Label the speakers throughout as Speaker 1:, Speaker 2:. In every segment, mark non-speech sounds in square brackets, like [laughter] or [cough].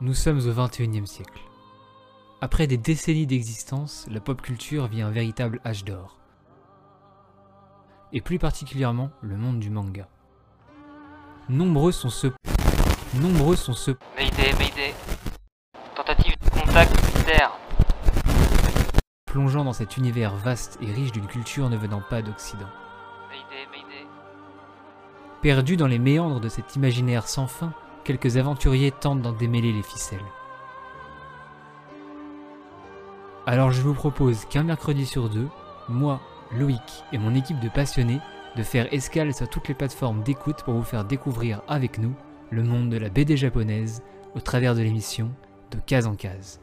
Speaker 1: Nous sommes au XXIe siècle. Après des décennies d'existence, la pop culture vit un véritable âge d'or. Et plus particulièrement le monde du manga. Nombreux sont ceux... Nombreux sont ceux...
Speaker 2: Mayday, Mayday. Tentative de contact militaire.
Speaker 1: plongeant dans cet univers vaste et riche d'une culture ne venant pas d'Occident. Perdus dans les méandres de cet imaginaire sans fin, quelques aventuriers tentent d'en démêler les ficelles. Alors je vous propose qu'un mercredi sur deux, moi, Loïc et mon équipe de passionnés, de faire escale sur toutes les plateformes d'écoute pour vous faire découvrir avec nous le monde de la BD japonaise au travers de l'émission de case en case.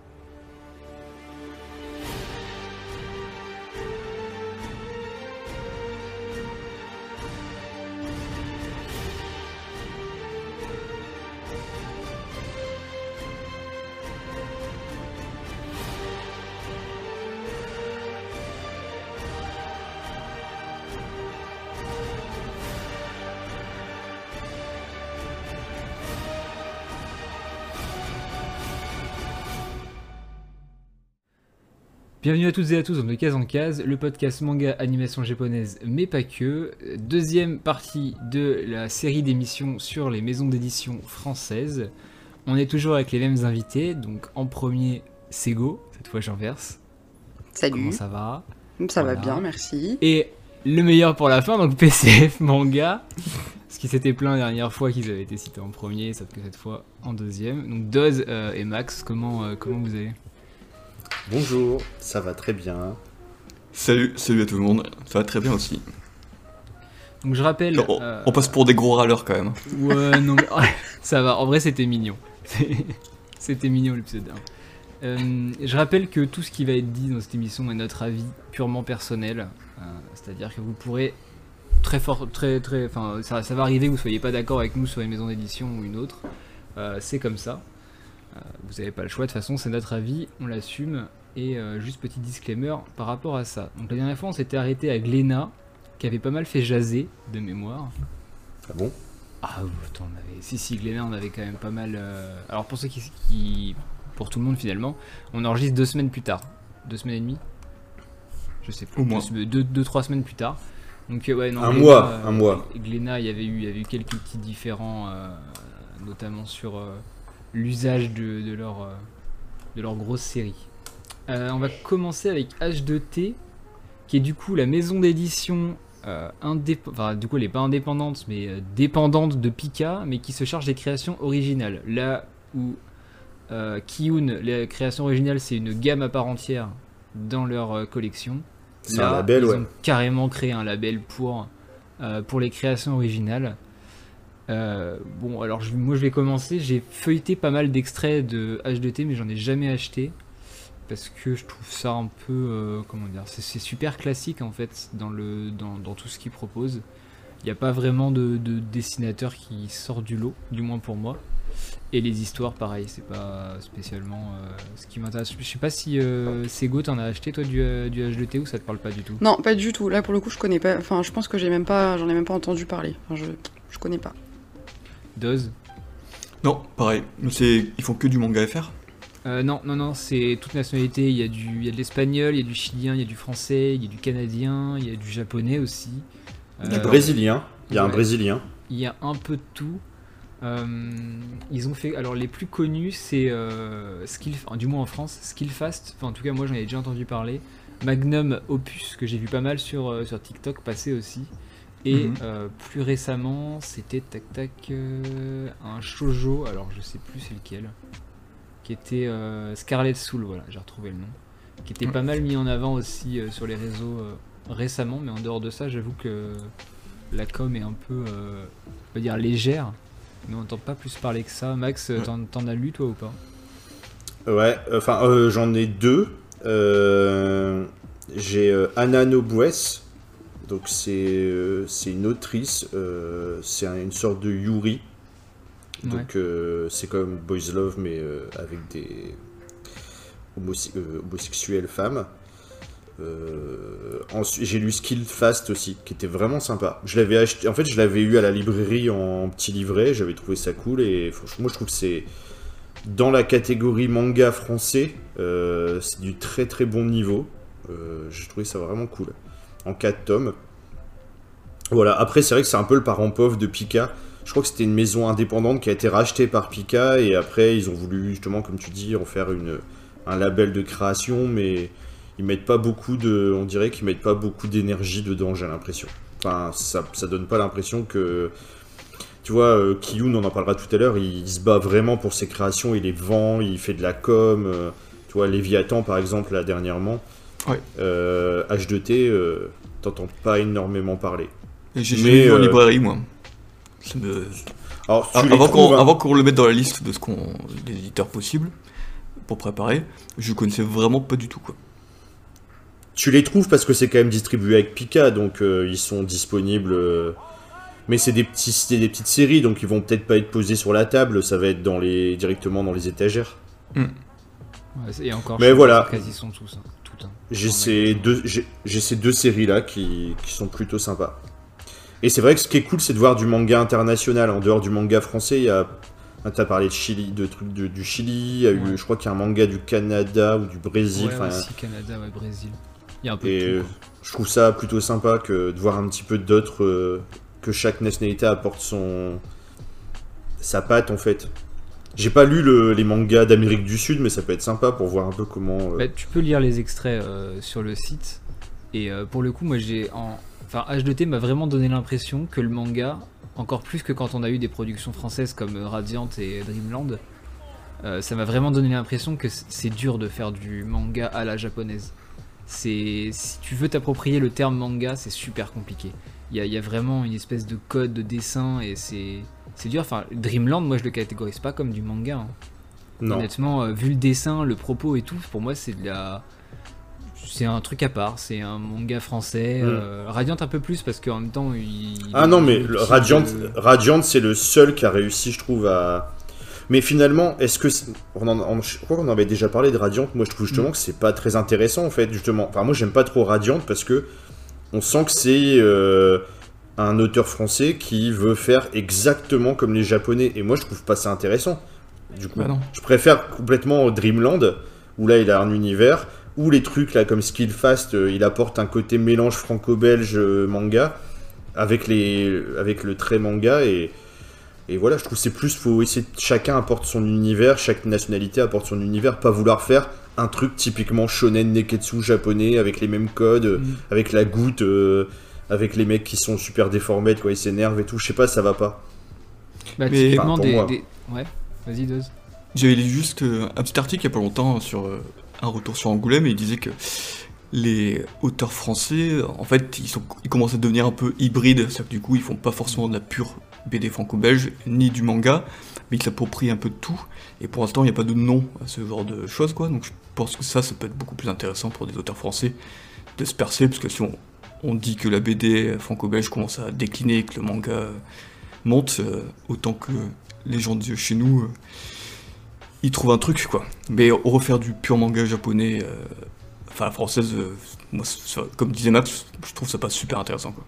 Speaker 1: Bienvenue à toutes et à tous dans De Case en Case, le podcast manga animation japonaise, mais pas que. Deuxième partie de la série d'émissions sur les maisons d'édition françaises. On est toujours avec les mêmes invités, donc en premier, Sego, cette fois j'inverse.
Speaker 3: Salut,
Speaker 1: Comment ça va
Speaker 3: ça va bien, merci.
Speaker 1: Et le meilleur pour la fin, donc [laughs] PCF Manga. Parce qu'ils s'étaient plaints la dernière fois qu'ils avaient été cités en premier, sauf que cette fois en deuxième. Donc Doz euh, et Max, comment, euh, comment vous allez?
Speaker 4: Bonjour, ça va très bien.
Speaker 5: Salut, salut à tout le monde, ça va très bien aussi.
Speaker 1: Donc je rappelle...
Speaker 5: on,
Speaker 1: euh,
Speaker 5: on passe pour des gros râleurs quand même.
Speaker 1: Ouais, non, mais [laughs] ça va. En vrai, c'était mignon. [laughs] C'était mignon l'épisode 1. Euh, je rappelle que tout ce qui va être dit dans cette émission est notre avis purement personnel. Euh, C'est-à-dire que vous pourrez très fort, très, très, enfin, ça, ça va arriver que vous soyez pas d'accord avec nous sur une maison d'édition ou une autre. Euh, c'est comme ça. Euh, vous n'avez pas le choix. De toute façon, c'est notre avis, on l'assume. Et euh, juste petit disclaimer par rapport à ça. Donc la dernière fois, on s'était arrêté à Glénat, qui avait pas mal fait jaser de mémoire.
Speaker 4: Ah bon?
Speaker 1: Ah, oui, attends, on avait... si, si, Glénat, on avait quand même pas mal. euh, Alors, pour ceux qui, qui- Pour tout le monde, finalement, on enregistre deux semaines plus tard. Deux semaines et demie? Je sais plus.
Speaker 5: Au moins.
Speaker 1: Deux, deux, deux, trois semaines plus tard. Donc, euh, ouais, non,
Speaker 4: Un mois,
Speaker 1: euh,
Speaker 4: un mois.
Speaker 1: Glénat, il y avait eu, il y avait eu quelques petits différents, euh, notamment sur euh, l'usage de, de leur, euh, de leur grosse série. Euh, on va commencer avec H2T, qui est du coup la maison d'édition euh, enfin, du coup elle est pas indépendante mais euh, dépendante de Pika mais qui se charge des créations originales là où euh, Kiyun les créations originales c'est une gamme à part entière dans leur collection
Speaker 4: C'est un label,
Speaker 1: ils
Speaker 4: ouais.
Speaker 1: ont carrément créé un label pour pour les créations originales Euh, bon alors moi je vais commencer j'ai feuilleté pas mal d'extraits de H2T mais j'en ai jamais acheté parce que je trouve ça un peu euh, comment dire c'est super classique en fait dans le dans, tout ce qu'ils proposent il n'y a pas vraiment de, de dessinateur qui sort du lot du moins pour moi et les histoires pareil c'est pas spécialement euh, ce qui m'intéresse je sais pas si euh, Sego t'en as acheté toi du, du H2T ou ça te parle pas du tout?
Speaker 3: Non, pas du tout. Là, pour le coup, je connais pas. Enfin, je pense que j'ai même pas, j'en ai même pas entendu parler. Je, je connais pas.
Speaker 1: Doz
Speaker 5: Non, pareil, c'est ils font que du manga FR.
Speaker 1: Euh, non, non, non, c'est toute nationalité. Il y a du, il y a de l'espagnol, il y a du chilien, il y a du français, il y a du canadien, il y a du japonais aussi.
Speaker 4: Du
Speaker 1: Euh,
Speaker 4: brésilien, il y a un brésilien.
Speaker 1: Il y a un peu de tout. Euh, ils ont fait. Alors, les plus connus, c'est euh, Skill, enfin, du moins en France, Skillfast. Enfin, en tout cas, moi, j'en ai déjà entendu parler. Magnum Opus, que j'ai vu pas mal sur, euh, sur TikTok passer aussi. Et
Speaker 5: Mhm.
Speaker 1: euh, plus récemment, c'était tac tac euh, un shojo. Alors, je sais plus c'est lequel. Qui était euh, Scarlet Soul. Voilà, j'ai retrouvé le nom. Qui était pas mal mis en avant aussi sur les réseaux récemment. Mais en dehors de ça, j'avoue que la com est un peu, on va dire, légère. Mais on n'entend pas plus parler que ça. Max, t'en, as lu toi ou pas?
Speaker 4: Ouais, enfin, j'en ai deux. J'ai Anna Nobues, donc c'est euh, c'est une autrice, euh, c'est un- une sorte de Yuri. Donc euh, c'est comme Boys Love, mais avec des euh, homosexuelles femmes. Euh, j'ai lu Skill Fast aussi, qui était vraiment sympa. Je l'avais acheté, en fait, je l'avais eu à la librairie en petit livret. J'avais trouvé ça cool et franchement, moi, je trouve que c'est dans la catégorie manga français, euh, c'est du très très bon niveau. Euh, J'ai trouvé ça vraiment cool. En 4 tomes. Voilà, après c'est vrai que c'est un peu le parent pauvre de Pika. Je crois que c'était une maison indépendante qui a été rachetée par Pika et après ils ont voulu justement, comme tu dis, en faire une, un label de création, mais ils mettent pas beaucoup de, on dirait qu'ils mettent pas beaucoup d'énergie dedans, j'ai l'impression. Enfin, ça, ça donne pas l'impression que, tu vois, euh, Kiyun, on en parlera tout à l'heure, il, se bat vraiment pour ses créations, il les vend, il fait de la com. euh, tu vois, Léviathan par exemple là dernièrement.
Speaker 5: Ouais.
Speaker 4: Euh, H2T, euh, t'entends pas énormément parler.
Speaker 5: J'ai
Speaker 4: Mais,
Speaker 5: jamais vu en
Speaker 4: euh,
Speaker 5: librairie, moi. Ça me-
Speaker 4: Alors,
Speaker 5: Ah, avant qu'on
Speaker 4: hein.
Speaker 5: avant qu'on le mette dans la liste de ce qu'on des éditeurs possibles pour préparer, je connaissais vraiment pas du tout quoi.
Speaker 4: Tu les trouves parce que c'est quand même distribué avec Pika, donc euh, ils sont disponibles. euh, mais c'est des, petits, c'est des petites séries, donc ils vont peut-être pas être posés sur la table, ça va être dans les, directement dans les étagères.
Speaker 1: Ouais, et encore,
Speaker 4: Mais voilà.
Speaker 1: quasi sont tous. hein,
Speaker 4: J'ai
Speaker 1: En
Speaker 4: ces, deux, j'ai, j'ai ces deux séries-là qui, qui sont plutôt sympas. Et c'est vrai que ce qui est cool, c'est de voir du manga international. En dehors du manga français, il y a. ah, T'as parlé de Chili, de trucs de- du Chili, il y a eu, je crois qu'il y a un manga du Canada ou du Brésil.
Speaker 1: Ouais, Canada, ouais, Brésil. Il y a un peu
Speaker 4: Et
Speaker 1: de tout. quoi.
Speaker 4: je trouve ça plutôt sympa que de voir un petit peu d'autres. euh, que chaque nationalité apporte son. sa patte en fait. J'ai pas lu le- les mangas d'Amérique du Sud, mais ça peut être sympa pour voir un peu comment. euh,
Speaker 1: Bah, tu peux lire les extraits euh, sur le site. Et euh, pour le coup, moi j'ai. En... Enfin, H2T m'a vraiment donné l'impression que le manga, encore plus que quand on a eu des productions françaises comme Radiant et Dreamland, ça m'a vraiment donné l'impression que c'est dur de faire du manga à la japonaise. C'est si tu veux t'approprier le terme manga, c'est super compliqué. Il y a vraiment une espèce de code de dessin et c'est c'est dur. Enfin, Dreamland, moi je le catégorise pas comme du manga. hein.
Speaker 4: non.
Speaker 1: Honnêtement, euh, vu le dessin, le propos et tout, pour moi c'est de la. C'est un truc à part, c'est un manga français.
Speaker 4: Mm.
Speaker 1: euh, Radiant un peu plus parce qu'en même temps il.
Speaker 4: Ah non, mais le Radiant, Radiant c'est le seul qui a réussi, je trouve, à. Mais finalement, est-ce que. On en, on- je crois qu'on en avait déjà parlé de Radiant. Moi, je trouve justement que c'est pas très intéressant, en fait, justement. Enfin, moi, j'aime pas trop Radiant parce que on sent que c'est euh, un auteur français qui veut faire exactement comme les Japonais. Et moi, je trouve pas ça intéressant. Du coup,
Speaker 5: Bah
Speaker 4: je préfère complètement Dreamland, où là, il a un univers, où les trucs, là, comme Skillfast, euh, il apporte un côté mélange franco-belge euh, manga, avec, les, avec le trait manga, et, et voilà, je trouve que c'est plus, faut essayer, chacun apporte son univers, chaque nationalité apporte son univers, pas vouloir faire un truc typiquement shonen neketsu japonais, avec les mêmes codes, euh,
Speaker 1: Mm.
Speaker 4: avec la goutte, euh, avec les mecs qui sont super déformés, quoi, ils s'énervent et tout, je sais pas, ça va pas.
Speaker 1: Bah,
Speaker 5: Mais-
Speaker 1: typiquement
Speaker 4: Enfin,
Speaker 1: des, Ouais, vas-y, Doz.
Speaker 5: J'avais lu juste euh, un petit article il y a pas longtemps sur euh, un retour sur Angoulême et il disait que les auteurs français, euh, en fait, ils, sont, ils commencent à devenir un peu hybrides, c'est-à-dire que du coup, ils font pas forcément de la pure BD franco-belge ni du manga, mais ils s'approprient un peu de tout. Et pour l'instant, il n'y a pas de nom à ce genre de choses, quoi. Donc je pense que ça, ça peut être beaucoup plus intéressant pour des auteurs français de se percer, parce que si on, on dit que la BD franco-belge commence à décliner et que le manga euh, monte, euh, autant que les gens de chez nous. euh, ils trouvent un truc quoi. Mais refaire du pur manga japonais, euh, enfin française, euh, moi, ça- comme disait Max, je trouve ça pas super intéressant quoi.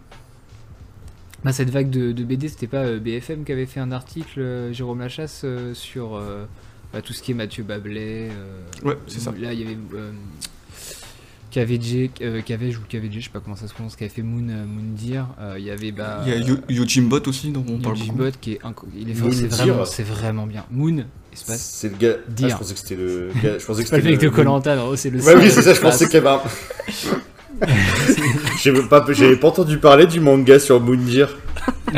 Speaker 1: Bah, cette vague de, de BD, c'était pas euh, BFM qui avait fait un article, euh, Jérôme Lachasse, euh, sur euh, bah, tout ce qui est Mathieu Bablet. euh,
Speaker 5: Ouais, c'est ça.
Speaker 1: Là, il y avait euh, KVJ, euh, KVJ ou KVJ, je sais pas comment ça se prononce, qui avait fait Moon, euh, Moondir. Euh, Il y avait bah,
Speaker 5: Il y a Yo- Yojimbot aussi dont on parle.
Speaker 1: Yojibot qui est, inco- il est c'est vraiment, c'est vraiment bien. Moon, espace.
Speaker 4: C'est le gars. Ah, je pensais que c'était le [laughs] gars. Je pensais que
Speaker 1: C'est pas le
Speaker 4: c'était
Speaker 1: mec de
Speaker 4: le-
Speaker 1: Colanta, non, c'est le.
Speaker 4: Ouais, oui, c'est ça, je pensais qu'il y avait un. [laughs] J'avais pas, j'avais pas entendu parler du manga sur Moondir. [laughs]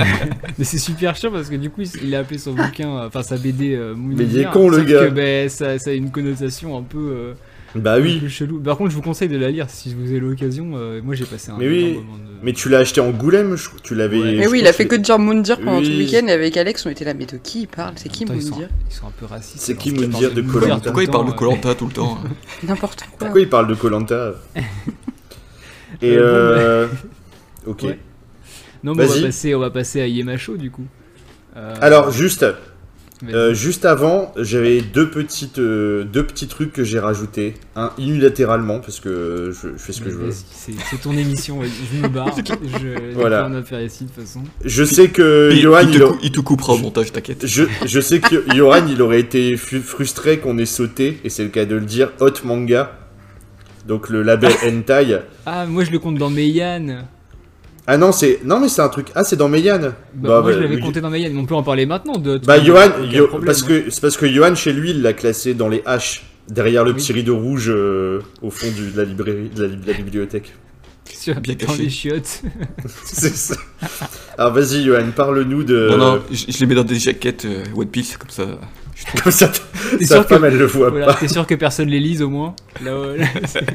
Speaker 1: Mais c'est super chiant parce que du coup, il a appelé son bouquin, euh, enfin sa BD euh, Moondir.
Speaker 4: Mais il est con, le gars.
Speaker 1: Que, ben, ça, ça a une connotation un peu. euh,
Speaker 4: Bah oui.
Speaker 1: chelou. Par contre, je vous conseille de la lire si vous avez l'occasion. euh, moi, j'ai passé un
Speaker 4: Mais oui,
Speaker 1: moment de.
Speaker 4: Mais tu l'as acheté en Goulême, je- tu l'avais.
Speaker 1: Ouais.
Speaker 3: Mais oui, il a fait que de dire Moundir pendant tout
Speaker 4: Oui.
Speaker 3: le week-end et avec Alex, on était là. Mais de qui il parle? C'est qui
Speaker 1: ils sont,
Speaker 3: Moundir?
Speaker 1: ils sont un peu racistes.
Speaker 4: C'est qui Moundir de
Speaker 1: tout le
Speaker 5: Pourquoi il parle de Colanta tout le temps hein? [laughs]
Speaker 3: N'importe quoi.
Speaker 4: Pourquoi il parle de Colanta? [laughs] Et
Speaker 1: Euh,
Speaker 4: euh. Ok.
Speaker 1: Ouais. Non, mais on va, passer, on va passer à Yemacho du coup. Euh,
Speaker 4: Alors, juste. Euh, juste avant, j'avais deux petites, euh, deux petits trucs que j'ai rajoutés. Un unilatéralement parce que je, je fais ce que
Speaker 1: Mais
Speaker 4: je veux.
Speaker 1: C'est ton émission, je me barre. [laughs] je
Speaker 4: Voilà.
Speaker 1: on a fait ici de toute façon.
Speaker 4: Je sais que
Speaker 5: Il,
Speaker 4: Johan,
Speaker 5: il te,
Speaker 4: il, a-
Speaker 5: cou- il te coupera au montage, t'inquiète.
Speaker 4: je, je sais que Johan, il aurait été frustré qu'on ait sauté, et c'est le cas de le dire, Hot Manga. Donc le label [laughs] Hentai.
Speaker 1: Ah, moi je le compte dans Meian.
Speaker 4: Ah non, c'est non mais c'est un truc. Ah, c'est dans Meian.
Speaker 1: Bah,
Speaker 4: Bah,
Speaker 1: moi je
Speaker 4: bah,
Speaker 1: l'avais
Speaker 4: oui.
Speaker 1: compté dans Meian, mais on peut en parler maintenant de.
Speaker 4: Bah Johan, Yo-
Speaker 1: problème,
Speaker 4: parce
Speaker 1: hein.
Speaker 4: que c'est parce que Johan chez lui, il l'a classé dans les H derrière le
Speaker 1: Oui.
Speaker 4: petit rideau rouge euh, au fond du- de la librairie, de la, de la bibliothèque.
Speaker 1: Sur,
Speaker 5: Bien
Speaker 1: dans les chiottes. [laughs] [laughs]
Speaker 4: c'est ça. Alors vas-y Johan, parle-nous de.
Speaker 5: Non, non, je, je les mets dans des jaquettes euh, One Piece, comme ça. je
Speaker 4: Comme ça,
Speaker 1: T'es
Speaker 4: sa
Speaker 1: sûr que-
Speaker 4: femme elle le voit
Speaker 1: Voilà,
Speaker 4: pas.
Speaker 1: t'es sûr que personne les lise au moins? Là, là, c'est-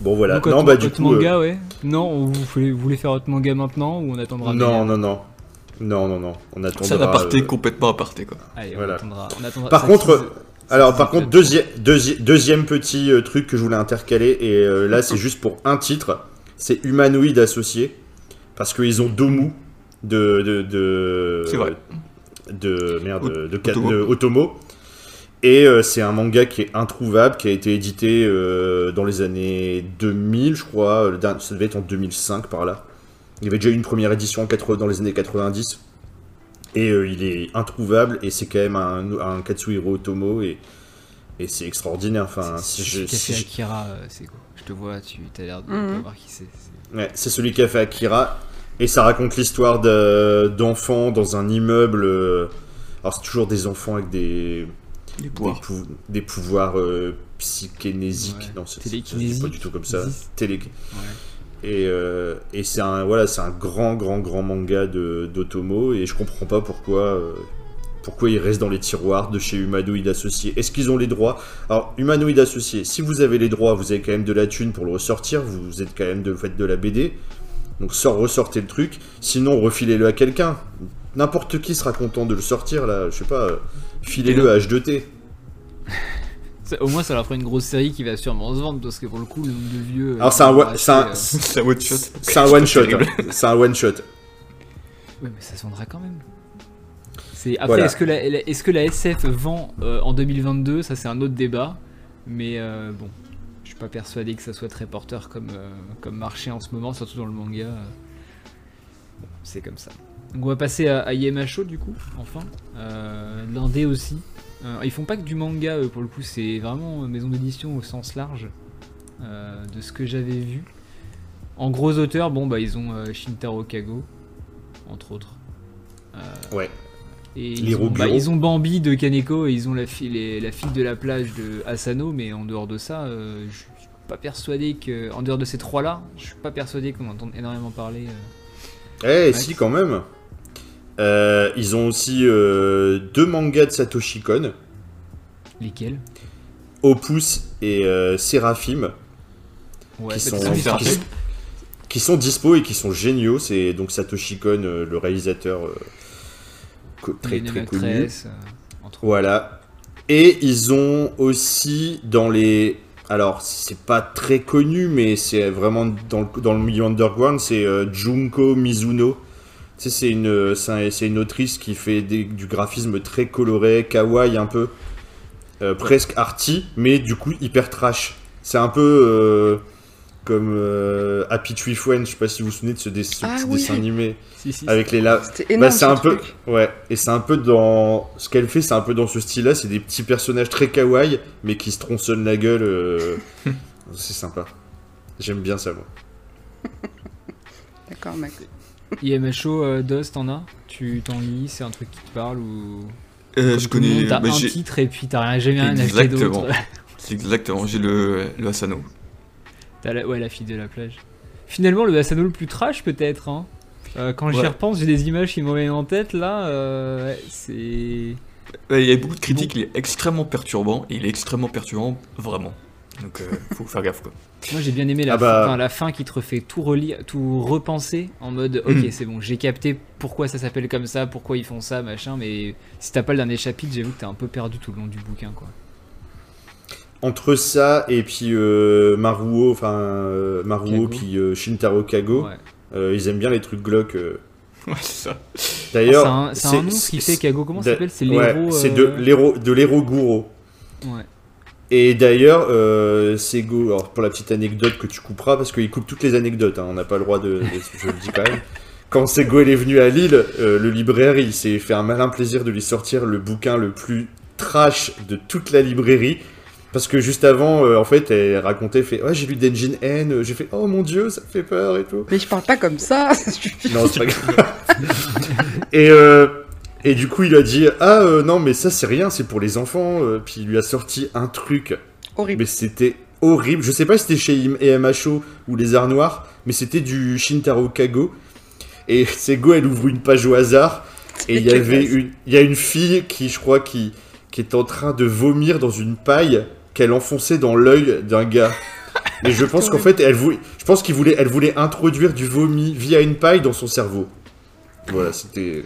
Speaker 4: Bon voilà.
Speaker 1: Donc,
Speaker 4: non bah du coup.
Speaker 1: manga, ouais. Non, vous voulez, vous voulez faire hot manga maintenant ou on
Speaker 4: euh,
Speaker 1: attendra
Speaker 4: non non non non non non. On attendra.
Speaker 5: C'est un aparté
Speaker 4: euh,
Speaker 5: complètement aparté, quoi.
Speaker 1: Allez,
Speaker 4: Voilà.
Speaker 1: on attendra. on attendra.
Speaker 4: Par
Speaker 1: Ça
Speaker 4: contre, Alors par contre, deuxième, deuxi- deuxième petit euh, truc que je voulais intercaler, et euh, là c'est juste pour un titre, c'est Humanoïde Associé, parce qu'ils ont Domu de... de, de
Speaker 5: C'est vrai.
Speaker 4: De, merde, de, de, de Otomo. Et euh, c'est un manga qui est introuvable, qui a été édité euh, dans les années 2000, je crois, le dernier- ça devait être en 2005 par là. Il y avait déjà eu une première édition en 80 dans les années 90. Et euh, il est introuvable, et c'est quand même un, un Katsuhiro Otomo, et, et c'est extraordinaire. Enfin,
Speaker 1: C'est
Speaker 4: si
Speaker 1: celui
Speaker 4: je-
Speaker 1: qui a
Speaker 4: si
Speaker 1: Akira, c'est quoi? Je te vois, tu as l'air de
Speaker 3: Mhm.
Speaker 1: pas voir qui c'est. c'est-
Speaker 4: Ouais, c'est celui qui a fait Akira. Et ça raconte l'histoire de- d'enfants dans un immeuble. Alors, c'est toujours des enfants avec des, des,
Speaker 5: pouvoirs.
Speaker 4: pou- des pouvoirs euh, psychénésiques.
Speaker 1: Ouais.
Speaker 4: Non, c'est pas du tout comme ça. Télé...
Speaker 1: Ouais.
Speaker 4: Et, euh, et c'est un, voilà, c'est un grand, grand, grand manga de- d'Otomo. Et je comprends pas pourquoi. euh, pourquoi il reste dans les tiroirs de chez Humanoid Associé Est-ce qu'ils ont les droits? Alors, Humanoid Associé, si vous avez les droits, vous avez quand même de la thune pour le ressortir, vous êtes quand même de, faites de la BD, donc sort, ressortez le truc, sinon refilez-le à quelqu'un. N'importe qui sera content de le sortir, là, je sais pas, euh, filez-le à H2T. [laughs]
Speaker 1: Ça- Au moins, ça leur fera une grosse série qui va sûrement se vendre parce que pour le coup, le nombre de vieux. euh,
Speaker 4: Alors, c'est un, wa- c'est un,
Speaker 5: C'est un one shot.
Speaker 4: c'est un one-shot,
Speaker 5: terrible.
Speaker 4: hein. c'est un one-shot.
Speaker 1: euh, Ouais, mais ça se vendra quand même. C'est après,
Speaker 4: Voilà.
Speaker 1: est-ce que la, la- est-ce que la SF vend euh, en 2022 Ça, c'est un autre débat. Mais euh, bon, je suis pas persuadé que ça soit très porteur comme, euh, comme marché en ce moment, surtout dans le manga. euh. Bon, c'est comme ça. Donc on va passer à, à du coup, enfin. Euh, L'Indé aussi. Euh, ils font pas que du manga eux, pour le coup, c'est vraiment euh, maison d'édition au sens large euh, de ce que j'avais vu. En gros auteurs, bon bah ils ont euh, Shintaro Kago, entre autres. Euh,
Speaker 4: Ouais.
Speaker 1: et
Speaker 4: Les
Speaker 1: ils ont, bah, ils ont Bambi de Kaneko et ils ont la fille, les- la fille de la plage de Asano, mais en dehors de ça, euh, je suis pas persuadé que. En dehors de ces trois-là, je suis pas persuadé qu'on entende énormément parler. euh.
Speaker 4: Eh, si, quand même. Euh, ils ont aussi euh, deux mangas de Satoshi Kon,
Speaker 1: Lesquels?
Speaker 4: Opus et euh, Seraphim.
Speaker 1: Ouais,
Speaker 4: qui
Speaker 1: bah,
Speaker 4: sont, qui, sont, qui sont dispo et qui sont géniaux. C'est donc Satoshi Kon, euh, le réalisateur très, très connu. Voilà. Et ils ont aussi dans les. Alors, c'est pas très connu, mais c'est vraiment dans le, dans le milieu underground, c'est Junko Mizuno. Sais, c'est une, c'est un- c'est une autrice qui fait des- du graphisme très coloré, kawaii un peu, euh, presque arty, mais du coup hyper trash. C'est un peu euh, comme euh, Happy Tree Friends, je sais pas si vous vous souvenez de ce,
Speaker 3: Ah oui.
Speaker 4: dessin animé
Speaker 1: Si, si,
Speaker 4: avec les la- bah,
Speaker 3: énorme.
Speaker 4: c'est
Speaker 3: ce
Speaker 4: un peu, ouais, et c'est un peu dans ce qu'elle fait, c'est un peu dans ce style-là. C'est des petits personnages très kawaii, mais qui se tronçonnent la gueule. euh, [laughs] c'est sympa. J'aime bien ça, moi.
Speaker 3: D'accord, mec.
Speaker 1: IMHO, euh, DOS, t'en as Tu t'en lis C'est un truc qui te parle ou.
Speaker 5: Euh, je connais.
Speaker 1: T'as
Speaker 5: bah,
Speaker 1: un titre et puis t'as rien, jamais rien acheté
Speaker 5: Exactement.
Speaker 1: d'autre. [laughs]
Speaker 5: Exactement, j'ai le, le Asano.
Speaker 1: La, ouais, la fille de la plage. Finalement, le Asano le plus trash, peut-être. Hein. Euh, quand j'y repense, j'ai des images qui me reviennent en tête. Là, euh, ouais, c'est.
Speaker 5: Il y a beaucoup de critiques, il est extrêmement perturbant, et il est extrêmement perturbant, vraiment. Donc euh, faut faire gaffe quoi.
Speaker 1: Moi, j'ai bien aimé la,
Speaker 4: Ah bah.
Speaker 1: fin, enfin, la fin qui te refait tout relire, tout repenser en mode Ok,
Speaker 5: Mm.
Speaker 1: c'est bon, j'ai capté pourquoi ça s'appelle comme ça, pourquoi ils font ça, machin. Mais si t'as pas le dernier chapitre, j'avoue que t'es un peu perdu tout le long du bouquin, quoi.
Speaker 4: Entre ça et puis euh, Maruo, enfin euh, Maruo,
Speaker 1: Kago.
Speaker 4: puis euh, Shintaro Kago,
Speaker 1: Ouais.
Speaker 4: euh, ils aiment bien les trucs glauques. euh.
Speaker 5: Ouais, c'est ça.
Speaker 4: D'ailleurs,
Speaker 1: c'est un, c'est un nom qui fait Kago. Comment s'appelle? C'est
Speaker 4: ouais,
Speaker 1: l'héros.
Speaker 4: c'est
Speaker 1: euh,
Speaker 4: de l'héros de l'héros Gouro.
Speaker 1: Ouais.
Speaker 4: Et d'ailleurs, euh, Sego, alors pour la petite anecdote que tu couperas, parce qu'il coupe toutes les anecdotes, hein, on n'a pas le droit de, de- Je le dis quand même. Quand Sego est venu à Lille, euh, le libraire, il s'est fait un malin plaisir de lui sortir le bouquin le plus trash de toute la librairie. Parce que juste avant, euh, en fait, elle racontait, fait, ouais, j'ai lu D'Engine N, j'ai fait, oh mon dieu, ça me fait peur et tout.
Speaker 3: Mais je parle pas comme ça.
Speaker 4: Non, c'est pas [laughs] grave. et, euh, et du coup, il a dit Ah euh, non, mais ça, c'est rien, c'est pour les enfants. euh, Puis il lui a sorti un truc,
Speaker 3: Horrible.
Speaker 4: mais c'était horrible. Je sais pas si c'était chez EMHO ou les Arts Noirs, mais c'était du Shintaro Kago. Et [laughs] Sego, elle ouvre une page au hasard. Et il y avait une, il y a une fille qui, je crois, qui, qui est en train de vomir dans une paille qu'elle enfonçait dans l'œil d'un gars. [laughs] Et je pense qu'en fait, elle voulait, je pense qu'il voulait, elle voulait introduire du vomi via une paille dans son cerveau. Voilà, c'était.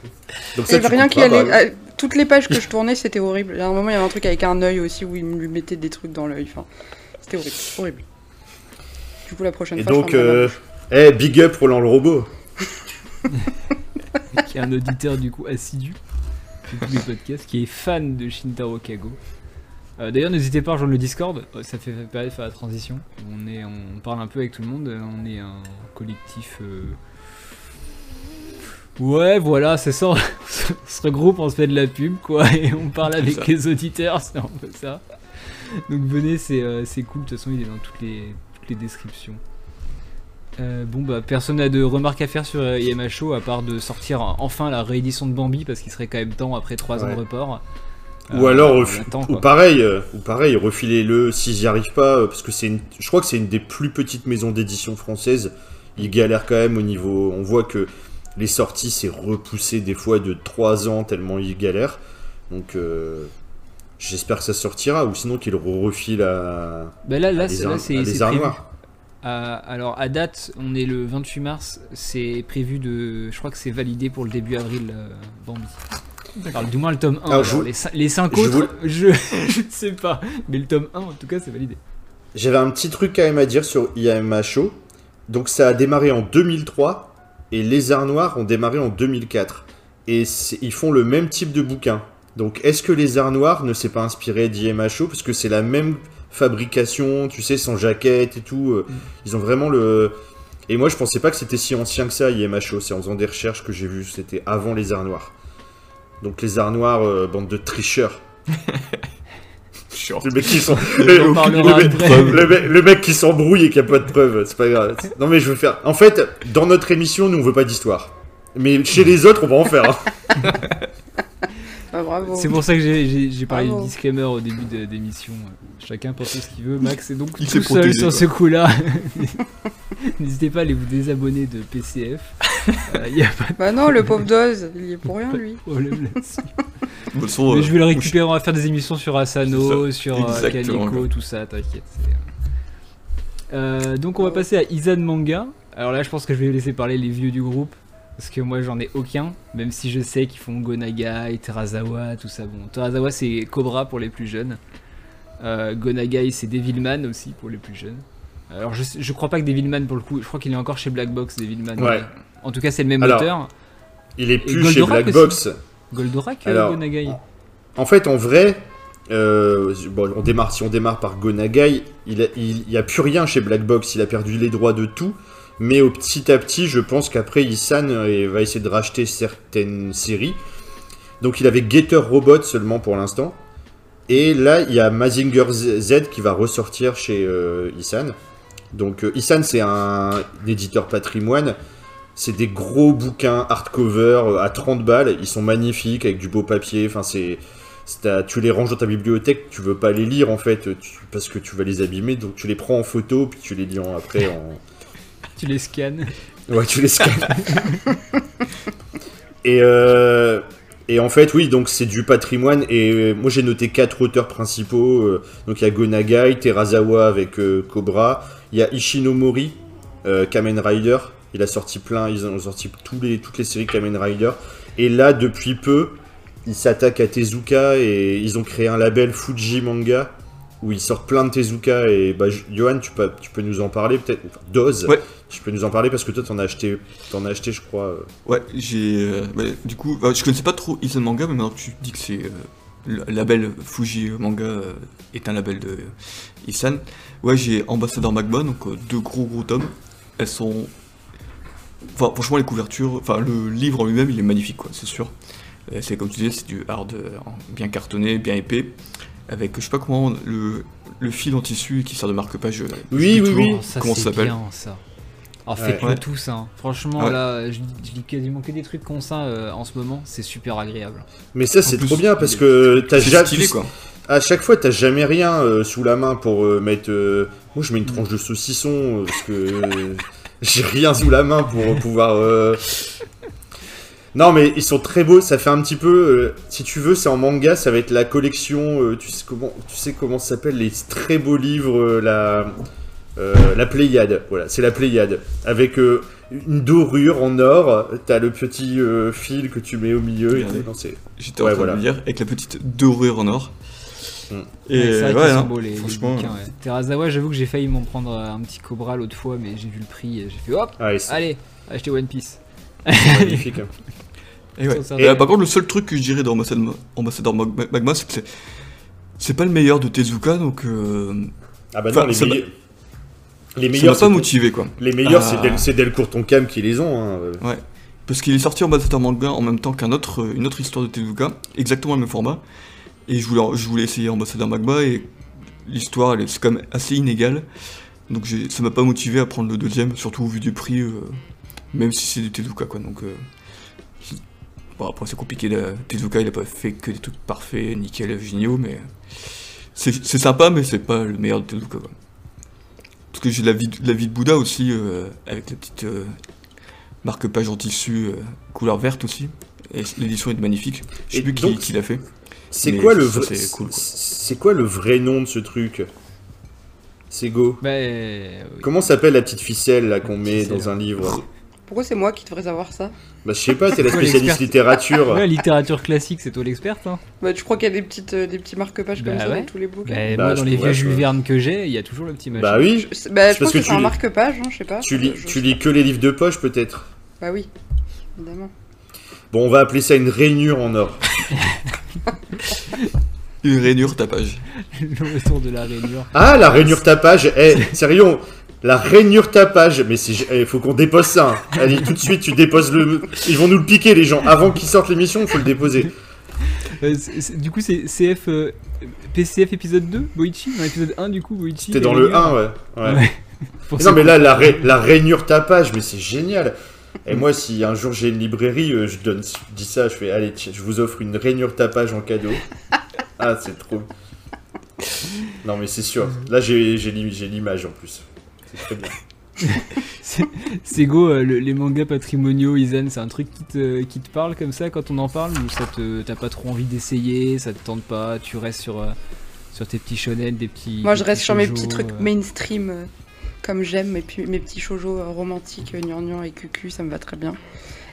Speaker 4: Donc
Speaker 3: rien qui allait.
Speaker 4: bah,
Speaker 3: ah, Toutes les pages que je tournais, c'était horrible. À un moment, il y avait un truc avec un œil aussi où il lui mettait des trucs dans l'œil. Enfin, c'était horrible. Horrible. Du coup, la prochaine
Speaker 4: Et
Speaker 3: fois, je
Speaker 4: donc, euh,
Speaker 3: bouche.
Speaker 4: eh, big up Roland le robot. [laughs]
Speaker 1: qui est un auditeur du coup assidu de tous les podcasts, qui est fan de Shintaro Kago. Euh, D'ailleurs, n'hésitez pas à rejoindre le Discord, euh, ça fait faire faire la transition. On, est, on parle un peu avec tout le monde, on est un collectif. euh, Ouais, voilà, c'est ça. [laughs] on se regroupe, on se fait de la pub, quoi, [laughs] et on parle avec
Speaker 5: ça.
Speaker 1: les auditeurs, c'est un peu ça. Donc venez, c'est euh, c'est cool, de toute façon, il est dans toutes les, toutes les descriptions. Euh, bon bah personne n'a de remarques à faire sur euh, IMHO à part de sortir euh, enfin la réédition de Bambi parce qu'il serait quand même temps après 3 ans de report.
Speaker 4: Ou alors,
Speaker 1: attend,
Speaker 4: ou pareil, ou pareil, refilez-le s'ils y arrivent pas, parce que c'est une, je crois que c'est une des plus petites maisons d'édition françaises. Ils galèrent quand même au niveau, on voit que les sorties c'est repoussé des fois de 3 ans tellement ils galèrent. Donc euh, j'espère que ça sortira, ou sinon qu'ils refilent à,
Speaker 1: Bah là,
Speaker 4: à
Speaker 1: là,
Speaker 4: les à les.
Speaker 1: À- alors à date, on est le 28 mars, c'est prévu de. Je crois que c'est validé pour le début avril, euh, Bambi. Alors, du moins le tome 1.
Speaker 4: Alors,
Speaker 1: alors,
Speaker 4: je vous-
Speaker 1: les, les 5
Speaker 4: je
Speaker 1: autres,
Speaker 4: vous- [laughs]
Speaker 1: je, je ne sais pas. Mais le tome 1, en tout cas, c'est validé.
Speaker 4: J'avais un petit truc quand même à dire sur IMHO. Donc ça a démarré en 2003 et Les Arts Noirs ont démarré en 2004. Et ils font le même type de bouquin. Donc est-ce que Les Arts Noirs ne s'est pas inspiré d'IMHO Parce que c'est la même fabrication, tu sais, sans jaquette et tout. euh, Ils ont vraiment le... Et moi je pensais pas que c'était si ancien que ça IMHO. C'est en faisant des recherches que j'ai vu, c'était avant Les Arts Noirs. Donc Les Arts Noirs, euh, bande de tricheurs. [laughs]
Speaker 5: Chiant.
Speaker 4: Qui [laughs] [laughs] le, mec-
Speaker 1: après.
Speaker 4: le mec- le mec qui s'embrouille et qui a pas de preuves, c'est pas grave. Non mais je veux faire... En fait, dans notre émission, nous on veut pas d'histoire. Mais chez les autres, on va en faire. hein. [laughs]
Speaker 3: Ah, bravo.
Speaker 1: C'est pour ça que j'ai- parlé
Speaker 3: Bravo.
Speaker 1: du disclaimer au début de d'émission. Chacun pense ce qu'il veut. Max est donc
Speaker 5: Il
Speaker 1: tout seul
Speaker 5: protégé,
Speaker 1: sur
Speaker 5: quoi.
Speaker 1: ce coup-là. [laughs] N'hésitez pas à aller vous désabonner de PCF. [laughs] A pas
Speaker 3: Bah non, le pauvre Doz, il y est pour rien, lui. [laughs]
Speaker 1: Mais
Speaker 5: euh,
Speaker 1: je vais le récupérer, on va faire des émissions sur Asano, sur euh, Calico, tout ça, t'inquiète. euh. Euh, donc on va passer à Izan Manga. Alors là je pense que je vais laisser parler les vieux du groupe. Parce que moi j'en ai aucun, même si je sais qu'ils font Gonagai, Terazawa, tout ça. Bon, Terazawa c'est Cobra pour les plus jeunes. Euh, Gonagai c'est Devilman aussi pour les plus jeunes. Alors je, je crois pas que Devilman pour le coup, je crois qu'il est encore chez Black Box Devilman.
Speaker 4: Ouais.
Speaker 1: En tout cas c'est le même
Speaker 4: Alors,
Speaker 1: auteur.
Speaker 4: Il est plus chez Black. Box.
Speaker 1: Goldorak, euh,
Speaker 4: Alors,
Speaker 1: Gonagai.
Speaker 4: En fait, en vrai, euh, bon, on démarre, si on démarre par Gonagai, il n'y il, a plus rien chez Black Box. Il a perdu les droits de tout. Mais au petit à petit, je pense qu'après, Isan euh, va essayer de racheter certaines séries. Donc il avait Gator Robot seulement pour l'instant. Et là, il y a Mazinger Z qui va ressortir chez euh, Isan. Donc euh, Isan, c'est un, éditeur patrimoine. C'est des gros bouquins hardcover à 30 balles. Ils sont magnifiques avec du beau papier. Enfin, c'est, tu les ranges dans ta bibliothèque. Tu veux pas les lire en fait parce que tu vas les abîmer. Donc tu les prends en photo puis tu les lis après en,
Speaker 1: Tu les scannes.
Speaker 4: Ouais, tu les scannes. [laughs] et, euh, et en fait, oui, donc c'est du patrimoine. Et euh, moi, j'ai noté quatre auteurs principaux. euh, donc il y a Gonagai, Terazawa avec Cobra. Il y a Ishinomori, Kamen Rider. Il a sorti plein, ils ont sorti toutes les séries Kamen Rider. Et là, depuis peu, ils s'attaquent à Tezuka et ils ont créé un label Fuji Manga où ils sortent plein de Tezuka et bah, Johan, tu peux, tu peux nous en parler peut-être. Enfin, Doz,
Speaker 5: Ouais.
Speaker 4: tu peux nous en parler parce que toi, t'en as acheté, t'en as acheté, je crois. euh,
Speaker 5: Ouais, j'ai. euh, ouais, du coup, euh, je connaissais pas trop Isan Manga, mais maintenant que tu dis que c'est. euh, le label Fuji Manga euh, est un label de Isan. Ouais, j'ai Ambassadeur Magma, donc deux gros gros tomes. Elles sont. Enfin, franchement, les couvertures. Enfin, le livre en lui-même, il est magnifique, quoi, c'est sûr. C'est comme tu disais, c'est du hard bien cartonné, bien épais. Avec, je sais pas comment, le, le fil en tissu qui sert de marque-page. euh,
Speaker 4: Oui, oui, oui.
Speaker 5: comment-
Speaker 1: Oh, ça
Speaker 5: comment ça s'appelle
Speaker 1: bien ça. Alors
Speaker 4: Ouais.
Speaker 1: faites-le
Speaker 5: Ouais.
Speaker 1: tous, hein. franchement
Speaker 5: Ouais.
Speaker 1: là, je, je lis quasiment que des trucs comme ça euh, en ce moment, c'est super agréable.
Speaker 4: Mais ça, c'est
Speaker 5: plus,
Speaker 4: trop bien parce que t'as
Speaker 5: C'est
Speaker 4: jamais.
Speaker 5: stylé, quoi.
Speaker 4: À chaque fois, t'as jamais rien euh, sous la main pour euh, mettre. euh, Moi, je mets une tranche de saucisson euh, parce que euh, [laughs] j'ai rien sous la main pour pouvoir. Non, mais ils sont très beaux. Ça fait un petit peu. euh, Si tu veux, c'est en manga. Ça va être la collection. euh, tu sais comment Tu sais comment ça s'appelle les très beaux livres. euh, la euh, la Pléiade. Voilà, c'est la Pléiade avec. euh, une dorure en or, t'as le petit euh, fil que tu mets au milieu. Et
Speaker 5: Regardez.
Speaker 4: tout. Non, c'est-
Speaker 5: J'étais en
Speaker 4: Ouais,
Speaker 5: train
Speaker 4: voilà.
Speaker 5: de le avec la petite dorure en or.
Speaker 4: Mm.
Speaker 5: Et
Speaker 1: Ouais, c'est vrai
Speaker 5: ouais,
Speaker 1: qu'ils sont
Speaker 5: hein,
Speaker 1: beaux les, les
Speaker 5: franchement,
Speaker 1: bouquins, ouais. J'avoue que j'ai failli m'en prendre euh, un petit Cobra l'autre fois, mais j'ai vu le prix et j'ai fait hop,
Speaker 4: Ah, et c'est
Speaker 1: allez, acheter One Piece.
Speaker 4: magnifique. hein. [laughs]
Speaker 5: Et ouais.
Speaker 1: Ça, ça
Speaker 5: Et, euh, par contre, le seul truc que je dirais dans Ambassadeur, Ambassadeur Mag- Magma, c'est que c'est- pas le meilleur de Tezuka, donc euh,
Speaker 4: Ah bah non, les,
Speaker 5: ça
Speaker 4: les
Speaker 5: ça
Speaker 4: meilleurs,
Speaker 5: m'a pas motivé quoi.
Speaker 4: les meilleurs,
Speaker 5: Ah.
Speaker 4: c'est Del, c'est Delcourt Cam qui les ont. hein.
Speaker 5: Parce qu'il est sorti Ambassadeur Manga en même temps qu'un autre, euh, une autre histoire de Tezuka, exactement le même format. Et je voulais, je voulais essayer Ambassadeur Magma et l'histoire, elle est c'est quand même assez inégale. Donc ça m'a pas motivé à prendre le deuxième, surtout au vu du prix, euh, même si c'est du Tezuka quoi. Donc euh, bon, après c'est compliqué. là. Tezuka il a pas fait que des trucs parfaits, nickel, géniaux, mais c'est sympa, mais c'est pas le meilleur de Tezuka quoi. Parce que j'ai la vie, de- la vie de Bouddha aussi, euh, avec la petite euh, marque-page en tissu euh, couleur verte aussi. Et l'édition est magnifique. Je sais plus qui,
Speaker 4: donc,
Speaker 5: qui l'a fait.
Speaker 4: C'est quoi le vrai,
Speaker 5: c'est cool, quoi.
Speaker 4: c'est quoi le vrai nom de ce truc? C'est Go.
Speaker 1: Bah, oui.
Speaker 4: Comment s'appelle la petite ficelle là qu'on met
Speaker 1: Ficelle.
Speaker 4: dans un livre?
Speaker 3: Pourquoi c'est moi qui devrais savoir ça
Speaker 4: Bah je sais pas, t'es la [laughs] spécialiste littérature.
Speaker 1: Ouais, littérature classique, c'est toi l'experte. Hein.
Speaker 3: Bah, tu crois qu'il y a des, petites, euh, des petits marque-pages comme
Speaker 1: Bah
Speaker 3: ça
Speaker 1: ouais.
Speaker 3: dans tous les bouquins
Speaker 1: Bah,
Speaker 4: Bah,
Speaker 1: moi,
Speaker 4: je
Speaker 1: dans les
Speaker 4: pourrais,
Speaker 1: vieux Jules. Verne que j'ai, il y a toujours le petit machin.
Speaker 4: Bah oui.
Speaker 3: Je, bah, je
Speaker 4: parce
Speaker 3: pense
Speaker 4: que
Speaker 3: que,
Speaker 4: tu
Speaker 3: c'est un
Speaker 4: lis-
Speaker 3: marque-page, hein, je sais pas.
Speaker 4: Tu lis,
Speaker 3: Je-
Speaker 4: tu lis que les livres de poche peut-être.
Speaker 3: Bah oui, évidemment.
Speaker 4: Bon, on va appeler ça une rainure en or.
Speaker 5: Une rainure tapage. [laughs]
Speaker 1: le retour de la rainure.
Speaker 4: Ah, la rainure tapage. Eh, sérieux, on- la rainure tapage. Mais c'est, il faut qu'on dépose ça. hein. Allez, tout de suite, tu déposes le. Ils vont nous le piquer, les gens. Avant qu'ils sortent l'émission, il faut le déposer.
Speaker 1: Euh, du coup, c'est CF. euh, PCF épisode 2, Boichi? Dans l'épisode 1, du coup, Boichi.
Speaker 4: T'es
Speaker 1: les
Speaker 4: dans le
Speaker 1: rainures.
Speaker 4: 1, ouais. ouais.
Speaker 1: Ouais. [laughs] Pour
Speaker 4: Non mais là la, ra- la rainure tapage mais c'est génial. Et moi si un jour j'ai une librairie euh, je donne je dis ça je fais allez je vous offre une rainure tapage en cadeau. [laughs] Ah c'est trop. Non mais c'est sûr. Là j'ai l'image en plus. C'est très bien. [laughs]
Speaker 1: Sego, euh, le- les mangas patrimoniaux, Izan, c'est un truc qui te, qui te parle comme ça quand on en parle ou ça te t'as pas trop envie d'essayer, ça te tente pas, tu restes sur, euh, sur tes petits shonen, des petits.
Speaker 3: Moi,
Speaker 1: des
Speaker 3: je reste
Speaker 1: petits
Speaker 3: sur mes petits trucs
Speaker 1: euh.
Speaker 3: mainstream, euh, comme j'aime, puis mes petits shoujo euh, romantiques, gnangnan et cucu, ça me va très bien.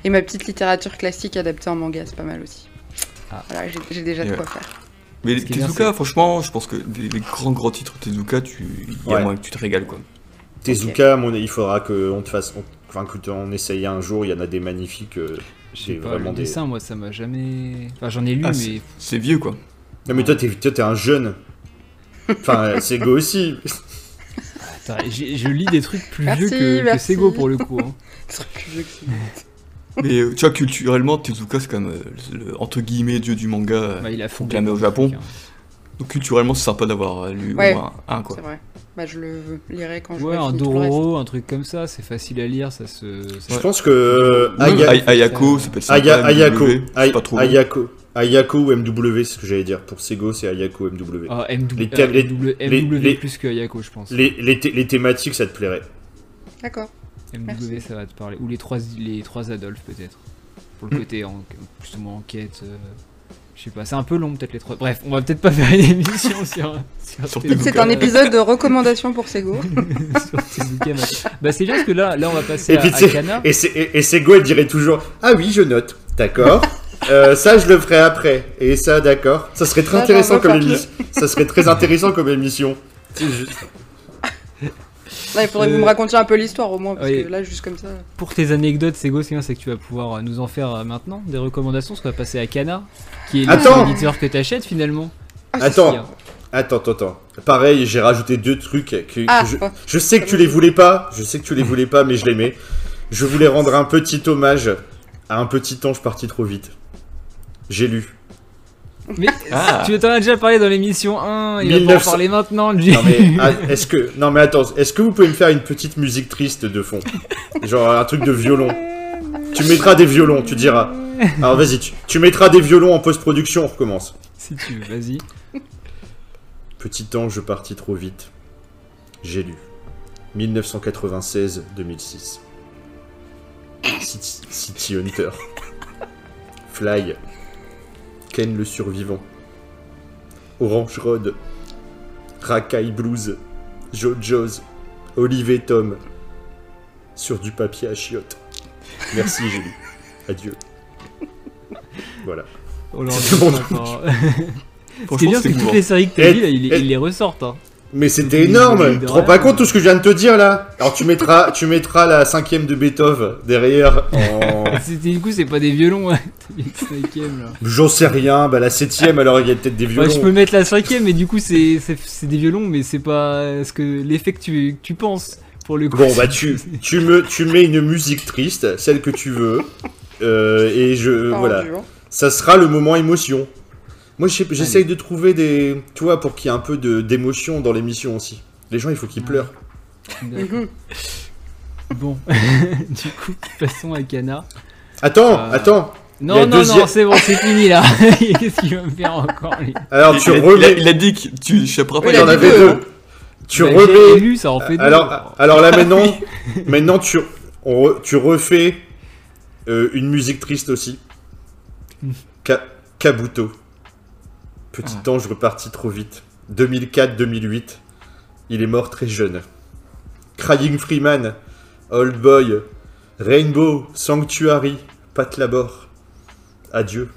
Speaker 3: Et ma petite littérature classique adaptée en manga, c'est pas mal aussi.
Speaker 1: Ah.
Speaker 3: Voilà, j'ai- j'ai déjà de quoi faire.
Speaker 5: Mais Tezuka, franchement, je pense que les, les grands grands titres Tezuka, tu, il y a
Speaker 4: Ouais.
Speaker 5: moyen que tu te régales quoi.
Speaker 4: Tezuka mon, il faudra qu'on te fasse on- enfin que on essaye un jour il y en a des magnifiques. euh,
Speaker 1: pas,
Speaker 4: vraiment
Speaker 1: le
Speaker 4: des.
Speaker 1: dessin, moi, ça m'a jamais. Enfin, j'en ai lu,
Speaker 5: Ah,
Speaker 1: mais.
Speaker 5: C'est vieux quoi.
Speaker 4: Non mais toi t'es toi, t'es un jeune. Enfin c'est go aussi.
Speaker 1: Attends, j'ai- je lis des trucs plus
Speaker 3: Merci,
Speaker 1: vieux que, que. Sego pour le coup. hein. [laughs]
Speaker 3: Ce serait plus vieux que ça.
Speaker 5: Mais euh, tu vois, culturellement, Tezuka, c'est quand même euh, le, entre guillemets dieu du manga.
Speaker 1: Bah, il a fondé.
Speaker 5: au Japon.
Speaker 1: hein.
Speaker 5: Donc culturellement, c'est sympa d'avoir euh, lu
Speaker 3: Ouais.
Speaker 5: moins un quoi.
Speaker 3: C'est vrai. Bah, je le lirai quand je
Speaker 1: Ouais, un. Dororo, un truc comme ça, c'est facile à lire, ça se. ça
Speaker 4: Je
Speaker 1: se-
Speaker 4: pense que euh, Aya-
Speaker 5: Ayako, ça peut être sympa.
Speaker 4: Aya- Ayako, Ay-
Speaker 5: pas trop.
Speaker 4: Ayako, Ayako ou MW, c'est ce que j'allais dire. Pour Sego, c'est Ayako MW.
Speaker 1: Ah, MW,
Speaker 4: Les thèmes- les-
Speaker 1: MW,
Speaker 4: les-
Speaker 1: MW
Speaker 4: les-
Speaker 1: plus que Ayako, je pense.
Speaker 4: Les, les, thé- les thématiques, ça te plairait.
Speaker 3: D'accord.
Speaker 1: MW,
Speaker 3: Merci.
Speaker 1: ça va te parler. Ou les trois, les trois Adolphe, peut-être. Pour le côté, en, justement, enquête. euh, je sais pas, c'est un peu long, peut-être les trois. Bref, on va peut-être pas [laughs] faire une émission sur. sur.
Speaker 3: C'est un épisode de recommandation pour Sego. [laughs]
Speaker 1: Bah, c'est bien parce que là, là, on va passer
Speaker 4: Et
Speaker 1: à, à Kana.
Speaker 4: Et, et, et Sego, elle dirait toujours Ah oui, je note. D'accord. Euh, ça, je le ferai après. Et ça, d'accord. Ça serait très intéressant comme émission. Ça serait très intéressant comme émission. C'est juste-
Speaker 3: il faudrait que vous
Speaker 1: Euh,
Speaker 3: me racontiez un peu l'histoire au moins, parce
Speaker 1: oui.
Speaker 3: que là, juste comme ça.
Speaker 1: Pour tes anecdotes, c'est ce qui bien, c'est que tu vas pouvoir euh, nous en faire euh, maintenant des recommandations, parce qu'on va passer à Cana, qui est le
Speaker 4: Attends.
Speaker 1: seul éditeur que t'achètes finalement.
Speaker 4: Attends,
Speaker 1: Bien.
Speaker 4: attends, attends, attends. Pareil, j'ai rajouté deux trucs que, que
Speaker 3: Ah,
Speaker 4: je, je sais que tu les voulais pas. Je sais que tu les voulais pas, mais je les mets. Je voulais rendre un petit hommage à un petit ange parti trop vite. J'ai lu.
Speaker 1: Mais
Speaker 5: Ah.
Speaker 1: tu t'en as déjà parlé dans l'émission 1, il va pas en
Speaker 4: 1900.
Speaker 1: parler maintenant, lui.
Speaker 4: Non mais [laughs] ah, est-ce que non mais attends, est-ce que vous pouvez me faire une petite musique triste de fond, genre un truc de violon. Tu mettras des violons, tu diras. Alors vas-y, tu, tu mettras des violons en post-production, on recommence.
Speaker 1: Si tu veux, vas-y.
Speaker 4: Petit ange parti trop vite. J'ai lu. 1996-2006. City, City Hunter. Fly. Ken le survivant. Orange Road. Rakai Blues. JoJo's. Olive et Tom. Sur du papier à chiottes. Merci, lu. [laughs] Adieu. Voilà.
Speaker 1: Leur
Speaker 4: C'est bon.
Speaker 1: encore. [laughs] Ce qui est
Speaker 5: Franchement,
Speaker 1: bien, c'est que toutes
Speaker 5: émouvant.
Speaker 1: les séries que t'as
Speaker 4: Et-
Speaker 1: dit, là, ils,
Speaker 4: et-
Speaker 1: ils les ressortent. Hein.
Speaker 4: Mais c'était énorme Tu te rends pas compte tout ce que je viens de te dire là Alors tu mettras, tu mettras la cinquième de Beethoven derrière en... [laughs]
Speaker 1: C'était du coup, c'est pas des violons, ouais. Cinquième là.
Speaker 4: J'en sais rien, bah la septième alors il y a peut-être des
Speaker 1: Ouais,
Speaker 4: violons.
Speaker 1: je peux mettre la cinquième, mais du coup, c'est des violons, mais c'est pas ce que l'effet que tu, que tu penses pour le coup.
Speaker 4: Bon bah tu, [laughs] tu, me, tu mets une musique triste, celle que tu veux, euh, et je... Voilà. Ça sera le moment émotion. Moi j'essaye de trouver des... Tu vois, pour qu'il y ait un peu de- d'émotion dans l'émission aussi. Les gens il faut qu'ils pleurent. [laughs]
Speaker 1: Bon, [laughs] du coup, passons à Cana.
Speaker 4: Attends,
Speaker 1: Euh,
Speaker 4: attends
Speaker 1: Non,
Speaker 4: a
Speaker 1: non,
Speaker 4: deuxième-
Speaker 1: non, c'est bon, c'est fini là. [laughs] Qu'est-ce qu'il va me faire encore lui?
Speaker 4: Alors tu
Speaker 5: il a- il a,
Speaker 4: remets...
Speaker 5: il a dit que tu échapperas pas.
Speaker 4: Il y en avait
Speaker 3: deux.
Speaker 4: Tu
Speaker 1: Bah,
Speaker 4: remets...
Speaker 1: lu, ça en fait deux.
Speaker 4: Alors, alors là maintenant, maintenant tu, on re- tu refais euh, une musique triste aussi. Ka- Kabuto. Petit
Speaker 5: Ah.
Speaker 4: ange reparti trop vite. 2004-2008. Il est mort très jeune. Crying Freeman. Old Boy. Rainbow. Sanctuary. Pat Labor. Adieu.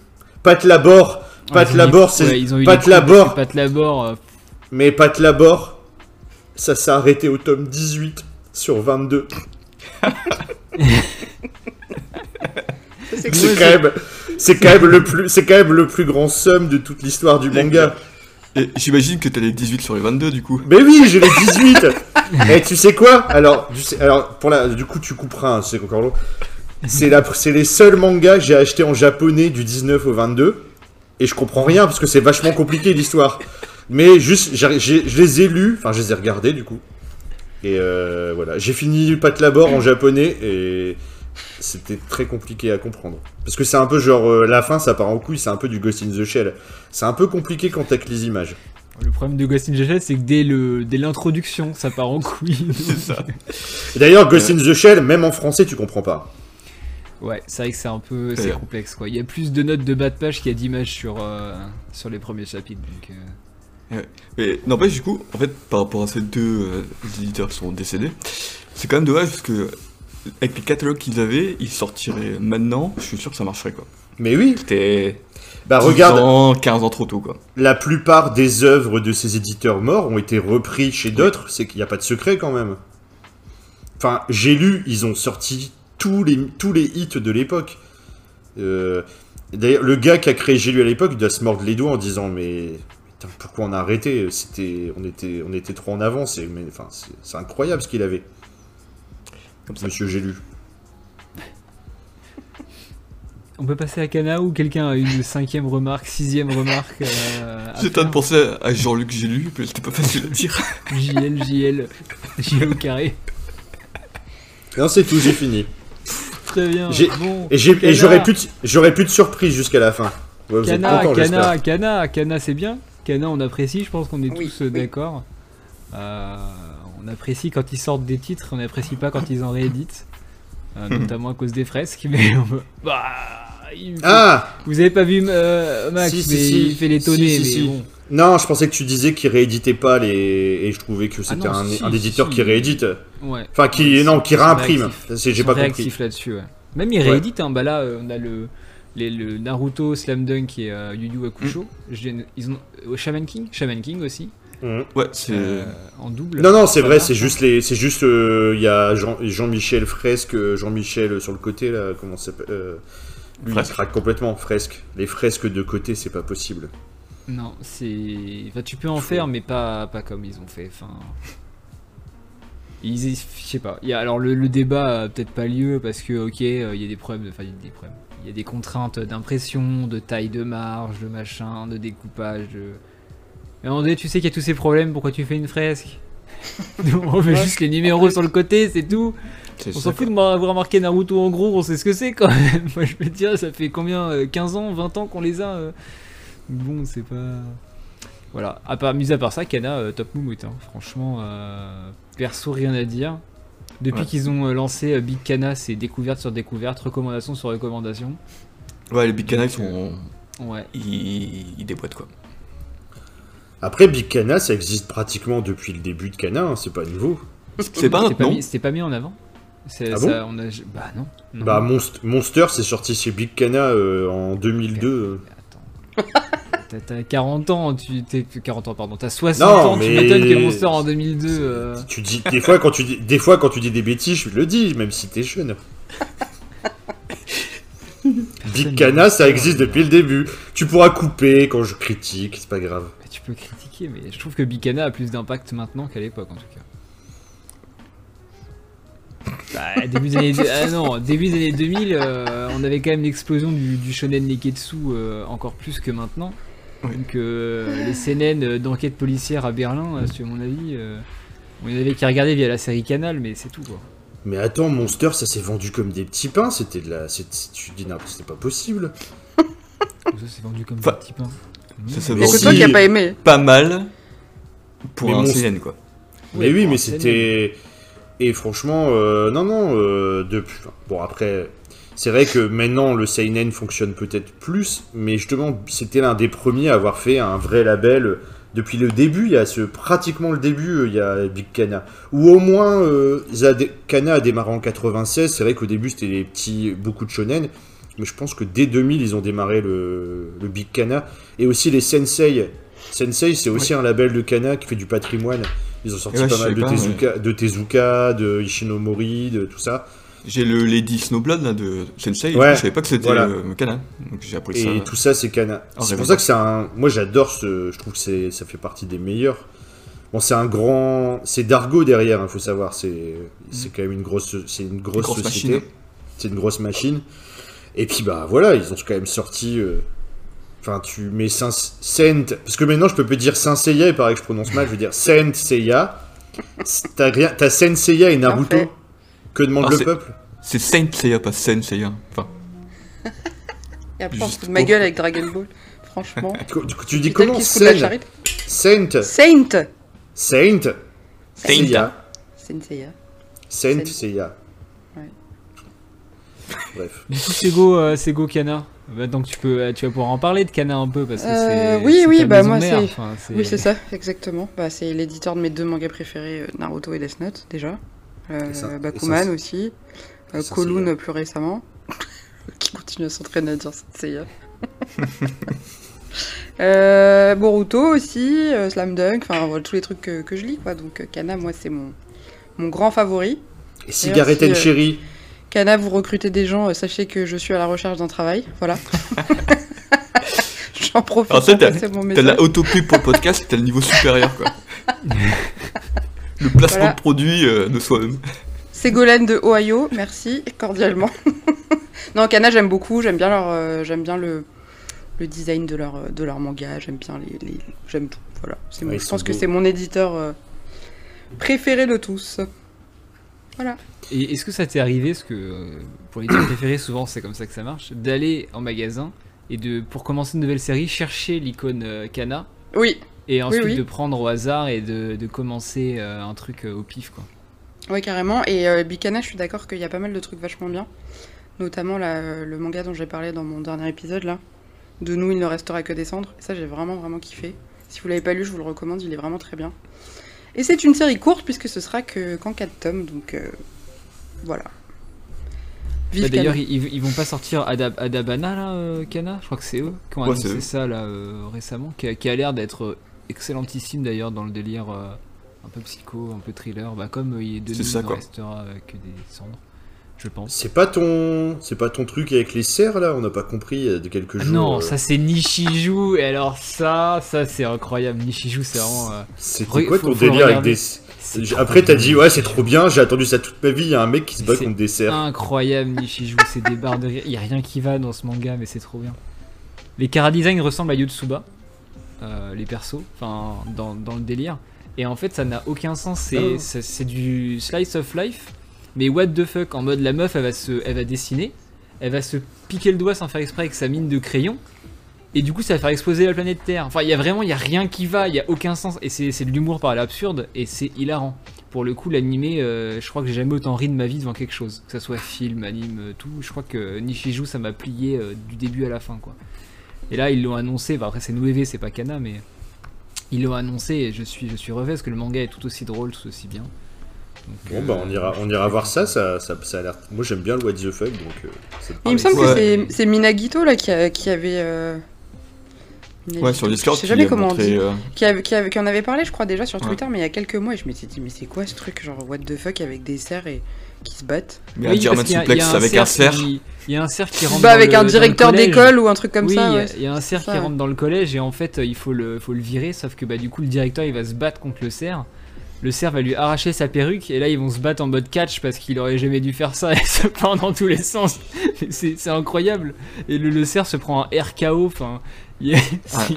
Speaker 4: Pat Labor.
Speaker 1: Ah,
Speaker 4: Pat Labor, c'est
Speaker 1: ouais,
Speaker 4: Pat Labor.
Speaker 1: Pat Labor. euh,
Speaker 4: Mais Pat Labor, ça s'est arrêté au tome 18 sur 22. [laughs]
Speaker 3: C'est
Speaker 4: quand même, c'est quand même le plus, c'est quand même le plus grand somme de toute l'histoire du manga.
Speaker 5: Et J'imagine que t'as les 18 sur les 22 du coup.
Speaker 4: Mais oui, j'ai les 18. [laughs] Et tu sais quoi? Alors, tu sais- alors pour la, du coup, tu couperas, hein, c'est encore long. C'est la, c'est les seuls mangas que j'ai achetés en japonais du 19 au 22. Et je comprends rien parce que c'est vachement compliqué l'histoire. Mais juste, j'ai- j'ai- je les ai lus, enfin, je les ai regardés du coup. Et euh, voilà, j'ai fini Pat Labor en japonais et c'était très compliqué à comprendre. Parce que c'est un peu genre, euh, la fin ça part en couille, c'est un peu du Ghost in the Shell. C'est un peu compliqué quand t'as que les images.
Speaker 1: Le problème de Ghost in the Shell, c'est que dès le dès l'introduction, ça part en couille. [laughs]
Speaker 5: C'est ça.
Speaker 4: Et D'ailleurs, Ghost in the Shell, même en français, tu comprends pas.
Speaker 1: Ouais, c'est vrai que c'est un peu c'est
Speaker 5: Ouais.
Speaker 1: complexe quoi. Il y a plus de notes de bas de page qu'il y a d'images sur euh, sur les premiers chapitres. Donc, euh,
Speaker 5: Mais n'empêche, du coup, en fait, par rapport à ces deux euh, éditeurs qui sont décédés, c'est quand même dommage parce que avec les catalogues qu'ils avaient, ils sortiraient maintenant, je suis sûr que ça marcherait quoi.
Speaker 4: Mais oui,
Speaker 5: C'était
Speaker 4: bah
Speaker 5: 10
Speaker 4: regarde,
Speaker 5: ans, 15 ans trop tôt quoi.
Speaker 4: la plupart des œuvres de ces éditeurs morts ont été repris chez d'autres, c'est qu'il n'y a pas de secret quand même. Enfin, j'ai lu, ils ont sorti tous les, tous les hits de l'époque. Euh, D'ailleurs, le gars qui a créé J'ai lu à l'époque, il doit se mordre les doigts en disant Mais putain, pourquoi on a arrêté? C'était, on, était, on était trop en avance. Et, mais, enfin, c'est incroyable ce qu'il avait,
Speaker 5: Comme ça.
Speaker 4: monsieur J'ai lu. [laughs]
Speaker 1: On peut passer à Cana ou quelqu'un a une cinquième remarque, sixième remarque. Euh, à
Speaker 5: J'étais en train de penser à Jean-Luc j'ai lu, mais c'était pas facile à dire. [laughs]
Speaker 1: JL, JL, JL au carré.
Speaker 4: Non, c'est tout, j'ai fini.
Speaker 1: Très bien.
Speaker 4: J'ai-
Speaker 1: Bon,
Speaker 4: Et, j'ai- j'aurais plus, de- j'aurais plus de surprise jusqu'à la fin. Ouais, vous
Speaker 1: Cana. Cana, Cana, Cana, c'est bien. Cana, on apprécie, je pense qu'on est
Speaker 3: Oui,
Speaker 1: tous
Speaker 3: oui.
Speaker 1: d'accord. Euh, on apprécie quand ils sortent des titres, on n'apprécie pas quand ils en rééditent. Euh, notamment à cause des fresques, [laughs] mais on bah, il-
Speaker 4: Ah
Speaker 1: vous avez pas vu euh, Max,
Speaker 4: Si, si,
Speaker 1: mais
Speaker 4: si.
Speaker 1: il fait mais bon.
Speaker 4: Non, je pensais que tu disais qu'il rééditait pas les. Et je trouvais que c'était
Speaker 1: Ah non,
Speaker 4: un, éditeur qui réédite.
Speaker 1: Ouais.
Speaker 4: Enfin, qui.
Speaker 1: Ouais,
Speaker 4: non, qui réimprime. J'ai pas compris.
Speaker 1: là-dessus, ouais. Même ils
Speaker 4: Ouais.
Speaker 1: rééditent, hein, bah là, euh, on a le, les, le Naruto, Slam Dunk et euh, Yu Yu Hakusho. J'ai- Ils ont Shaman King, Shaman King aussi
Speaker 5: Ouais, c'est.
Speaker 1: euh, en double.
Speaker 4: Non, non, c'est vrai, c'est juste les, c'est juste, euh, il y a Jean, Jean-Michel Fresque, euh, Jean-Michel sur le côté là, comment ça s'appelle euh, Lui, il craque complètement, Fresque. Les fresques de côté, c'est pas possible.
Speaker 1: Non, c'est. Enfin, tu peux en faire, mais pas, pas comme ils ont fait. Enfin. Ils, je sais pas. Il y a, alors le, le débat a peut-être pas lieu parce que ok, euh, il y a des problèmes. Enfin, il y a des problèmes. Il y a des contraintes d'impression, de taille de marge, de machin, de découpage. De... Mais moment donné, tu sais qu'il y a tous ces problèmes. Pourquoi tu fais une fresque [laughs] On met juste les numéros sur le côté, c'est tout. On s'en fout de m'avoir marqué Naruto en gros, on sait ce que c'est quand même. [laughs] Moi je te dire, ça fait combien euh, 15 ans, 20 ans qu'on les a euh. Bon, c'est pas. Voilà, à part, mis à part ça, Kana, euh, top moumoute. hein. Franchement, euh, perso, rien à dire. Depuis
Speaker 5: Ouais.
Speaker 1: qu'ils ont euh, lancé euh, Big Kana, c'est découverte sur découverte, recommandation sur recommandation.
Speaker 5: Ouais, les Big Cana, ils sont.
Speaker 1: Ouais.
Speaker 5: Ils, ils déboîtent quoi.
Speaker 4: Après, Big Cana, ça existe pratiquement depuis le début de Cana, hein, c'est pas nouveau.
Speaker 5: C'est pas
Speaker 1: pas,
Speaker 5: non
Speaker 1: mis- c'était pas mis en avant
Speaker 4: Ah
Speaker 1: ça, on a... Bah non. non.
Speaker 4: Bah, Monst- Monster, c'est sorti chez Big Cana euh, en 2002. euh.
Speaker 1: Attends. [laughs] T'as- T'as 40 ans, tu t'es 40 ans pardon, t'as 60
Speaker 4: Non,
Speaker 1: ans, tu
Speaker 4: mais-
Speaker 1: m'étonnes que Monster en 2002. euh,
Speaker 4: Tu dis, des fois, quand tu dis, des fois, quand tu dis des bêtises, je le dis, même si t'es jeune. Big Cana, ça existe depuis le début. Tu pourras couper quand je critique, c'est pas grave.
Speaker 1: Tu peux critiquer, mais je trouve que Bicana a plus d'impact maintenant qu'à l'époque en tout cas. Bah, [laughs] début des années, ah non, début des années 2000, euh, on avait quand même l'explosion du, du shonen neketsu euh, encore plus que maintenant.
Speaker 5: Oui.
Speaker 1: Donc euh, les CNN d'enquête policière à Berlin, sur mon avis, euh, y en avait qui regardaient via la série Canal, mais c'est tout quoi.
Speaker 4: Mais attends, Monster, ça s'est vendu comme des petits pains, c'était de la. Tu dis n'importe c'était pas possible.
Speaker 1: Ça c'est vendu comme
Speaker 5: Enfin,
Speaker 1: des petits pains.
Speaker 5: Ça, ça
Speaker 1: Mmh.
Speaker 5: Aussi-
Speaker 3: toi qui a pas aimé.
Speaker 5: Pas mal pour
Speaker 4: Mais
Speaker 5: un quoi.
Speaker 4: Mais oui, mais c'était. Et franchement, euh, non, non, euh, depuis. enfin, Bon, après, c'est vrai que maintenant le Seinen fonctionne peut-être plus, mais justement, c'était l'un des premiers à avoir fait un vrai label. Depuis le début, il y a ce, pratiquement le début, euh, il y a Big Kana. Ou au moins, euh, Kana a démarré en 96. C'est vrai qu'au début, c'était les petits, beaucoup de shonen. Mais je pense que dès 2000, ils ont démarré le, le Big Kana. Et aussi les Sensei. Sensei, c'est aussi un label de Kana qui fait du patrimoine. Ils ont sorti
Speaker 5: Ouais,
Speaker 4: pas mal de
Speaker 5: pas,
Speaker 4: Tezuka, de Tezuka, de Ishinomori, de tout ça.
Speaker 5: J'ai le Lady Snowblood là de Sensei,
Speaker 4: Ouais,
Speaker 5: je savais pas que c'était
Speaker 4: voilà.
Speaker 5: euh, Kana. Donc j'ai appris ça.
Speaker 4: Et tout ça, c'est Kana. C'est pour ça que c'est un. Moi, j'adore ce. Je trouve que ça fait partie des meilleurs. Bon, c'est un grand. C'est Dargo derrière, il faut savoir. C'est, c'est quand même une grosse, c'est une grosse,
Speaker 5: grosse
Speaker 4: société. C'est une grosse machine. Et puis, bah voilà, ils ont quand même sorti. euh, Enfin, tu mets Saint, Saint. Parce que maintenant, je peux plus dire Saint Seiya, il paraît que je prononce mal. Je veux dire Saint Seiya. T'as, rien... T'as Saint Seiya et Naruto.
Speaker 3: Parfait.
Speaker 4: Que demande
Speaker 5: Alors,
Speaker 4: le peuple?
Speaker 5: C'est Saint Seiya, pas Saint Seiya. Enfin, [laughs]
Speaker 3: Et après, on se fout de ma gueule avec Dragon Ball. Franchement. [laughs]
Speaker 4: Du coup, Tu dis comment Saint. Saint
Speaker 3: Saint
Speaker 4: Saint
Speaker 5: Saint.
Speaker 4: Seiya.
Speaker 3: Saint Seiya.
Speaker 4: Saint
Speaker 3: Saint.
Speaker 4: Seiya. Bref.
Speaker 1: Du coup, c'est Go, euh, Kana. Bah, donc tu peux, tu vas pouvoir en parler de Kana un peu parce que
Speaker 3: Euh,
Speaker 1: c'est.
Speaker 3: oui, oui, bah, moi, c'est-
Speaker 1: enfin,
Speaker 3: Oui, c'est ça, exactement. Bah, c'est l'éditeur de mes deux mangas préférés, euh, Naruto et Death Note, déjà. Euh,
Speaker 4: ça-
Speaker 3: Bakuman
Speaker 4: ça,
Speaker 3: aussi. Euh,
Speaker 4: ça,
Speaker 3: Kowloon plus récemment. [laughs] qui continue à s'entraîner à dire Seiya. [laughs] euh, Boruto aussi, euh, Slam Dunk, enfin voilà, tous les trucs que, que je lis quoi. Donc Kana, moi c'est mon, mon grand favori.
Speaker 4: Et Cigarette and
Speaker 3: euh, Kana, vous recrutez des gens, euh, sachez que je suis à la recherche d'un travail. Voilà. [laughs] J'en profite
Speaker 5: Alors, ça,
Speaker 3: pour
Speaker 5: t'as- t'as
Speaker 3: message.
Speaker 5: la autopub pour le podcast, t'as le niveau supérieur quoi. [laughs] le placement
Speaker 3: Voilà.
Speaker 5: de produit euh, de soi-même.
Speaker 3: Ségolène de Ohio, merci cordialement. [laughs] non, Kana, j'aime beaucoup, j'aime bien leur, euh, j'aime bien le, le design de leur, de leur manga, j'aime bien les, les- j'aime tout. Voilà, c'est
Speaker 4: Ouais,
Speaker 3: je pense que c'est mon éditeur euh, préféré de tous. Voilà.
Speaker 1: Et est-ce que ça t'est arrivé, parce que euh, pour les titres préférés, souvent c'est comme ça que ça marche, d'aller en magasin et de, pour commencer une nouvelle série, chercher l'icône euh, Kana
Speaker 3: Oui,
Speaker 1: et ensuite
Speaker 3: oui.
Speaker 1: de prendre au hasard et de, de commencer euh, un truc euh, au pif quoi.
Speaker 3: ouais carrément. Et euh, Bikana, je suis d'accord qu'il y a pas mal de trucs vachement bien, notamment euh, le manga dont j'ai parlé dans mon dernier épisode là. De nous, il ne restera que des cendres. Ça, j'ai vraiment vraiment kiffé. Si vous l'avez pas lu, je vous le recommande, il est vraiment très bien. Et c'est une série courte puisque ce sera que qu'en 4 tomes, donc euh, voilà.
Speaker 1: Bah, D'ailleurs, ils, ils vont pas sortir Adab- Adabana là, euh, Kana Je crois que c'est eux qui ont
Speaker 5: Ouais,
Speaker 1: annoncé ça là euh, récemment, qui a, qui a l'air d'être euh, excellentissime d'ailleurs dans le délire euh, un peu psycho, un peu thriller, bah comme euh, il est de nous, il ne restera euh, que des cendres, je pense.
Speaker 4: C'est pas ton, c'est pas ton truc avec les cerfs là On n'a pas compris a de quelques
Speaker 1: Ah
Speaker 4: jours.
Speaker 1: non,
Speaker 4: euh,
Speaker 1: ça c'est Nishiju, et alors ça, ça c'est incroyable. Nishiju, c'est vraiment. euh, Re-
Speaker 4: quoi ton
Speaker 1: faut
Speaker 4: délire avec des.
Speaker 1: c'est
Speaker 4: Après, t'as dit, ouais, c'est trop bien, j'ai attendu ça toute ma vie. Il y a un mec qui se bat
Speaker 1: C'est
Speaker 4: contre des cerfs.
Speaker 1: incroyable Nishiju, c'est des barres de rire. Il y a rien qui va dans ce manga, mais c'est trop bien. Les chara design ressemblent à Yotsuba, euh, les persos, enfin dans, dans le délire. Et en fait, ça n'a aucun sens. C'est
Speaker 4: Oh.
Speaker 1: c'est- c'est du slice of life, mais what the fuck en mode la meuf, elle va se, elle va dessiner, elle va se piquer le doigt sans faire exprès avec sa mine de crayon. Et du coup, ça va faire exploser la planète Terre. Enfin, il y a vraiment, il rien qui va, il y a aucun sens. Et c'est de l'humour par l'absurde, et c'est hilarant. Pour le coup, l'animé, euh, je crois que j'ai jamais autant ri de ma vie devant quelque chose. Que ça soit film, anime, euh, tout. Je crois que Nishiju, ça m'a plié euh, du début à la fin, quoi. Et là, ils l'ont annoncé. Bah, après, c'est Nueve, c'est pas Kana, mais ils l'ont annoncé. Et je suis, je suis parce que le manga est tout aussi drôle, tout aussi bien. Donc,
Speaker 4: Bon,
Speaker 1: euh,
Speaker 4: bah, on ira, on ira voir ça. Ça, ça, ça a l'air. Moi, j'aime bien le What the fuck, donc. euh, ça
Speaker 3: Il me semble
Speaker 5: Ouais.
Speaker 3: que c'est- Minagito là qui, a- qui avait. euh, Minagito,
Speaker 5: Ouais, sur Discord,
Speaker 3: Je sais
Speaker 5: qui
Speaker 3: jamais
Speaker 5: a
Speaker 3: comment on dit.
Speaker 5: euh,
Speaker 3: Qui, avait- qui, avait- qui en avait parlé, je crois, déjà sur
Speaker 5: Ouais.
Speaker 3: Twitter, mais il y a quelques mois, et je m'étais dit, mais c'est quoi ce truc, genre what the fuck avec des cerfs et qui se battent?
Speaker 5: Mais
Speaker 1: oui,
Speaker 5: un
Speaker 1: a-
Speaker 5: suplex
Speaker 1: il y a
Speaker 5: avec un cerf.
Speaker 1: qui- Il y a un cerf qui
Speaker 3: se
Speaker 1: rentre.
Speaker 3: bat
Speaker 1: dans
Speaker 3: avec
Speaker 1: le-
Speaker 3: un directeur d'école ou un truc comme
Speaker 1: oui,
Speaker 3: ça.
Speaker 1: il y a-
Speaker 3: ouais.
Speaker 1: il y a un cerf qui rentre dans le collège et en fait il faut le, faut le virer sauf que bah du coup le directeur il va se battre contre le cerf. Le cerf va lui arracher sa perruque et là ils vont se battre en mode catch parce qu'il aurait jamais dû faire ça [laughs] et se part dans tous les sens. C'est incroyable. Et le, le cerf se prend un RKO, enfin...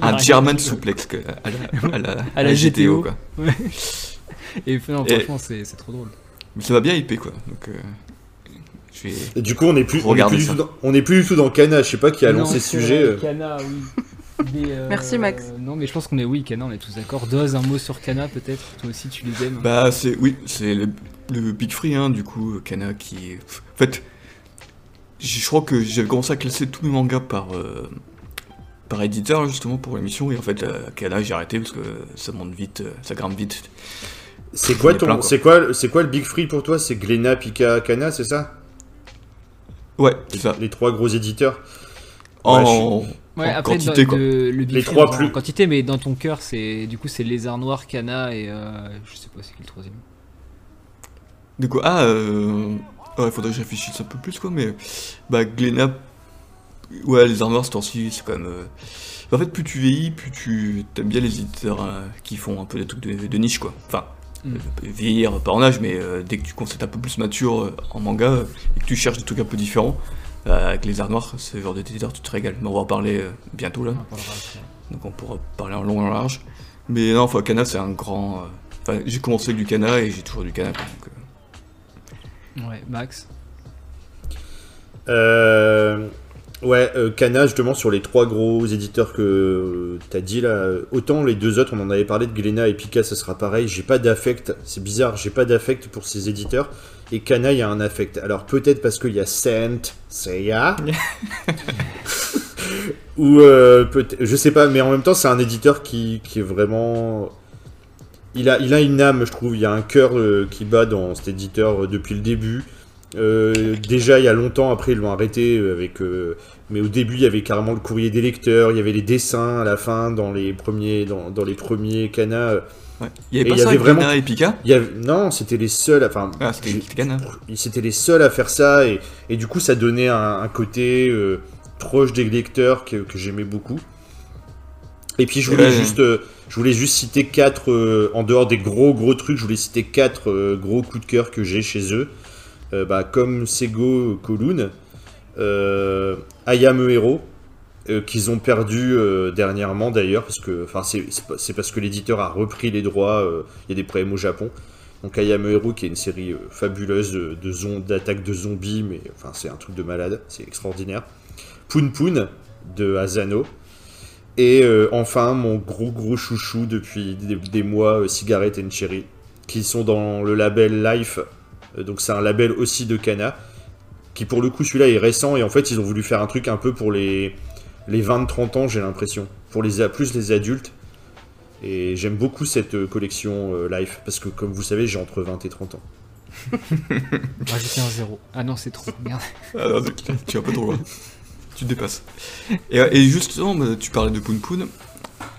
Speaker 5: Un, German que- à la, à la,
Speaker 1: À la GTO.
Speaker 5: quoi. [laughs]
Speaker 1: Et non,
Speaker 5: Et-
Speaker 1: franchement c'est trop drôle.
Speaker 5: Mais ça va bien hyper quoi. Donc, euh.
Speaker 4: Et du coup, on n'est plus, on est plus, du tout dans, on est plus du tout dans Kana. Je sais pas qui a
Speaker 1: Non,
Speaker 4: lancé ce sujet.
Speaker 1: vrai,
Speaker 4: euh.
Speaker 1: Kana, oui. Mais, euh,
Speaker 3: Merci, Max.
Speaker 1: Non mais je pense qu'on est oui Kana, on est tous d'accord. Dose un mot sur Kana peut-être? Toi aussi tu les aimes.
Speaker 5: Bah, c'est. Oui, c'est le, le Big Free, hein, du coup, Kana qui. est- En fait, je crois que j'avais commencé à classer tous mes mangas par. euh, par éditeur justement pour l'émission et en fait euh, Kana j'ai arrêté parce que ça monte vite, euh, ça grimpe vite.
Speaker 4: C'est quoi ton, c'est quoi, c'est quoi le Big Free pour toi? C'est Glénat, Pika, Kana, c'est ça?
Speaker 5: Ouais, c'est ça.
Speaker 4: Les trois gros éditeurs.
Speaker 5: En,
Speaker 4: Ouais,
Speaker 1: Ouais,
Speaker 5: en
Speaker 1: après,
Speaker 5: quantité
Speaker 1: dans-
Speaker 5: quoi.
Speaker 1: de- le
Speaker 4: Les trois
Speaker 1: en
Speaker 4: plus-
Speaker 1: quantité, mais dans ton cœur, c'est du coup c'est Lézard Noir, Kana et euh, je sais pas c'est qui le troisième.
Speaker 5: De quoi? Ah, euh... ouais, faudrait que je réfléchisse un peu plus, quoi, mais... Bah, Glénat... Ouais, les armoires, ce temps-ci, c'est quand même... euh, En fait, plus tu vieillis, plus tu t'aimes bien les éditeurs euh, qui font un peu des trucs de, de niche, quoi. Enfin,
Speaker 1: Mm.
Speaker 5: euh, vieillir, pas en âge, mais euh, dès que tu commences à être un peu plus mature euh, en manga, euh, et que tu cherches des trucs un peu différents, avec les arts noirs, ce genre d'éditeur, tu te régales. Mais on va en parler euh, bientôt, là. Donc on pourra parler en long et en large. Mais non, enfin, Kana, c'est un grand... euh, Enfin, j'ai commencé avec du Kana, et j'ai toujours du Kana, quoi, donc... euh,
Speaker 1: Ouais, Max.
Speaker 4: Euh, ouais, euh, Kana, justement, sur les trois gros éditeurs que euh, t'as dit là, euh, autant les deux autres, on en avait parlé de Glénat et Pika, ça sera pareil. J'ai pas d'affect, c'est bizarre, j'ai pas d'affect pour ces éditeurs. Et Kana, il y a un affect. Alors peut-être parce qu'il y a Saint Seiya. [laughs] Ou euh, peut je sais pas, mais en même temps, c'est un éditeur qui, qui est vraiment. Il a, il a une âme, je trouve. Il y a un cœur euh, qui bat dans cet éditeur euh, depuis le début. Déjà, il y a longtemps, après, ils l'ont arrêté avec. mais au début, il y avait carrément le courrier des lecteurs, il y avait les dessins à la fin dans les premiers, dans, dans les premiers canas.
Speaker 5: Ouais. Il y avait
Speaker 4: Et
Speaker 5: pas
Speaker 4: y
Speaker 5: ça
Speaker 4: avait
Speaker 5: avec
Speaker 4: vraiment-
Speaker 5: et Pika
Speaker 4: Il y avait, non, c'était les seuls. Enfin,
Speaker 5: Ah, c'était
Speaker 4: les seuls à faire ça et, et du coup ça donnait un, un côté euh, proche des lecteurs que, que j'aimais beaucoup. Et puis je voulais
Speaker 5: Ouais.
Speaker 4: juste, euh, je voulais juste citer quatre euh, en dehors des gros gros trucs, je voulais citer quatre euh, gros coups de cœur que j'ai chez eux, bah, comme Sego euh, Ayame Hero. Euh, qu'ils ont perdu euh, dernièrement d'ailleurs parce que c'est parce que l'éditeur a repris les droits euh, il y a des problèmes au Japon donc Ayame qui est une série fabuleuse de, de zombies, mais c'est un truc de malade, c'est extraordinaire. Poun Poun de Asano. Et enfin mon gros gros chouchou depuis des, mois, Cigarette and Cherry, qui sont dans le label Life. Donc c'est un label aussi de Kana, qui pour le coup celui-là est récent et en fait ils ont voulu faire un truc un peu pour les, les 20-30 ans j'ai l'impression, pour les a- plus les adultes. Et j'aime beaucoup cette euh, collection euh, Life, parce que comme vous savez, j'ai entre 20 et 30 ans. [laughs]
Speaker 1: Rajouter un zéro. Ah non, c'est trop. Merde.
Speaker 5: Ah non, tu- tu vas pas trop loin. Tu te dépasses. Et, et justement, bah, tu parlais de Poon Poon.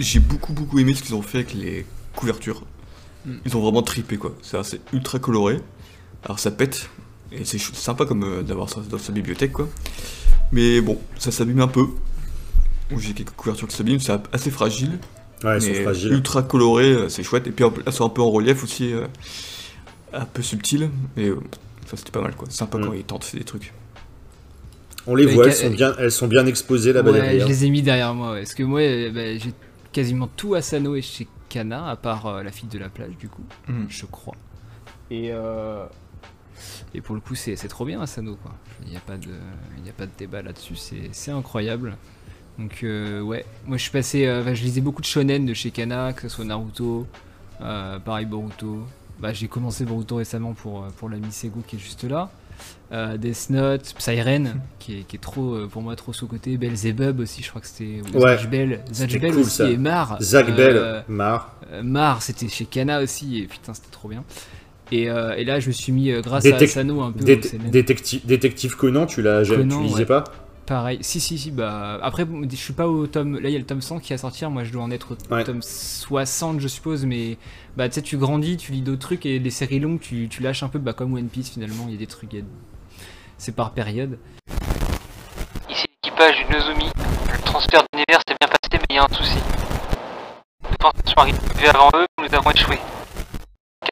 Speaker 5: J'ai beaucoup beaucoup aimé ce qu'ils ont fait avec les couvertures.
Speaker 1: Mm.
Speaker 5: Ils ont vraiment tripé quoi. C'est assez ultra coloré. Alors ça pète. Et c'est sympa comme euh, d'avoir ça dans sa bibliothèque quoi. Mais bon, ça s'abîme un peu. Bon, J'ai quelques couvertures qui s'abîment, c'est assez fragile.
Speaker 4: Ouais, sont
Speaker 5: mais
Speaker 4: fragiles.
Speaker 5: ultra coloré, euh, c'est chouette. Et puis elles sont un peu en relief aussi, euh, un peu subtil. Et euh, ça c'était pas mal quoi. Sympa
Speaker 4: Mm.
Speaker 5: quand ils tentent des trucs.
Speaker 4: On les
Speaker 1: Mais
Speaker 4: voit, elles sont bien, elles sont bien exposées là-bas
Speaker 1: Ouais,
Speaker 4: derrière.
Speaker 1: je les ai mis derrière moi. ouais. Parce que moi, euh, bah, j'ai quasiment tout Asano et chez Kana, à part euh, la fille de la plage, du coup,
Speaker 5: Mm.
Speaker 1: je crois. Et, euh, et pour le coup, c'est trop bien Asano, quoi. Il n'y a, pas de- il y a pas de débat là-dessus, c'est incroyable. Donc, euh, ouais, moi je suis passé. euh, bah, je lisais beaucoup de shonen de chez Kana, que ce soit Naruto, euh, pareil Boruto. Bah, j'ai commencé Boruto récemment pour, euh, pour l'ami Sego qui est juste là. Euh, Death Note, Psyren, [laughs] qui est, qui est trop, pour moi, trop sous-côté. Belzebub aussi, je crois que c'était. ou
Speaker 4: Ouais.
Speaker 1: Bell. Bell
Speaker 4: cool,
Speaker 1: aussi,
Speaker 4: ça.
Speaker 1: et Mar.
Speaker 4: Zach
Speaker 1: Euh,
Speaker 4: Bell, Mar.
Speaker 1: Mar, c'était chez Kana aussi, et putain, c'était trop bien. Et, euh, et là, je me suis mis, euh, grâce
Speaker 4: Détec-
Speaker 1: à Asano, un peu.
Speaker 4: détective, détective Conan, tu l'as, tu
Speaker 1: Conan,
Speaker 4: lisais
Speaker 1: ouais.
Speaker 4: pas?
Speaker 1: Pareil, si, si, si, bah. Après, je suis pas au tome. Là, il y a le tome 100 qui va sortir. Moi, je dois en être au
Speaker 4: Ouais.
Speaker 1: tome 60, je suppose. Mais, bah, tu sais, tu grandis, tu lis d'autres trucs. Et les séries longues, tu, tu lâches un peu, bah, comme One Piece, finalement. Il y a des trucs. a- C'est par période.
Speaker 2: Ici l'équipage du Nozomi. Le transfert d'univers s'est bien passé, mais il y a un souci. Forces sont arrivées avant eux, nous avons échoué.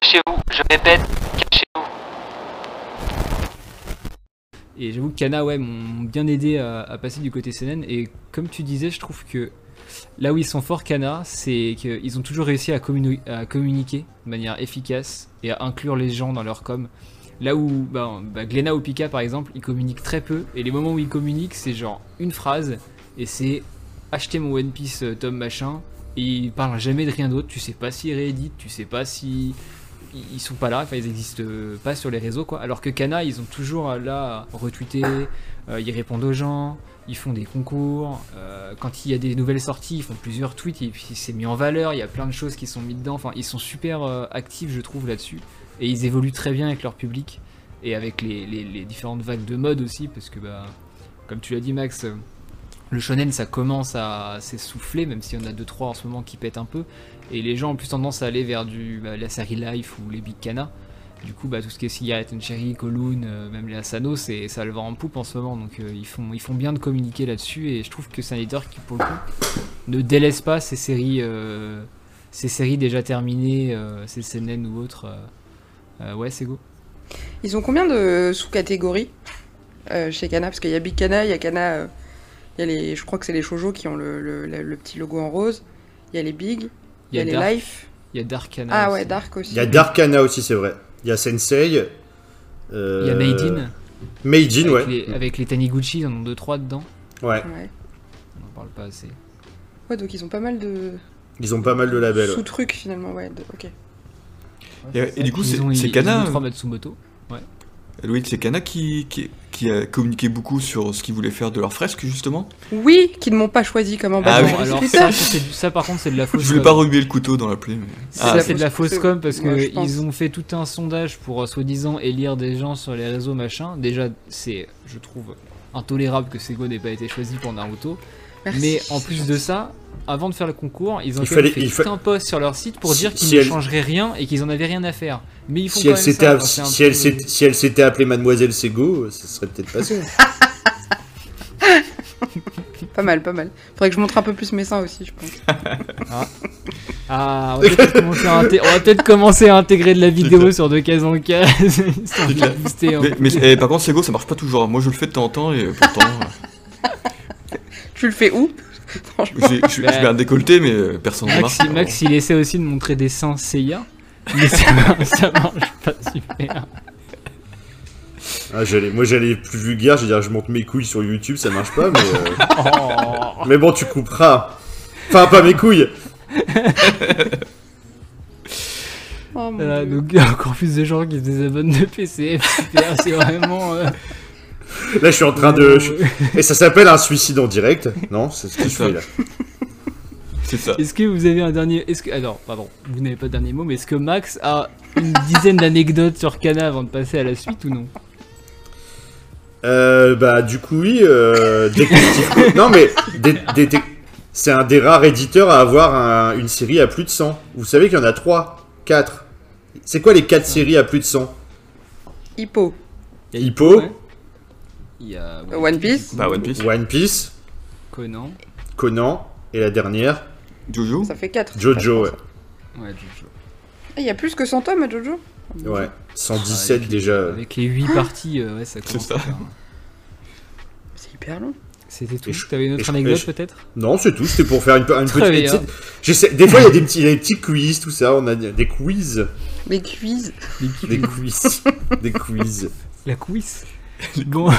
Speaker 2: Cachez-vous, je répète, cachez-vous.
Speaker 1: Et j'avoue que Kana, ouais, m'ont bien aidé à, passer du côté CNN. Et comme tu disais, je trouve que là où ils sont forts, Kana, c'est qu'ils ont toujours réussi à communiquer de manière efficace et à inclure les gens dans leur com. Là où bah, bah, Glenna ou Pika, par exemple, ils communiquent très peu. Et les moments où ils communiquent, c'est genre une phrase. Et c'est acheter mon One Piece euh, tome machin. Et ils parlent jamais de rien d'autre. Tu sais pas s'ils rééditent, tu sais pas si ils sont pas là, enfin ils existent pas sur les réseaux quoi. Alors que Kana, ils ont toujours euh, là à retweeter, euh, ils répondent aux gens, ils font des concours. euh, quand il y a des nouvelles sorties, ils font plusieurs tweets et puis c'est mis en valeur. Il y a plein de choses qui sont mises dedans. Enfin, ils sont super actifs, je trouve là-dessus. Et ils évoluent très bien avec leur public et avec les, différentes vagues de mode aussi, parce que bah, comme tu l'as dit Max. le shonen ça commence à s'essouffler même s'il y en a 2-3 en ce moment qui pètent un peu et les gens ont plus tendance à aller vers du, bah, la série Life ou les Big Kana. Du coup, bah, tout ce qui est Cigarette and Cherry, Kowloon, euh, même les Asano, ça le vend en poupe en ce moment. Donc euh, ils, font, ils font bien de communiquer là-dessus. Et je trouve que c'est un éditeur qui, pour le coup, ne délaisse pas ces séries, euh, ces séries déjà terminées, euh, ces CNN ou autres. ouais, c'est go.
Speaker 3: Ils ont combien de sous-catégories chez Kana? Parce qu'il y a Big Kana, il y a Kana. il y a les, je crois que c'est les shoujo qui ont le- le petit logo en rose. Il y a les Big, il y a, les
Speaker 1: Dark,
Speaker 3: Life.
Speaker 1: il y a Dark Kana.
Speaker 3: Ah
Speaker 1: aussi.
Speaker 3: ouais, Dark aussi.
Speaker 4: Il y a Darkana aussi, c'est vrai. Il y a Sensei. euh,
Speaker 1: Il y a Made in.
Speaker 4: Made in, ouais.
Speaker 1: avec, les, avec les Taniguchi, ils en ont 2-3 dedans.
Speaker 4: Ouais.
Speaker 3: Ouais.
Speaker 1: On en parle pas assez.
Speaker 3: Ouais, donc ils ont pas mal de
Speaker 4: Ils ont pas mal de labels. ouais.
Speaker 3: sous-trucs finalement. Ouais, de- ok.
Speaker 5: Et, et du coup,
Speaker 1: Ils
Speaker 5: c'est Kana,
Speaker 1: ils ont deux, trois Matsumoto.
Speaker 5: Loïc, c'est Kana qui, qui, qui a communiqué beaucoup sur ce qu'ils voulaient faire de leur fresque, justement.
Speaker 3: Oui, qui ne m'ont pas choisi comme
Speaker 5: Ah
Speaker 3: ambassadeur.
Speaker 5: oui.
Speaker 1: Bon, alors ça, du- ça, par contre, c'est de la fausse
Speaker 5: Je voulais
Speaker 1: com.
Speaker 5: pas remuer le couteau dans la plaie, mais...
Speaker 1: Ça,
Speaker 5: Ah,
Speaker 1: c'est de la fausse com parce
Speaker 3: ouais, je
Speaker 1: que
Speaker 3: pense.
Speaker 1: ils ont fait tout un sondage pour euh, soi-disant élire des gens sur les réseaux machin. Déjà, c'est, je trouve, intolérable que Sego n'ait pas été choisi pour Naruto.
Speaker 3: Merci.
Speaker 1: Mais en plus de ça, avant de faire le concours, ils ont
Speaker 4: Il fallait-
Speaker 1: fait
Speaker 4: il
Speaker 1: tout
Speaker 4: fa-
Speaker 1: un post sur leur site pour
Speaker 4: Si-
Speaker 1: dire qu'ils
Speaker 4: si
Speaker 1: ne
Speaker 4: elle-
Speaker 1: changeraient rien et qu'ils en avaient rien à faire. Mais ils font
Speaker 4: Si
Speaker 1: quand
Speaker 4: elle
Speaker 1: même
Speaker 4: s'était
Speaker 1: ça.
Speaker 4: app-
Speaker 1: alors c'est un
Speaker 4: si elle
Speaker 1: peu-
Speaker 4: s'était- si elle s'était appelée Mademoiselle Sego, ça serait peut-être passé. [laughs]
Speaker 3: Pas mal, pas mal. Faudrait que je montre un peu plus mes seins aussi, je pense.
Speaker 1: Ah, on va peut-être commencer, à inté- on va peut-être commencer à intégrer de la vidéo sur [laughs] de case en case. booster
Speaker 5: Mais, eh, par contre, Sego, ça marche pas toujours. Moi, je le fais de temps en temps, et pourtant,
Speaker 3: Tu le fais où? Franchement.
Speaker 5: je, je mets un décolleté, mais euh, personne ne
Speaker 1: Max, il- Max, il essaie aussi de montrer des seins Seiya. Mais ça, ça marche pas super.
Speaker 4: Ah, j'allais- moi j'allais plus vulgaire, dire je monte mes couilles sur YouTube, ça marche pas, mais, [laughs] euh,
Speaker 1: Oh.
Speaker 4: mais bon, tu couperas. Enfin, pas mes couilles.
Speaker 3: Oh, mon
Speaker 1: Voilà,
Speaker 3: Dieu.
Speaker 1: donc il y a encore plus de gens qui se désabonnent de PCF. Super, c'est vraiment. euh,
Speaker 4: Là, je suis en train de. je- Et ça s'appelle un suicide en direct Non, c'est ce que je fais là.
Speaker 5: C'est ça.
Speaker 1: Est-ce que vous avez un dernier. Est-ce que. Alors, pardon, vous n'avez pas de dernier mot, mais est-ce que Max a une [laughs] dizaine d'anecdotes sur Kana avant de passer à la suite ou non?
Speaker 4: Euh, bah, du coup, oui. Euh, Détective [laughs] Non, mais c'est un des rares éditeurs à avoir un- une série à plus de 100. Vous savez qu'il y en a 3, 4. C'est quoi les 4 séries à plus de 100
Speaker 3: Hippo.
Speaker 1: Il y a
Speaker 4: Hippo.
Speaker 1: ouais. Il y a.
Speaker 3: One Piece.
Speaker 5: Bah, One Piece.
Speaker 4: One Piece,
Speaker 1: Conan.
Speaker 4: Conan, et la dernière,
Speaker 5: Jojo
Speaker 3: Ça fait 4.
Speaker 4: Jojo, ouais.
Speaker 1: Ouais, Jojo.
Speaker 3: Il y a plus que 100 tomes à Jojo
Speaker 4: Ouais, 117
Speaker 1: Avec les-
Speaker 4: déjà.
Speaker 1: Avec les 8 parties, euh, ouais, ça commence
Speaker 5: ça.
Speaker 1: à faire.
Speaker 3: C'est hyper long.
Speaker 1: C'était tout.
Speaker 4: Je-
Speaker 1: T'avais une autre
Speaker 4: je-
Speaker 1: anecdote
Speaker 4: je-
Speaker 1: peut-être?
Speaker 4: Non, c'est tout, c'était pour faire une, petite. j'essaie- Des fois, il y a des petits, des petits quiz, tout ça. On a des quiz.
Speaker 3: Les quiz.
Speaker 4: Des quiz. des quiz.
Speaker 1: La quiz. [laughs] Bon,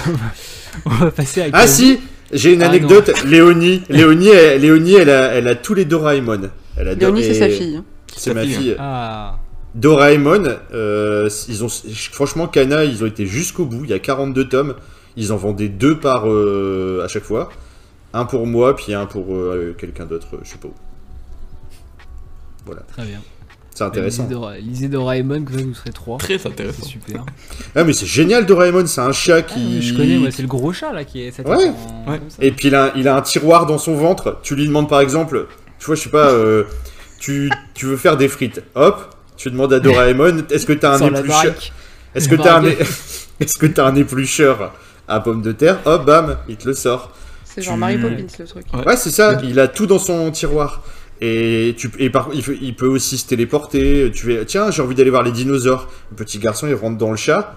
Speaker 1: on va passer à.
Speaker 4: Ah si J'ai une
Speaker 1: Ah,
Speaker 4: anecdote. Léonie, [laughs] Léonie, elle, Léonie, elle a, elle a tous les Doraemon. Elle a
Speaker 3: Léonie, c'est
Speaker 4: et-
Speaker 3: sa fille. hein.
Speaker 4: C'est ma
Speaker 5: fille,
Speaker 4: fille.
Speaker 1: Ah.
Speaker 4: Doraemon, euh, ils ont, franchement, Kana, ils ont été jusqu'au bout. Il y a 42 tomes. Ils en vendaient deux par euh, à chaque fois. Un pour moi, puis un pour euh, quelqu'un d'autre, je sais pas où. Voilà,
Speaker 1: Très bien.
Speaker 4: C'est intéressant.
Speaker 1: Lisez, Dora- lisez Doraemon, comme ça vous serez 3.
Speaker 5: Très
Speaker 1: C'est
Speaker 5: intéressant.
Speaker 1: super.
Speaker 4: Ah mais c'est génial Doraemon, c'est un chat
Speaker 1: Ah,
Speaker 4: qui...
Speaker 1: mais je connais, moi, c'est le gros chat là qui est.
Speaker 4: Ouais.
Speaker 1: en-
Speaker 5: Ouais.
Speaker 1: comme ça.
Speaker 4: Et puis il a, il a un tiroir dans son ventre. Tu lui demandes par exemple, tu vois, je sais pas, euh, tu, tu veux faire des frites. Hop, tu demandes à Doraemon, est-ce que t'as un éplucheur. Est-ce que t'as un, [laughs] est-ce que t'as un éplucheur à pommes de terre Hop, bam, il te le sort.
Speaker 3: C'est genre
Speaker 4: Tu-
Speaker 3: Mary Poppins le truc.
Speaker 5: Ouais.
Speaker 4: Ouais, c'est ça. Il a tout dans son tiroir. Et, tu, et par, il, peut aussi se téléporter. Tu fais, tiens, j'ai envie d'aller voir les dinosaures. Le petit garçon, il rentre dans le chat.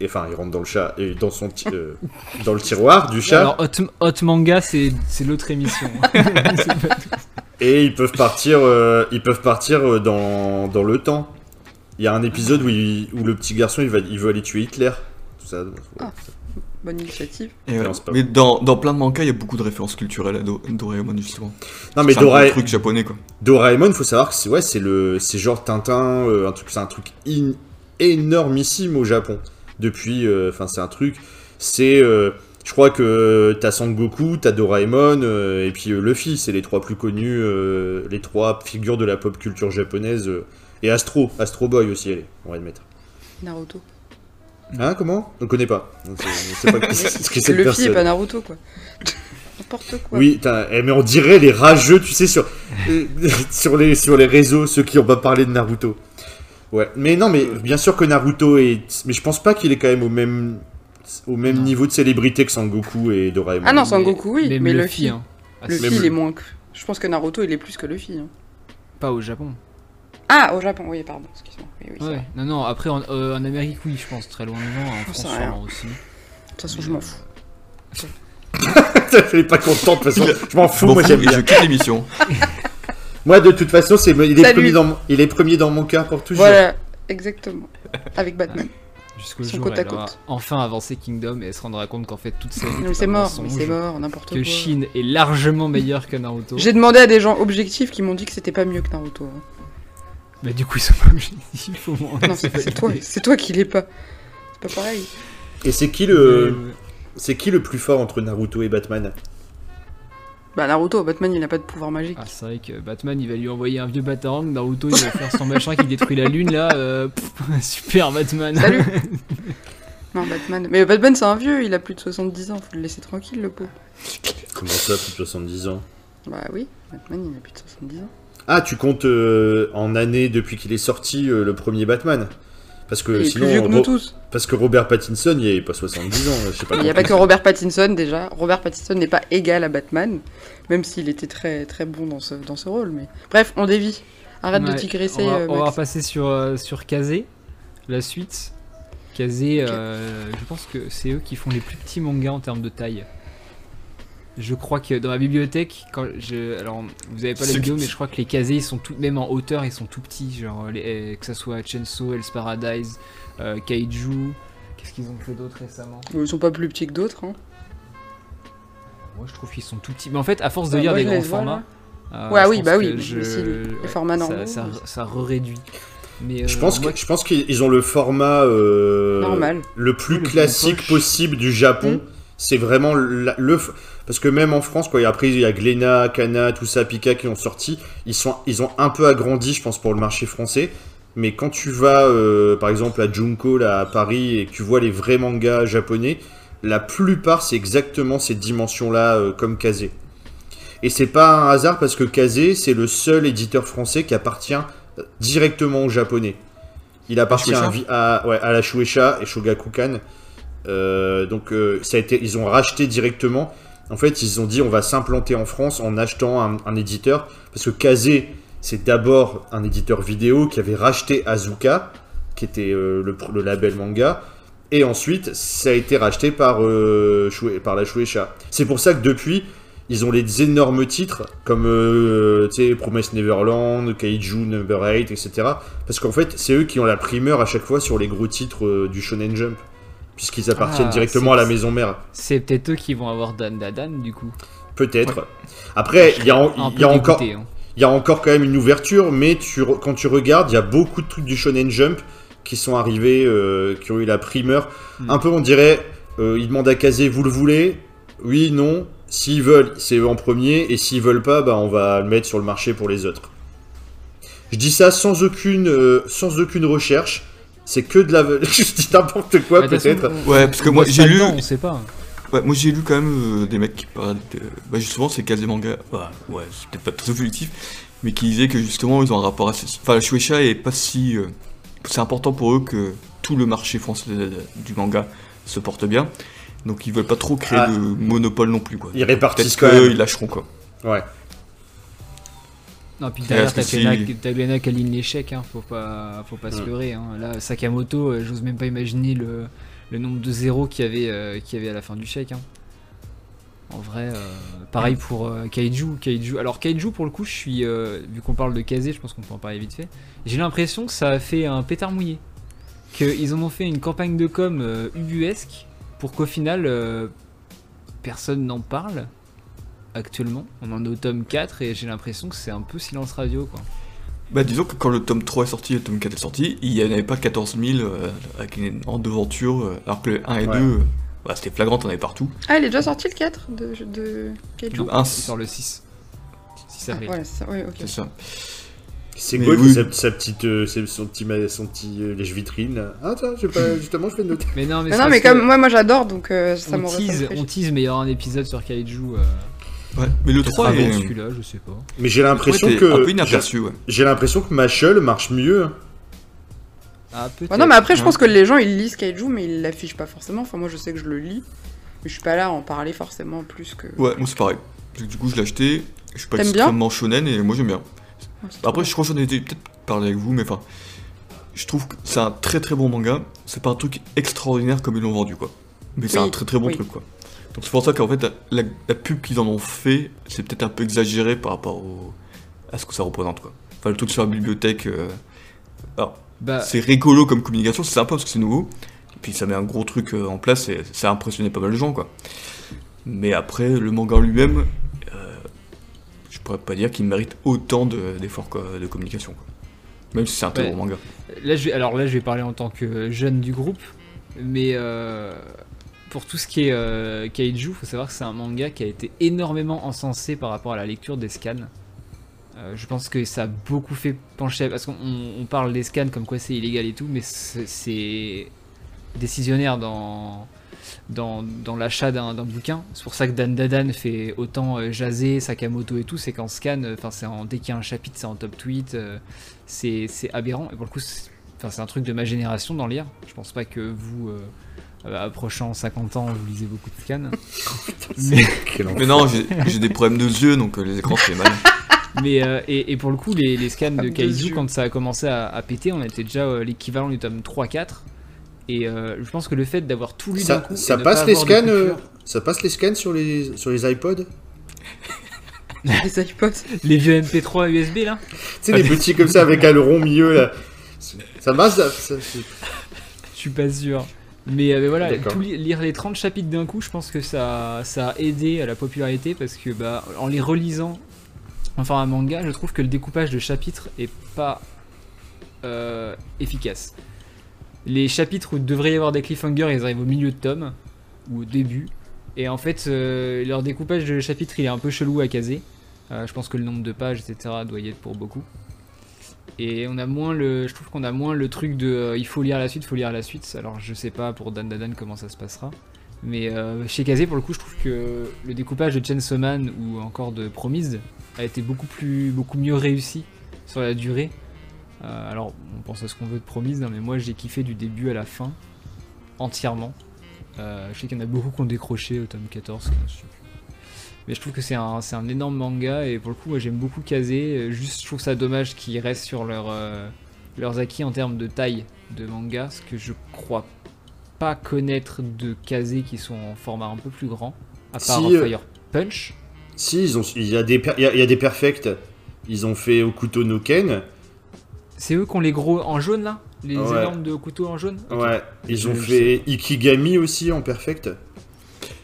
Speaker 4: Et, enfin, il rentre dans le chat et dans son euh, [laughs] dans le tiroir du chat.
Speaker 1: Alors, Hot, Hot Manga, c'est c'est l'autre émission. [laughs] [laughs]
Speaker 4: Et ils peuvent partir, euh, ils peuvent partir euh, dans, dans le temps. Il y a un épisode où, il- où le petit garçon il, va, il veut aller tuer Hitler. Tout ça.
Speaker 3: Ah. Bonne initiative.
Speaker 5: Et Mais dans, dans plein de mangas, il y a beaucoup de références culturelles à Do- Doraemon, justement.
Speaker 4: Non mais
Speaker 5: c'est un gros
Speaker 4: Dora-
Speaker 5: truc japonais, quoi.
Speaker 4: Doraemon, faut savoir que c'est ouais, c'est le, c'est genre Tintin, euh, un truc, c'est un truc in- énormissime au Japon. Depuis, euh, enfin c'est un truc, c'est, euh, je crois que t'as Sangoku, t'as Doraemon euh, et puis euh, Luffy, c'est les trois plus connus, euh, les trois figures de la pop culture japonaise euh, et Astro, Astro Boy aussi, allez, on va le mettre.
Speaker 3: Naruto.
Speaker 4: Hein, comment? On le connaît pas. On sait, [laughs] ce que c'est cette
Speaker 3: Luffy et pas Naruto quoi. [laughs] N'importe quoi.
Speaker 4: Oui, eh, mais on dirait les rageux, tu sais, sur, euh, [laughs] sur, les, sur les réseaux, ceux qui ont pas parlé de Naruto. Ouais, mais non, mais bien sûr que Naruto est. Mais je pense pas qu'il est quand même au même, au même
Speaker 1: Non.
Speaker 4: niveau de célébrité que Sangoku et Doraemon.
Speaker 3: Ah non, Sangoku, oui, mais,
Speaker 1: Luffy,
Speaker 3: Luffy.
Speaker 1: hein. Ah,
Speaker 3: Luffy,
Speaker 4: Même
Speaker 3: il est
Speaker 4: le-
Speaker 3: moins que. Je pense que Naruto, il est plus que Luffy. hein.
Speaker 1: Pas au Japon.
Speaker 3: Ah, au Japon, oui, pardon, excuse-moi. Oui,
Speaker 1: Ouais. Non, non, après en, euh, en Amérique, oui, je pense, très loin devant. En France, sûrement aussi.
Speaker 3: De toute façon, je m'en fous.
Speaker 4: Elle est pas contente, de toute façon. Je m'en fous,
Speaker 5: M'en
Speaker 4: moi j'aime
Speaker 5: et je
Speaker 4: bien.
Speaker 5: quitte l'émission. [laughs]
Speaker 4: Moi, de toute façon, c'est, il, est premier dans, mon- il est premier dans mon cas pour toujours.
Speaker 3: Voilà, exactement. Avec Batman. [laughs]
Speaker 1: Jusqu'au jour où
Speaker 3: côte à
Speaker 1: elle aura
Speaker 3: côte.
Speaker 1: enfin avancé Kingdom et elle se rendra compte qu'en fait, toute sa vie.
Speaker 3: C'est mort, c'est mort, n'importe
Speaker 1: Que
Speaker 3: quoi.
Speaker 1: Shin est largement meilleur que Naruto.
Speaker 3: J'ai demandé à des gens objectifs qui m'ont dit que c'était pas mieux que Naruto. hein.
Speaker 1: Mais du coup, ils sont pas objectifs au moins.
Speaker 3: Non, c'est toi, c'est toi qui l'es pas. C'est pas pareil.
Speaker 4: Et c'est qui le, c'est qui le plus fort entre Naruto et Batman?
Speaker 3: Bah Naruto, Batman, il a pas de pouvoir magique.
Speaker 1: Ah, c'est vrai que Batman il va lui envoyer un vieux batarang, Naruto il va faire son machin qui détruit la lune là. euh, pff, [laughs] super Batman.
Speaker 3: Salut [laughs] Non, Batman. Mais Batman, c'est un vieux, il a plus de 70 ans, faut le laisser tranquille, le pauvre.
Speaker 4: Comment ça, plus de 70 ans?
Speaker 3: Bah oui, Batman, il a plus de 70 ans.
Speaker 4: Ah, tu comptes euh, en années depuis qu'il est sorti euh, le premier Batman Parce que
Speaker 3: il est
Speaker 4: sinon,
Speaker 3: plus vieux que nous
Speaker 4: Ro-
Speaker 3: tous.
Speaker 4: parce que Robert Pattinson, il est pas 70 ans, je sais pas.
Speaker 3: Il n'y a pas que Robert Pattinson déjà. Robert Pattinson n'est pas égal à Batman, même s'il était très très bon dans ce, dans ce rôle. Mais bref, on dévie. Arrête de digresser,
Speaker 1: On va,
Speaker 3: euh,
Speaker 1: on va passer sur, euh, sur Kazé, la suite. Kazé, euh, je pense que c'est eux qui font les plus petits mangas en termes de taille. Je crois que dans ma bibliothèque, quand je, alors vous avez pas la vidéo, mais je crois que les Kazé ils sont tout, même en hauteur, ils sont tout petits, genre les- euh, que ça soit Chainsaw, Hell's Paradise, euh, Kaiju. Qu'est-ce qu'ils ont fait d'autre récemment?
Speaker 3: Ils sont pas plus petits que d'autres. Hein.
Speaker 1: Moi je trouve qu'ils sont tout petits. Mais en fait, à force de
Speaker 3: Bah,
Speaker 1: lire des grands formats. euh,
Speaker 3: Ouais, oui, bah oui,
Speaker 1: je-
Speaker 3: les- formats
Speaker 1: ça-
Speaker 3: normaux,
Speaker 1: Ça, ça, réduit. Mais
Speaker 4: Je
Speaker 1: euh,
Speaker 4: pense,
Speaker 1: moi,
Speaker 4: que, je pense qu'ils ont le format euh,
Speaker 3: Normal.
Speaker 4: le plus
Speaker 1: Oui, le
Speaker 4: classique possible du Japon.
Speaker 3: Mm.
Speaker 4: C'est vraiment la- le. Parce que même en France, quoi, et après il y a Glénat, Cana, tout ça, Pika qui ont sorti, ils, sont, ils ont un peu agrandi, je pense, pour le marché français. Mais quand tu vas, euh, par exemple, à Junko, là, à Paris, et que tu vois les vrais mangas japonais, la plupart, c'est exactement ces dimensions-là, euh, comme Kazé. Et c'est pas un hasard parce que Kazé, c'est le seul éditeur français qui appartient directement aux japonais. Il appartient à,
Speaker 5: Shueisha
Speaker 4: Vi- à, ouais, à la Shueisha et Shogakukan. Euh, donc euh, ça a été, ils ont racheté directement. En fait, ils ont dit on va s'implanter en France en achetant un, éditeur parce que Kazé, c'est d'abord un éditeur vidéo qui avait racheté Azuka, qui était euh, le, label manga. Et ensuite, ça a été racheté par, euh, par la Shueisha. C'est pour ça que depuis, ils ont les énormes titres comme euh, Promise Neverland, Kaiju Number 8, etc. Parce qu'en fait, c'est eux qui ont la primeur à chaque fois sur les gros titres euh, du Shonen Jump. Puisqu'ils appartiennent
Speaker 1: Ah,
Speaker 4: directement à la maison mère.
Speaker 1: C'est peut-être eux qui vont avoir Dan Dadan du coup.
Speaker 4: Peut-être. Après, il y a, en- y encore.
Speaker 1: hein.
Speaker 4: Il y a encore quand même une ouverture, mais tu, quand tu regardes, il y a beaucoup de trucs du Shonen Jump qui sont arrivés, euh, qui ont eu la primeur.
Speaker 1: Hmm.
Speaker 4: Un peu, on dirait, euh, ils demandent à Kazé, vous le voulez? Oui, non. S'ils veulent, c'est eux en premier, et s'ils veulent pas, bah, on va le mettre sur le marché pour les autres. Je dis ça sans aucune, euh, sans aucune recherche. C'est que de la. [laughs] Je dis n'importe quoi,
Speaker 1: Bah,
Speaker 4: peut-être.
Speaker 5: Ouais, parce que moi j'ai lu,
Speaker 1: dedans, on sait pas.
Speaker 5: ouais, moi j'ai lu quand même euh, des mecs qui parlaient de, bah justement c'est quasi manga, ouais, ouais c'est peut-être pas très objectif, mais qui disaient que justement ils ont un rapport assez, enfin la Shueisha est pas si, euh, c'est important pour eux que tout le marché français de- de- du manga se porte bien, donc ils veulent pas trop créer
Speaker 4: Ah.
Speaker 5: de monopole non plus quoi.
Speaker 4: Ils répartissent quand même.
Speaker 5: qu'ils lâcheront quoi.
Speaker 4: Ouais.
Speaker 1: Non, puis derrière, t'as Glenna qui aligne l'échec, hein. faut pas, faut pas se leurrer. Hein. Là, Sakamoto, euh, j'ose même pas imaginer le, le nombre de zéros qu'il y, avait, euh, qu'il y avait à la fin du chèque. hein. En vrai, euh, pareil pour Kaiju, Kaiju. Alors, Kaiju, pour le coup, je suis. vu qu'on parle de Kazé, je pense qu'on peut en parler vite fait. J'ai l'impression que ça a fait un pétard mouillé. Qu'ils en ont fait une campagne de com ubuesque pour qu'au final, personne n'en parle actuellement. On en est au tome 4 et j'ai l'impression que c'est un peu silence radio quoi.
Speaker 5: Bah disons que quand le tome 3 est sorti et le tome 4 est sorti, il n'y en avait pas 14 000 euh, avec une en devanture, euh, alors que le 1 et
Speaker 4: Ouais.
Speaker 5: 2, euh, bah, c'était flagrant, t'en avais partout.
Speaker 3: Ah, il est déjà sorti le 4 de, de
Speaker 5: 1,
Speaker 1: Il sort le 6. 6
Speaker 3: Ah, voilà, c'est ça, oui, ok.
Speaker 5: c'est ça.
Speaker 4: C'est quoi
Speaker 5: oui.
Speaker 4: sa, sa petite, euh, c'est son petit, son petit euh, lèche-vitrine là? Ah tiens, j'ai pas, justement, je fais une note.
Speaker 1: Mais non, mais,
Speaker 3: Mais non, mais comme moi, moi j'adore, donc euh, ça
Speaker 1: on tease,
Speaker 3: ça
Speaker 1: on tease, mais il y aura un épisode sur Kaiju.
Speaker 5: Ouais. Mais le
Speaker 1: peut-être
Speaker 5: 3
Speaker 1: avant
Speaker 5: est,
Speaker 1: celui-là, je sais pas.
Speaker 4: Mais j'ai l'impression
Speaker 5: était un peu
Speaker 4: que
Speaker 5: inaperçu, ouais.
Speaker 4: j'ai l'impression que Machel marche mieux.
Speaker 1: Ah, peut-être.
Speaker 3: Ouais, non, mais après, je pense que les gens ils lisent Kaiju, mais ils l'affichent pas forcément. Enfin, moi je sais que je le lis, mais je suis pas là à en parler forcément plus que.
Speaker 5: Ouais, moi c'est pareil. Du coup, je l'ai acheté, je suis pas extrêmement shonen et moi j'aime bien.
Speaker 3: Ouais, trop
Speaker 5: Après,
Speaker 3: bien.
Speaker 5: je crois que j'en ai été peut-être parlé avec vous, mais enfin, je trouve que c'est un très très bon manga. C'est pas un truc extraordinaire comme ils l'ont vendu, quoi. Mais c'est un très très bon
Speaker 3: oui.
Speaker 5: truc, quoi. Donc c'est pour ça qu'en fait, la, pub qu'ils en ont fait, c'est peut-être un peu exagéré par rapport au- à ce que ça représente, quoi. Enfin, le truc sur la bibliothèque, euh, alors,
Speaker 1: Bah,
Speaker 5: c'est rigolo comme communication, c'est sympa parce que c'est nouveau. Et puis ça met un gros truc euh, en place et ça a impressionné pas mal de gens, quoi. Mais après, le manga en lui-même, euh, je pourrais pas dire qu'il mérite autant de- d'efforts quoi, de communication. Quoi. Même si c'est un très
Speaker 1: Ouais.
Speaker 5: bon manga.
Speaker 1: là, je vais, alors là, je vais parler en tant que jeune du groupe, mais euh, pour tout ce qui est euh, Kaiju, faut savoir que c'est un manga qui a été énormément encensé par rapport à la lecture des scans. Euh, je pense que ça a beaucoup fait pencher parce qu'on on- on parle des scans comme quoi c'est illégal et tout, mais c'est décisionnaire dans dans, l'achat d'un bouquin. C'est pour ça que Dan Dadan fait autant euh, jaser Sakamoto et tout, c'est qu'en scan, euh, dès qu'il y a un chapitre, c'est en top tweet, c'est aberrant. Et pour le coup, c'est un truc de ma génération d'en lire. Je pense pas que vous, euh, approchant 50 ans, vous lisez beaucoup de scans. [laughs] mais
Speaker 5: non, j'ai des problèmes de yeux donc euh, les écrans c'est mal. [laughs]
Speaker 1: mais, euh, et, et pour le coup, les, les scans de
Speaker 3: yeux.
Speaker 1: quand ça a commencé à, à péter, on était déjà euh, l'équivalent du tome 3-4. Et euh, je pense que le fait d'avoir tout lu d'un
Speaker 4: Ça,
Speaker 1: coup.
Speaker 4: ça passe
Speaker 1: pas
Speaker 4: les scans, euh, ça passe les scans sur les sur les iPods. [laughs]
Speaker 3: Les iPods.
Speaker 1: Les vieux MP3 USB là
Speaker 4: Tu sais les petits comme ça avec un rond milieu là. Ça marche ça, ça-
Speaker 1: Je suis pas sûr. Mais, euh, mais voilà, tout lire les 30 chapitres d'un coup, je pense que ça, ça a aidé à la popularité parce que bah, en les relisant, enfin un manga, je trouve que le découpage de chapitres est pas euh, efficace. Les chapitres où il devrait y avoir des cliffhangers, ils arrivent au milieu de tome ou au début. Et en fait, euh, leur découpage de chapitres, il est un peu chelou à caser. Euh, je pense que le nombre de pages, etc., doit y être pour beaucoup. Et on a moins le, je trouve qu'on a moins le truc de, euh, il faut lire la suite, il faut lire la suite. Alors je sais pas pour Dan Dan Dan comment ça se passera. Mais euh, chez Kazé, pour le coup, je trouve que le découpage de Chainsaw Man ou encore de Promised a été beaucoup plus, beaucoup mieux réussi sur la durée. Euh, alors, on pense à ce qu'on veut de Promised, hein, mais moi j'ai kiffé du début à la fin, entièrement. Je sais qu'il y en a beaucoup qui ont décroché au tome 14. je sais plus. Mais je trouve que c'est un, c'est un énorme manga et pour le coup, moi j'aime beaucoup Kazé. Juste, je trouve ça dommage qu'ils restent sur leur, euh, leurs acquis en termes de taille de manga, parce que je crois pas connaître de Kazé qui sont en format un peu plus grand, à part
Speaker 4: Si, euh,
Speaker 1: Fire Punch.
Speaker 4: Si, ils ont, il y a des, il y a, il y a des perfects. Ils ont fait Okuto no Ken.
Speaker 1: C'est eux qui ont les gros en jaune là? Les
Speaker 4: Ouais.
Speaker 1: énormes de couteau en jaune?
Speaker 4: Ouais. Ils ont fait Ikigami aussi en perfect.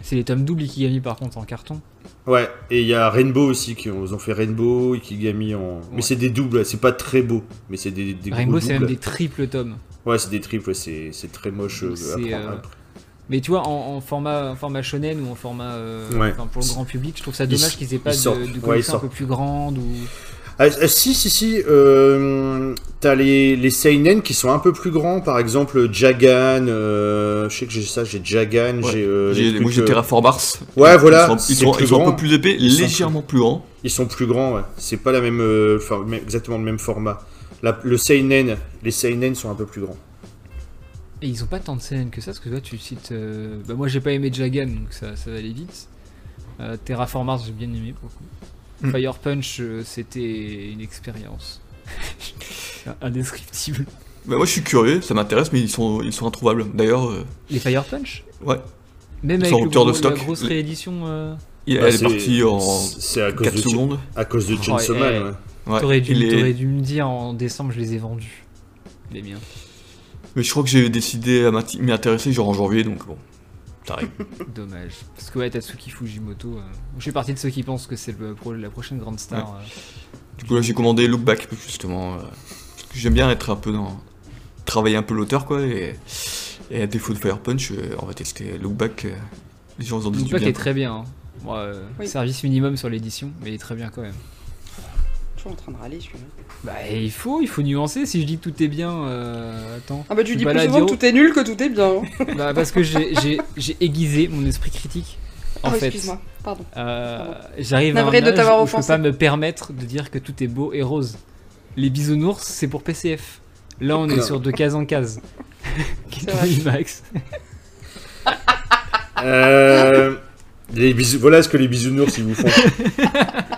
Speaker 1: C'est les tomes doubles Ikigami par contre en carton.
Speaker 4: Ouais. Et il y a Rainbow aussi qui ont, ils ont fait Rainbow, Ikigami en. Mais c'est des doubles. C'est pas très beau. Mais c'est des,
Speaker 1: Rainbow c'est même des triples tomes.
Speaker 4: Ouais, c'est des triples. C'est c'est très moche.
Speaker 1: Donc
Speaker 4: euh,
Speaker 1: c'est,
Speaker 4: à prendre
Speaker 1: euh,
Speaker 4: après.
Speaker 1: Mais tu vois, en, en format, en format shonen ou en format euh,
Speaker 4: Ouais.
Speaker 1: pour le grand public, je trouve ça dommage qu'ils aient pas de, de
Speaker 4: Ouais,
Speaker 1: un peu plus grande ou.
Speaker 4: Ah, ah, si, si, si. Euh, T'as les, les Seinen qui sont un peu plus grands. Par exemple, Jagan. euh, je sais que j'ai ça. J'ai Jagan.
Speaker 5: Ouais.
Speaker 4: J'ai. euh,
Speaker 5: moi j'ai
Speaker 4: euh,
Speaker 5: Terraform Mars.
Speaker 4: Ouais, voilà,
Speaker 5: Ils sont, ils sont-
Speaker 4: plus
Speaker 5: ils sont un peu plus épais,
Speaker 4: Ils
Speaker 5: légèrement plus grands.
Speaker 4: Ils sont plus grands, ouais. C'est pas la même, euh, enfin, exactement le même format. La- le seinen, les seinen sont un peu plus grands.
Speaker 1: Et ils ont pas tant de scènes que ça, parce que là tu cites. euh, Bah, moi j'ai pas aimé Jagan, donc ça, ça va aller vite. Euh, Terraform Mars, j'ai bien aimé pour le coup.
Speaker 4: Hmm.
Speaker 1: Fire Punch, euh, c'était une expérience. [laughs] Indescriptible.
Speaker 5: Bah, moi je suis curieux, ça m'intéresse, mais ils sont, ils sont introuvables. D'ailleurs, euh,
Speaker 1: Les Fire Punch?
Speaker 5: Ouais,
Speaker 1: Même
Speaker 5: Ils
Speaker 1: avec
Speaker 5: sont
Speaker 1: le
Speaker 5: de
Speaker 1: gros- la
Speaker 5: stock.
Speaker 1: grosse réédition. euh,
Speaker 5: il-
Speaker 4: Bah,
Speaker 5: elle est
Speaker 4: c'est-
Speaker 5: partie en
Speaker 4: à cause
Speaker 5: 4
Speaker 4: de,
Speaker 5: secondes.
Speaker 4: à cause de
Speaker 1: Oh,
Speaker 4: Man,
Speaker 1: eh.
Speaker 4: ouais.
Speaker 5: Ouais.
Speaker 1: T'aurais dû,
Speaker 5: Il est-
Speaker 1: dû me dire en décembre, je les ai vendus. Les miens.
Speaker 5: Mais je crois que j'ai décidé à m'y intéresser genre en janvier, donc bon, [laughs]
Speaker 1: Dommage. Parce que ouais, Tatsuki Fujimoto, euh, je suis parti de ceux qui pensent que c'est le pro- la prochaine grande star. euh.
Speaker 5: Du coup là j'ai commandé Look Back justement. euh, parce que j'aime bien être un peu dans. travailler un peu l'auteur quoi. Et, et à défaut de Fire Punch, euh, on va tester Look Back. euh, les gens en disent du
Speaker 1: qui
Speaker 5: bien.
Speaker 1: est très bien. hein. Moi, euh,
Speaker 3: Oui.
Speaker 1: Service minimum sur l'édition, mais il est très bien quand même.
Speaker 3: Toujours en train de râler celui-là.
Speaker 1: Bah il faut, il faut nuancer. Si je dis que tout est bien, euh, attends.
Speaker 3: Ah bah tu dis
Speaker 1: pas
Speaker 3: plus souvent que tout est nul que tout est bien. hein.
Speaker 1: Bah, parce que j'ai- aiguisé mon esprit critique. En
Speaker 3: Ah,
Speaker 1: fait,
Speaker 3: excuse-moi, pardon.
Speaker 1: Euh, j'arrive à un
Speaker 3: de
Speaker 1: âge
Speaker 3: t'avoir
Speaker 1: où je peux pas me permettre de dire que tout est beau et rose. Les bisounours, c'est pour PCF. Là, on est sur de case en case. [laughs]
Speaker 3: C'est [laughs] vrai.
Speaker 1: Max.
Speaker 4: Euh, les bisous, voilà ce que les bisounours ils vous font. [laughs]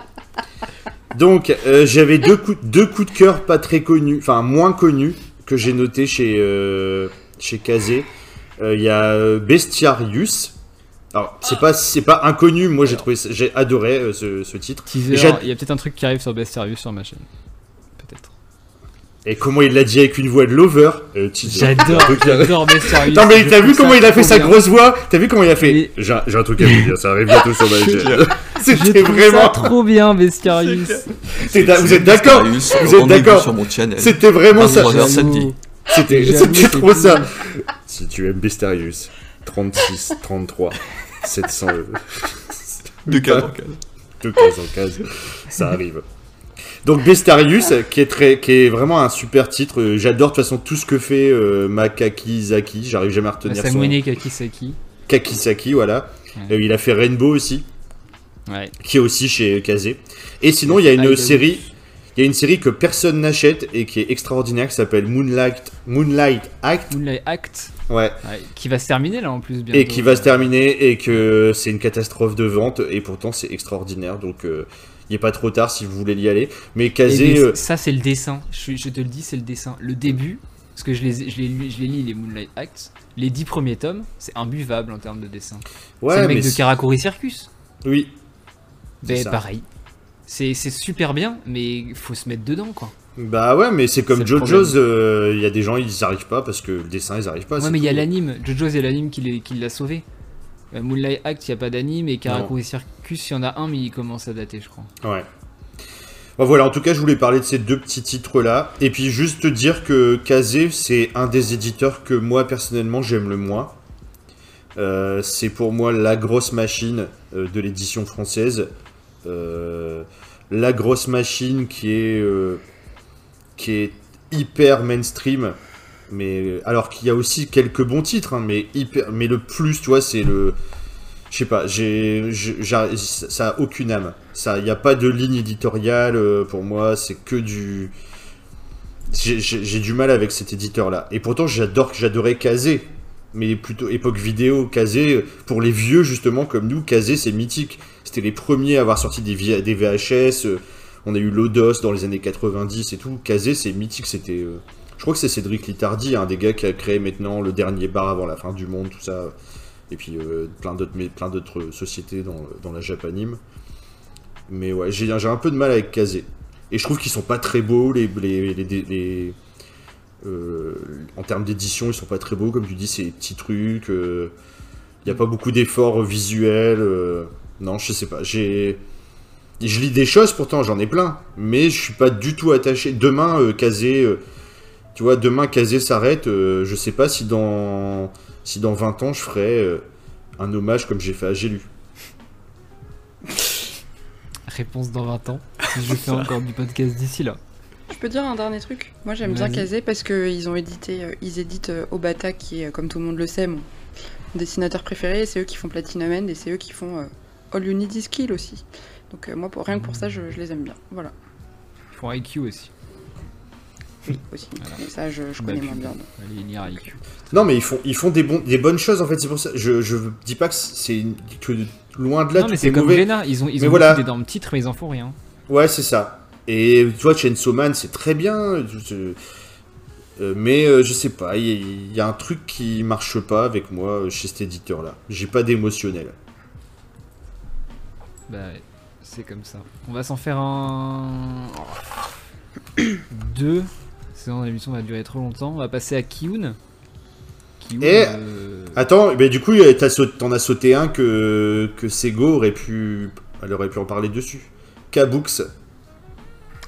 Speaker 4: Donc, euh, j'avais deux coups, deux coups de cœur pas très connus, enfin moins connus, que j'ai noté chez, euh, chez Kazé. Euh, Il y a Bestiarius. Alors, c'est pas, c'est pas inconnu, moi j'ai trouvé, j'ai adoré ce, ce titre.
Speaker 1: Teaser, il y a peut-être un truc qui arrive sur Bestiarius sur ma chaîne.
Speaker 4: Et comment il l'a dit avec une voix de lover euh.
Speaker 1: J'adore, j'adore Bestiarius.
Speaker 4: Attends, mais t'as vu comment il a fait sa
Speaker 1: bien.
Speaker 4: grosse voix? T'as vu comment il a fait? J'ai un truc à vous dire, ça arrive bientôt sur [laughs] ma [laughs] C'était vraiment.
Speaker 1: ça trop bien, Bestiarius.
Speaker 4: C'est- Vous êtes d'accord? Vous êtes d'accord?
Speaker 5: sur mon channel.
Speaker 4: C'était vraiment ça. C'était trop ça. Si tu aimes Bestarius, 36, 33, 700 euros.
Speaker 5: De case en case.
Speaker 4: De case en case, ça arrive. Donc Bestarius, qui est, très, qui est vraiment un super titre. Euh, J'adore de toute façon tout ce que fait euh, Makaki Zaki. J'arrive jamais à retenir son
Speaker 1: Samune Kakisaki.
Speaker 4: Kakisaki, voilà.
Speaker 1: Ouais.
Speaker 4: Euh, il a fait Rainbow aussi,
Speaker 1: Ouais.
Speaker 4: qui est aussi chez Kazé. Et sinon, il y a une série. Il y a une série que personne n'achète et qui est extraordinaire qui s'appelle Moonlight, Moonlight Act.
Speaker 1: Moonlight Act.
Speaker 4: Ouais.
Speaker 1: ouais, qui va se terminer là en plus bientôt.
Speaker 4: et qui va se terminer et que c'est une catastrophe de vente et pourtant c'est extraordinaire donc euh, il n'est pas trop tard si vous voulez y aller mais
Speaker 1: Et
Speaker 4: Kazé euh,
Speaker 1: ça c'est le dessin, je, te le dis c'est le dessin. Le début, parce que je les, je les, je les lis les Moonlight Acts, les dix premiers tomes, c'est imbuvable en termes de dessin. c'est
Speaker 4: ouais
Speaker 1: le mec de
Speaker 4: c'est-
Speaker 1: Karakuri Circus.
Speaker 4: oui C'est
Speaker 1: Ben pareil. C'est c'est super bien, mais faut se mettre dedans quoi.
Speaker 4: bah ouais mais c'est comme
Speaker 1: C'est
Speaker 4: JoJo's euh, il y a des gens ils arrivent pas parce que le dessin ils arrivent pas
Speaker 1: ouais,
Speaker 4: c'est
Speaker 1: mais il y a l'anime. Jojo's, a l'anime qui l'a sauvé. Euh, Moonlight Act, il n'y a pas d'anime, et Karakuri Circus, il y en a un, mais il commence à dater, je crois.
Speaker 4: ouais Bon, voilà, en tout cas, je voulais parler de ces deux petits titres-là. Et puis, juste te dire que Kazé, c'est un des éditeurs que moi, personnellement, j'aime le moins. Euh, c'est pour moi la grosse machine euh, de l'édition française. Euh, la grosse machine qui est, qui est hyper mainstream. Alors qu'il y a aussi quelques bons titres, hein, mais hyper, mais le plus, tu vois, c'est le, je sais pas, j'ai, ça a aucune âme. Ça, il n'y a pas de ligne éditoriale euh, pour moi. C'est que du, j'ai, du mal avec cet éditeur-là. Et pourtant, j'adore, j'adorais Kazé, mais plutôt époque vidéo. Kazé, pour les vieux justement comme nous, Kazé c'est mythique. C'était les premiers à avoir sorti des, VHS. euh, On a eu Lodos dans les années 90 et tout. Kazé c'est mythique. C'était, euh, crois que c'est Cédric Littardi, un des gars qui a créé maintenant le dernier bar avant la fin du monde, tout ça. Et puis euh, plein d'autres, plein d'autres sociétés dans, dans la Japanime. Mais ouais, j'ai, un peu de mal avec Kazé. Et je trouve qu'ils sont pas très beaux, les, les, les, euh, en termes d'édition, ils sont pas très beaux, comme tu dis, c'est des petits trucs. Il n'y a pas beaucoup d'efforts visuels. euh, non, je sais pas. J'ai, je lis des choses pourtant, j'en ai plein, mais je suis pas du tout attaché. Demain, euh, Kazé, euh, tu vois, demain Kazé s'arrête. euh, je sais pas si dans, si dans 20 ans je ferai euh, un hommage comme j'ai fait à J'ai lu.
Speaker 1: Réponse dans 20 ans. Si [laughs] je fais encore du podcast d'ici là.
Speaker 3: Je peux dire un dernier truc? Moi j'aime bien. Kazé parce qu'ils ont édité, euh, ils éditent euh, Obata qui est, comme tout le monde le sait, mon dessinateur préféré. C'est eux qui font Platinum End et c'est eux qui font euh, All You Need Is Kill aussi. Donc euh, moi pour, rien que pour ça je, je les aime bien. Voilà.
Speaker 1: Ils font IQ aussi.
Speaker 3: Oui aussi.
Speaker 1: Voilà.
Speaker 3: Mais ça je, je
Speaker 1: Bah,
Speaker 3: connais moins bien.
Speaker 4: Non, mais ils font, ils font des, bons, des bonnes choses en fait. C'est pour ça. Je, je dis pas que c'est que loin de là
Speaker 1: non, mais
Speaker 4: tout
Speaker 1: c'est
Speaker 4: est
Speaker 1: comme
Speaker 4: mauvais.
Speaker 1: Glénat, ils ont, ils
Speaker 4: Mais
Speaker 1: ont
Speaker 4: voilà.
Speaker 1: d'énormes titres, mais ils en font rien.
Speaker 4: Ouais, c'est ça. Et tu vois, Chainsaw Man, c'est très bien. je- euh, mais euh, je sais pas, il y, a- il y a un truc qui marche pas avec moi euh, chez cet éditeur-là. J'ai pas d'émotionnel.
Speaker 1: Bah, ouais, c'est comme ça. On va s'en faire un. Deux. Sinon, l'émission va durer trop longtemps. On va passer à Kiyun. Kiyun.
Speaker 4: Et-
Speaker 1: euh,
Speaker 4: Attends, mais du coup, t'en as sauté un que, que Sego aurait pu, elle aurait pu en parler dessus. Kabooks.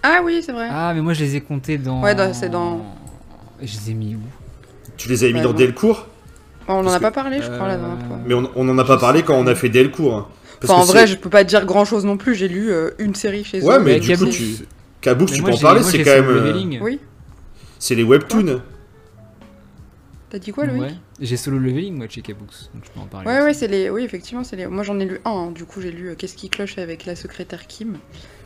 Speaker 3: Ah oui c'est vrai.
Speaker 1: Ah, mais moi je les ai comptés dans.
Speaker 3: Ouais, c'est dans-
Speaker 1: Je les ai mis où?
Speaker 4: Tu les avais mis
Speaker 3: Ouais,
Speaker 4: dans
Speaker 3: bon.
Speaker 4: Delcourt?
Speaker 3: On en
Speaker 4: parce
Speaker 3: a
Speaker 4: que-
Speaker 3: pas parlé je crois la
Speaker 1: Euh,
Speaker 3: dernière fois.
Speaker 4: Mais on, on en a pas parlé quand on a fait Delcourt. hein. Parce
Speaker 3: Enfin, en vrai, je peux pas dire grand chose non plus. J'ai lu euh, une série chez
Speaker 4: Ouais,
Speaker 3: eux.
Speaker 4: mais
Speaker 1: Mais
Speaker 4: du coup,
Speaker 1: Kabooks.
Speaker 4: tu... Kabooks,
Speaker 1: Mais
Speaker 4: tu
Speaker 1: moi,
Speaker 4: peux en parler, c'est quand même... euh.
Speaker 3: Oui.
Speaker 4: C'est les webtoons.
Speaker 3: T'as dit quoi, Loïc
Speaker 1: Ouais. J'ai solo leveling moi de chez Kabooks, donc je peux en parler.
Speaker 3: Ouais,
Speaker 1: aussi.
Speaker 3: ouais, c'est les. Oui, effectivement, c'est les. Moi, j'en ai lu un. hein. Du coup, j'ai lu euh, Qu'est-ce qui cloche avec la secrétaire Kim,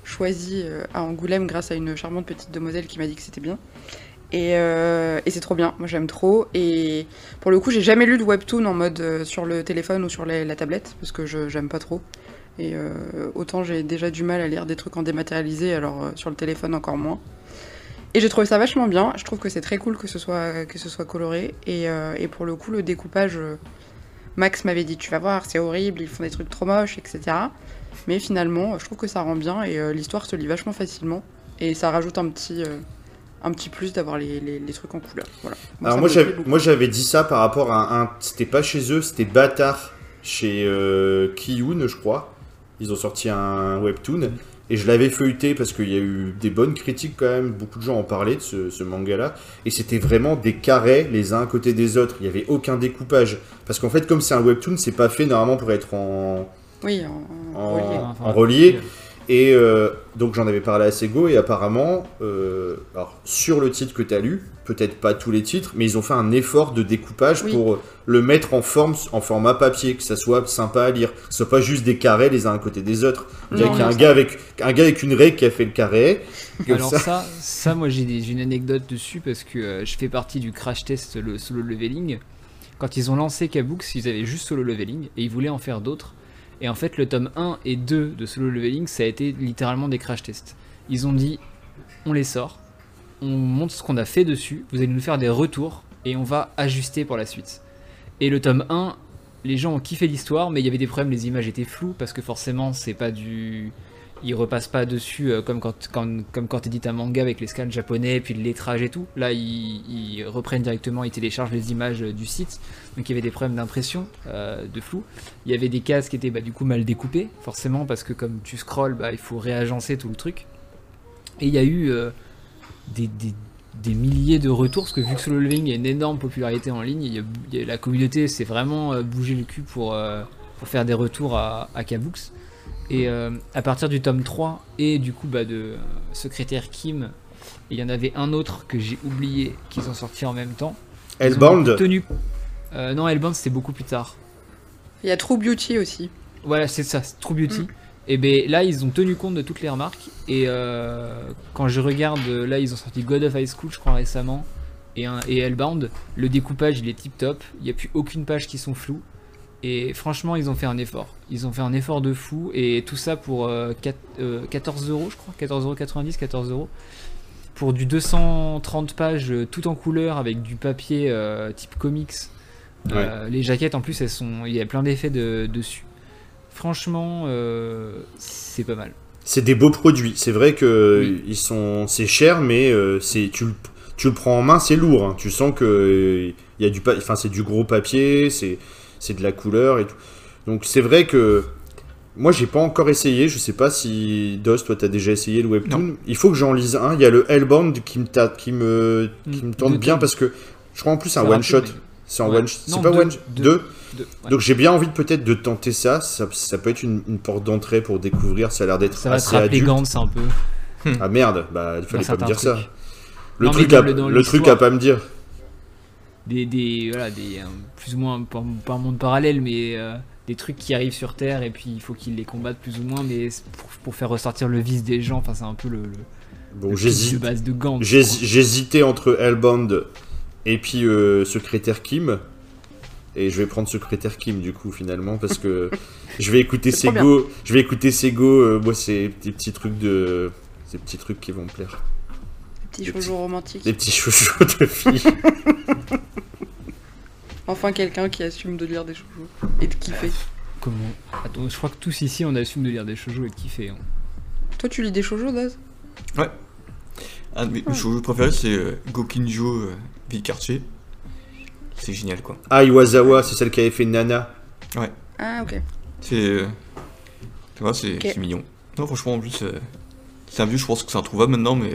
Speaker 3: choisi euh, à Angoulême grâce à une charmante petite demoiselle qui m'a dit que c'était bien. Et, euh, et c'est trop bien. Moi, j'aime trop. Et pour le coup, j'ai jamais lu de webtoon en mode euh, sur le téléphone ou sur la, la tablette parce que je j'aime pas trop. Et euh, autant j'ai déjà du mal à lire des trucs en dématérialisé, alors sur le téléphone encore moins. Et j'ai trouvé ça vachement bien. Je trouve que c'est très cool que ce soit, que ce soit coloré. Et, euh, et pour le coup, le découpage, euh, Max m'avait dit Tu vas voir, c'est horrible, ils font des trucs trop moches, etc. Mais finalement, je trouve que ça rend bien et euh, l'histoire se lit vachement facilement. Et ça rajoute un petit, euh, un petit plus d'avoir les, les- les trucs en couleur. Voilà.
Speaker 4: Alors moi j'avais, moi j'avais dit ça par rapport à un, c'était pas chez eux, c'était Bâtard chez Kiyun je crois. Ils ont sorti un webtoon et je l'avais feuilleté parce qu'il y a eu des bonnes critiques quand même, beaucoup de gens en parlaient de ce, ce manga-là et c'était vraiment des carrés les uns à côté des autres. Il y avait aucun découpage parce qu'en fait comme c'est un webtoon, c'est pas fait normalement pour être en,
Speaker 3: Oui, en, en
Speaker 4: en,
Speaker 3: relié.
Speaker 1: Enfin,
Speaker 4: en relié. Et euh, donc j'en avais parlé à Sego et apparemment, euh, alors, sur le titre que tu as lu, peut-être pas tous les titres, mais ils ont fait un effort de découpage
Speaker 3: Oui.
Speaker 4: pour le mettre en forme, en format papier, que ça soit sympa à lire, que ce soit pas juste des carrés les uns à côté des autres. Qu'il y a un gars avec un gars avec une règle qui a fait le carré.
Speaker 1: Alors
Speaker 4: ça.
Speaker 1: ça, ça, moi j'ai une anecdote dessus parce que euh, je fais partie du crash test le solo leveling. Quand ils ont lancé Kabooks, ils avaient juste solo leveling et ils voulaient en faire d'autres. Et en fait, le tome 1 et 2 de solo leveling, ça a été littéralement des crash tests. Ils ont dit, on les sort, on montre ce qu'on a fait dessus, vous allez nous faire des retours et on va ajuster pour la suite. Et le tome 1, les gens ont kiffé l'histoire, mais il y avait des problèmes, les images étaient floues parce que forcément, c'est pas du ils repassent pas dessus euh, comme quand, quand, comme quand un manga avec les scans japonais, puis le lettrage et tout. Là, ils, reprennent directement, ils téléchargent les images du site. Donc il y avait des problèmes d'impression, euh, de flou. Il y avait des cases qui étaient bah, du coup mal découpées, forcément, parce que comme tu scrolls, bah, il faut réagencer tout le truc. Et il y a eu euh, des, milliers de retours, parce que vu que Solo Leveling a une énorme popularité en ligne, la communauté s'est vraiment bougé le cul pour, faire des retours à, à. Et euh, à partir du tome 3 et du coup bah, de euh, Secrétaire Kim, il y en avait un autre que j'ai oublié qu'ils ont sorti en même temps. Ils ont
Speaker 4: Hellbound
Speaker 1: tenu... Euh, non, Hellbound c'était beaucoup plus tard.
Speaker 3: Il y a True Beauty aussi.
Speaker 1: Voilà, c'est ça, True Beauty.
Speaker 3: Mm.
Speaker 1: Et ben là, ils ont tenu compte de toutes les remarques. Et euh, quand je regarde, là, ils ont sorti God of High School, je crois, récemment. Et, un, et Hellbound. Le découpage, il est tip top. Il n'y a plus aucune page qui sont floues. Et franchement, ils ont fait un effort. Ils ont fait un effort de fou. Et tout ça pour euh, quat- euh, 14 euros, je crois. 14,90€, 14 euros. Pour du 230 pages, euh, tout en couleur, avec du papier euh, type comics. Euh, les jaquettes, en plus, elles sont, il y a plein d'effets de- dessus. Franchement, euh, c'est pas mal.
Speaker 4: C'est des beaux produits. C'est vrai que
Speaker 1: Oui.
Speaker 4: ils sont, c'est cher, mais euh, c'est tu le, tu le prends en main, c'est lourd. hein. Tu sens que euh, il y a du, pa- enfin c'est du gros papier, c'est, c'est de la couleur et tout. Donc c'est vrai que moi j'ai pas encore essayé. Je sais pas si Dos, toi t'as déjà essayé le webtoon. Il faut que j'en lise un. Il y a le Hellbound qui me qui me, qui me tente bien parce que je crois en plus c'est un one shot.
Speaker 1: mais-
Speaker 4: C'est en
Speaker 1: Ouais.
Speaker 4: one, c'est pas
Speaker 1: deux,
Speaker 4: one,
Speaker 1: deux.
Speaker 4: deux.
Speaker 1: Deux, ouais.
Speaker 4: Donc j'ai bien envie de peut-être de tenter ça. ça. ça peut être une, une porte d'entrée pour découvrir. Ça a l'air d'être
Speaker 1: ça va
Speaker 4: assez adulte.
Speaker 1: Gantz un peu.
Speaker 4: Ah merde, bah il fallait pas me dire ça. Le
Speaker 1: Non,
Speaker 4: truc, à,
Speaker 1: le-
Speaker 4: truc à pas me dire.
Speaker 1: Des, des, voilà, des, euh, plus ou moins, pas, pas un monde parallèle, mais euh, des trucs qui arrivent sur Terre et puis il faut qu'ils les combattent plus ou moins, mais pour, pour faire ressortir le vice des gens. Enfin, c'est un peu le, le,
Speaker 4: Bon, j'hésite.
Speaker 1: base de.
Speaker 4: J'hésitais entre Hellbound et puis euh, Secrétaire Kim. Et je vais prendre Secrétaire Kim du coup finalement parce que [laughs] je vais écouter Sego. Je vais écouter Sego. euh, moi, c'est des petits trucs de. Ces petits trucs qui vont me plaire.
Speaker 3: Petit
Speaker 4: Les
Speaker 3: shoujo romantique.
Speaker 4: Des petits chouchous de filles. [laughs]
Speaker 3: Enfin, quelqu'un qui assume de lire des shoujo et de kiffer.
Speaker 1: Comment Attends, je crois que tous ici on assume de lire des shoujo et de kiffer. hein.
Speaker 3: Toi, tu lis des shoujo, Daz?
Speaker 5: Un de mes mes shoujo préférés, c'est euh, Gokinjo euh, quartier. C'est génial, quoi.
Speaker 4: Ah, Iwasawa, c'est celle qui avait fait Nana.
Speaker 3: Ah, ok.
Speaker 5: C'est. euh, Tu vois, c'est
Speaker 3: Ok.
Speaker 5: c'est mignon. Non, franchement, en plus, euh, c'est un vieux, je pense que c'est introuvable maintenant, mais.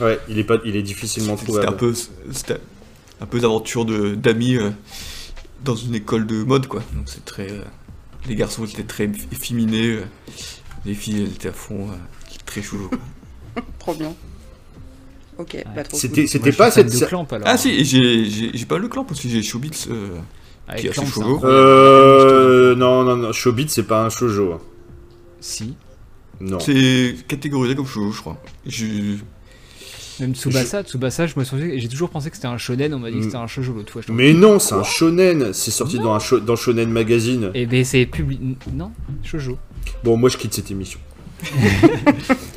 Speaker 4: Ouais, il est, pas, il est difficilement
Speaker 5: C'était un
Speaker 4: trouvable.
Speaker 5: peu, c'était un peu d'aventure de d'amis euh, dans une école de mode quoi. Donc c'est très, euh, les garçons étaient très efféminés, euh, les filles elles étaient à fond, euh, très choujo. [laughs]
Speaker 3: Trop bien. Ok, bah trop
Speaker 4: C'était
Speaker 3: cool.
Speaker 4: c'était
Speaker 1: Moi,
Speaker 4: pas cette.
Speaker 1: de Clamp, alors.
Speaker 5: Ah si, j'ai j'ai j'ai pas le clan aussi, j'ai Showbiz. Euh,
Speaker 1: Avec
Speaker 5: qui est
Speaker 1: Clamp.
Speaker 4: Euh. Non, non, non. Showbiz, c'est pas un shoujo. hein.
Speaker 1: Si.
Speaker 4: Non.
Speaker 5: c'est catégorisé comme shoujo, je crois. Je-
Speaker 1: Même Tsubasa, Tsubasa, je me souviens, j'ai toujours pensé que c'était un shonen, on m'a dit que c'était un shoujo l'autre fois. je
Speaker 4: Mais non, c'est un shonen. C'est sorti dans, un sho- dans Shonen Magazine.
Speaker 1: Et ben c'est public. Non, shoujo.
Speaker 4: Bon, moi, je quitte cette émission. [laughs]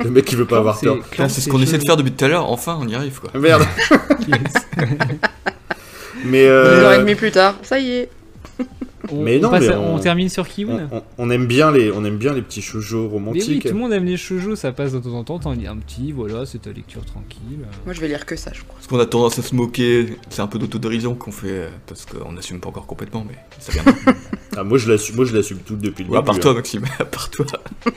Speaker 4: Le mec, il veut pas avoir tort.
Speaker 5: C'est ce qu'on essaie de faire depuis tout à l'heure. Enfin, on y arrive quoi.
Speaker 4: Merde. [laughs] [laughs] Mais,
Speaker 3: Deux heures et
Speaker 4: euh,
Speaker 3: demie plus tard, ça y est.
Speaker 1: On,
Speaker 4: Mais
Speaker 1: on
Speaker 4: non,
Speaker 1: passe
Speaker 4: mais
Speaker 1: à-
Speaker 4: on-
Speaker 1: on termine sur
Speaker 4: on,
Speaker 1: Kiun.
Speaker 4: on- on aime bien les, on aime bien les petits shoujo
Speaker 1: Mais oui,
Speaker 4: romantiques.
Speaker 1: tout le monde aime les shoujo, ça passe de temps en temps, t'en lis un petit, voilà, c'est ta lecture tranquille.
Speaker 3: Moi, je vais lire que ça, je crois.
Speaker 5: Parce qu'on a tendance à se moquer, c'est un peu d'autodérision qu'on fait euh, parce qu'on n'assume pas encore complètement, mais ça vient. [laughs]
Speaker 4: Ah, moi, je l'assume, moi, je l'assume tout depuis le
Speaker 5: Ouais, à
Speaker 4: début.
Speaker 5: part toi,
Speaker 4: hein.
Speaker 5: Maxime, [laughs] à part toi. [laughs]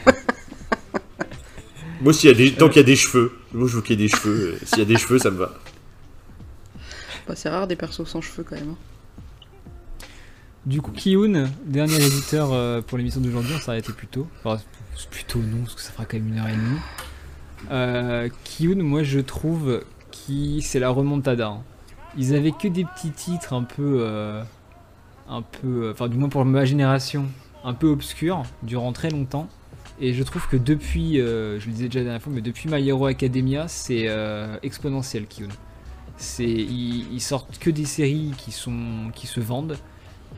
Speaker 4: Moi, s'il y a des, tant qu'il y a des cheveux, moi, je veux qu'il y ait des cheveux. euh, S'il y a des cheveux, ça me va.
Speaker 3: Bah, c'est rare des persos sans cheveux quand même. hein.
Speaker 1: Du coup, Kiun, dernier éditeur euh, pour l'émission d'aujourd'hui, on s'est arrêté plus tôt. Enfin, c'est plutôt non, parce que ça fera quand même une heure et demie. Euh, Kiun, moi je trouve qui c'est la remontada. hein. Ils avaient que des petits titres un peu, euh, un peu, euh, enfin du moins pour ma génération, un peu obscurs durant très longtemps. Et je trouve que depuis, je le disais déjà la dernière fois, mais depuis My Hero Academia, c'est exponentiel Kiun. C'est, ils, ils sortent que des séries qui sont, qui se vendent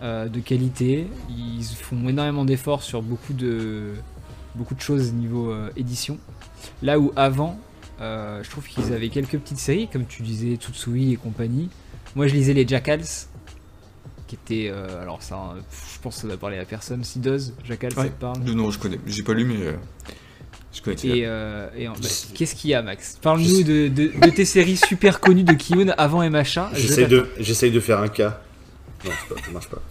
Speaker 1: euh, de qualité. Ils font énormément d'efforts sur beaucoup de, beaucoup de choses niveau euh, édition. Là où avant, euh, je trouve qu'ils avaient quelques petites séries, comme tu disais, Tutsui et compagnie. Moi, je lisais les Jackals, qui étaient. euh, alors, ça, je pense que ça doit parler à personne. Sidoz, Jackals, ça
Speaker 5: Ouais.
Speaker 1: te parle
Speaker 5: non, je connais. J'ai pas lu, mais euh, je connais.
Speaker 1: et, euh, bah, qu'est-ce qu'il y a, Max? Parle-nous de, de- de tes séries super connues de Kiun avant MHA. Je
Speaker 4: J'essaye
Speaker 1: t'attends.
Speaker 4: de, j'essaye de faire un cas. Non, pas, ça marche pas.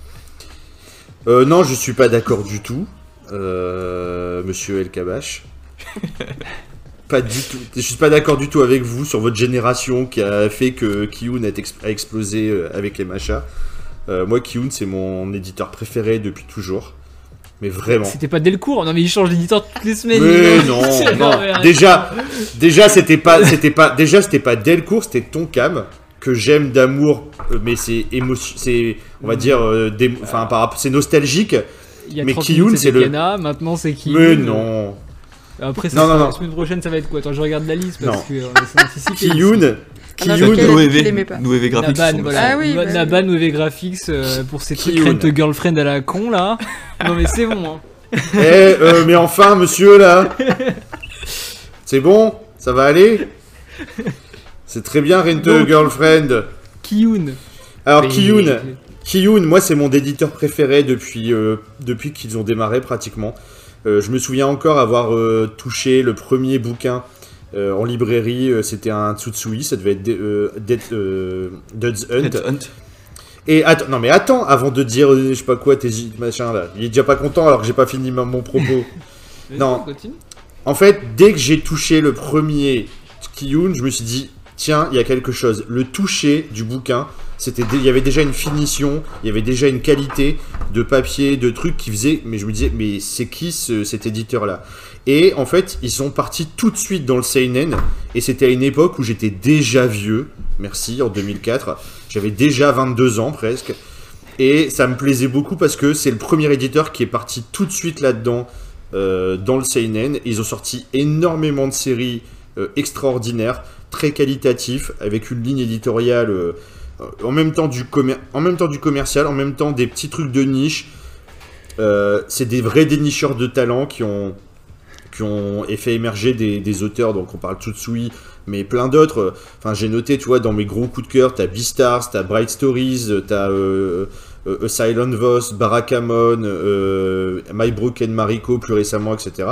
Speaker 4: Euh, non, je suis pas d'accord du tout, euh, Monsieur El Kabash. [laughs] pas du tout. Je suis pas d'accord du tout avec vous sur votre génération qui a fait que Kiyun a, ex- a explosé euh, avec les machas. Euh, moi, Kiyun, c'est mon éditeur préféré depuis toujours. Mais vraiment.
Speaker 1: C'était pas Delcourt Non, mais il change d'éditeur toutes les semaines.
Speaker 4: Mais non, [laughs] non. Déjà, déjà, c'était pas, c'était pas, déjà, c'était pas Delcourt, c'était Tonkam que j'aime d'amour, euh, mais c'est émotion, c'est, on va dire, euh, des- enfin, par rapport, c'est nostalgique.
Speaker 1: Il y a
Speaker 4: mais
Speaker 1: 30
Speaker 4: Kiyun, c'est le-
Speaker 1: maintenant c'est Kiyun.
Speaker 4: Mais non.
Speaker 1: Après,
Speaker 4: Non, non, non.
Speaker 1: la semaine prochaine, ça va être quoi? Attends, je regarde la liste parce
Speaker 4: Non.
Speaker 1: que euh, c'est anticipé.
Speaker 4: Kiyun, Kiyun.
Speaker 5: Noévé Graphics.
Speaker 1: Naban, voilà.
Speaker 3: Ah oui, bah.
Speaker 1: Naban, Graphics euh, pour ses trucs a Girlfriend à la con là. Non, mais c'est bon. Hein.
Speaker 4: Eh, euh, mais enfin, monsieur, là C'est bon? Ça va aller? C'est très bien, Rent a Girlfriend.
Speaker 1: Kiyun.
Speaker 4: Alors, Kiyun, Kiyun, moi, c'est mon éditeur préféré depuis, euh, depuis qu'ils ont démarré, pratiquement. Euh, je me souviens encore avoir euh, touché le premier bouquin euh, en librairie. euh, C'était un Tsutsui, ça devait être Dead- euh, Dead- euh, Dead's Hunt.
Speaker 5: Dead Hunt.
Speaker 4: Et attends, non mais attends, avant de dire je sais pas quoi, tes machin là. Il est déjà pas content alors que j'ai pas fini ma- mon propos. [laughs] Non. En fait, dès que j'ai touché le premier Kiyun, je me suis dit, tiens, il y a quelque chose. Le toucher du bouquin, c'était, il y avait déjà une finition, il y avait déjà une qualité de papier, de trucs qui faisaient. Mais je me disais, mais c'est qui ce- cet éditeur-là? Et en fait, ils sont partis tout de suite dans le seinen. Et c'était à une époque où j'étais déjà vieux. Merci, en 2004. J'avais déjà 22 ans presque. Et ça me plaisait beaucoup parce que c'est le premier éditeur qui est parti tout de suite là-dedans, euh, dans le Seinen. Ils ont sorti énormément de séries euh, extraordinaires, très qualitatifs, avec une ligne éditoriale euh, en, même temps du en même temps du commercial, en même temps des petits trucs de niche. Euh, c'est des vrais dénicheurs de talent qui ont, qui ont fait émerger des, auteurs. Donc on parle Tsutsui, mais plein d'autres. Enfin, j'ai noté, tu dans mes gros coups de cœur, t'as Beastars, t'as Bright Stories, t'as euh, euh, Silent Voice, Barakamon, euh, My Broken Mariko plus récemment, etc.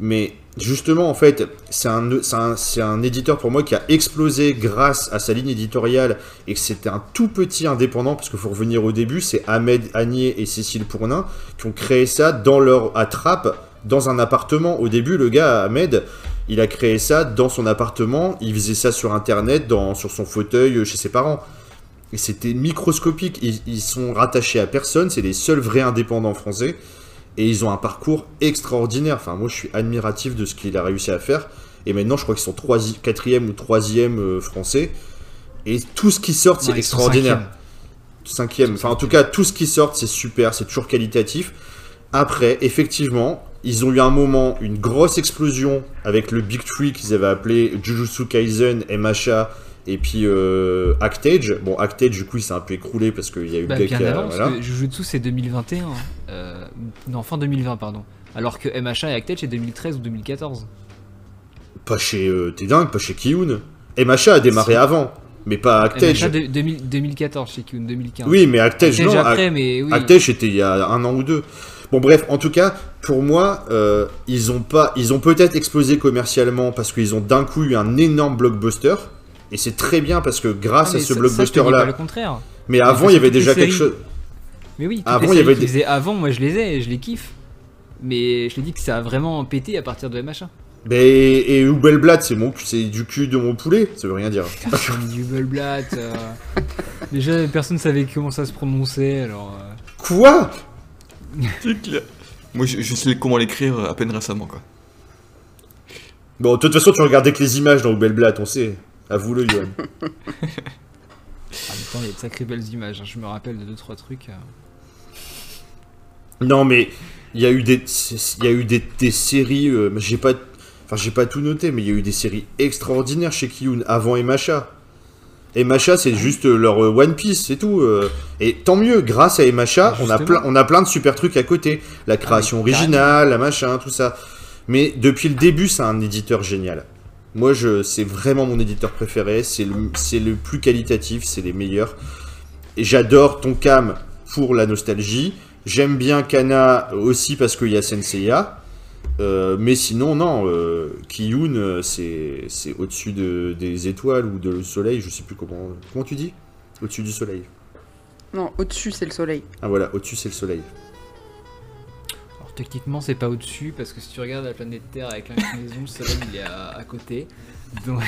Speaker 4: Mais justement, en fait, c'est un, éditeur pour moi qui a explosé grâce à sa ligne éditoriale et que c'était un tout petit indépendant, parce qu'il faut revenir au début, c'est Ahmed Agnier et Cécile Pournin qui ont créé ça dans leur attrape, dans un appartement. Au début, le gars, Ahmed, il a créé ça dans son appartement, il faisait ça sur Internet, sur son fauteuil, euh, chez ses parents. Et c'était microscopique, ils sont rattachés à personne, c'est les seuls vrais indépendants français. Et ils ont un parcours extraordinaire. Enfin, moi, je suis admiratif de ce qu'il a réussi à faire. Et maintenant, je crois qu'ils sont 3, 4e ou 3e français. Et tout ce qui sort, c'est extraordinaire.
Speaker 1: cinquième.
Speaker 4: Cinquième. Enfin, en tout cas, tout ce qui sort, c'est super, c'est toujours qualitatif. Après, effectivement, ils ont eu un moment, une grosse explosion avec le Big Tree qu'ils avaient appelé Jujutsu Kaisen, MHA et puis euh, Actage. Bon, Actage, du coup, il s'est un peu écroulé parce qu'il y a eu
Speaker 1: Bah,
Speaker 4: gars
Speaker 1: bien
Speaker 4: a-
Speaker 1: avant,
Speaker 4: voilà.
Speaker 1: parce que Jujutsu c'est 2021. Euh, non, fin 2020, pardon. Alors que MHA et Actage c'est 2013 ou 2014.
Speaker 4: Pas chez. euh, T'es dingue, pas chez Kiyun. MHA a démarré avant, mais pas Actage.
Speaker 1: MHA de- 2000 2014 chez Kyun, 2015.
Speaker 4: Oui, mais Actage,
Speaker 1: Actage
Speaker 4: non.
Speaker 1: après, mais oui.
Speaker 4: Actage, c'était il y a un an ou deux. Bon, bref, en tout cas, pour moi, euh, ils ont pas, ils ont peut-être explosé commercialement parce qu'ils ont d'un coup eu un énorme blockbuster. Et c'est très bien parce que grâce
Speaker 1: Ah,
Speaker 4: à ce blockbuster-là.
Speaker 1: le contraire.
Speaker 4: Mais avant, il y avait déjà quelque chose.
Speaker 1: Mais oui,
Speaker 4: Avant, il y avait des-
Speaker 1: avant, moi je les ai et je les kiffe. Mais je te dis que ça a vraiment pété à partir de MHA.
Speaker 4: Mais, et Hubelblatt, c'est mon, c'est du cul de mon poulet. Ça veut rien dire.
Speaker 1: Jubelblatt. euh, [laughs] Déjà, personne savait comment ça se prononçait, alors. euh,
Speaker 4: Quoi?
Speaker 5: Moi, je, je sais comment l'écrire à peine récemment, quoi.
Speaker 4: Bon, de toute façon, tu regardais que les images dans Hubelblatt, on sait. Avoue-le, Johan. [laughs]
Speaker 1: En même temps, il y a de sacrées belles images. hein. Je me rappelle de 2-3 trucs. euh.
Speaker 4: Non, mais il y a eu des, il y a eu des, des séries. euh, j'ai pas, enfin, j'ai pas tout noté, mais il y a eu des séries extraordinaires chez Kiyun avant MHA. MHA, c'est juste leur euh, One Piece, c'est tout. euh. et tant mieux, grâce à MHA, on a, plein, on a plein de super trucs à côté. La création
Speaker 1: carrément.
Speaker 4: originale, la machin, tout ça. Mais depuis le début, c'est un éditeur génial. Moi, je, c'est vraiment mon éditeur préféré. C'est le, c'est le plus qualitatif, c'est les meilleurs. Et j'adore Tonkam pour la nostalgie. J'aime bien Kana aussi parce qu'il y a Senseiya. Euh, mais sinon, non, euh, Kiyun, euh, c'est, c'est au-dessus de, des étoiles ou de le soleil, je sais plus comment. Comment tu dis? Au-dessus du soleil.
Speaker 3: Non, au-dessus, c'est le soleil.
Speaker 4: Ah voilà, au-dessus c'est le soleil.
Speaker 1: Techniquement, c'est pas au-dessus parce que si tu regardes la planète Terre avec l'inclinaison, le soleil il est à, à côté. Donc,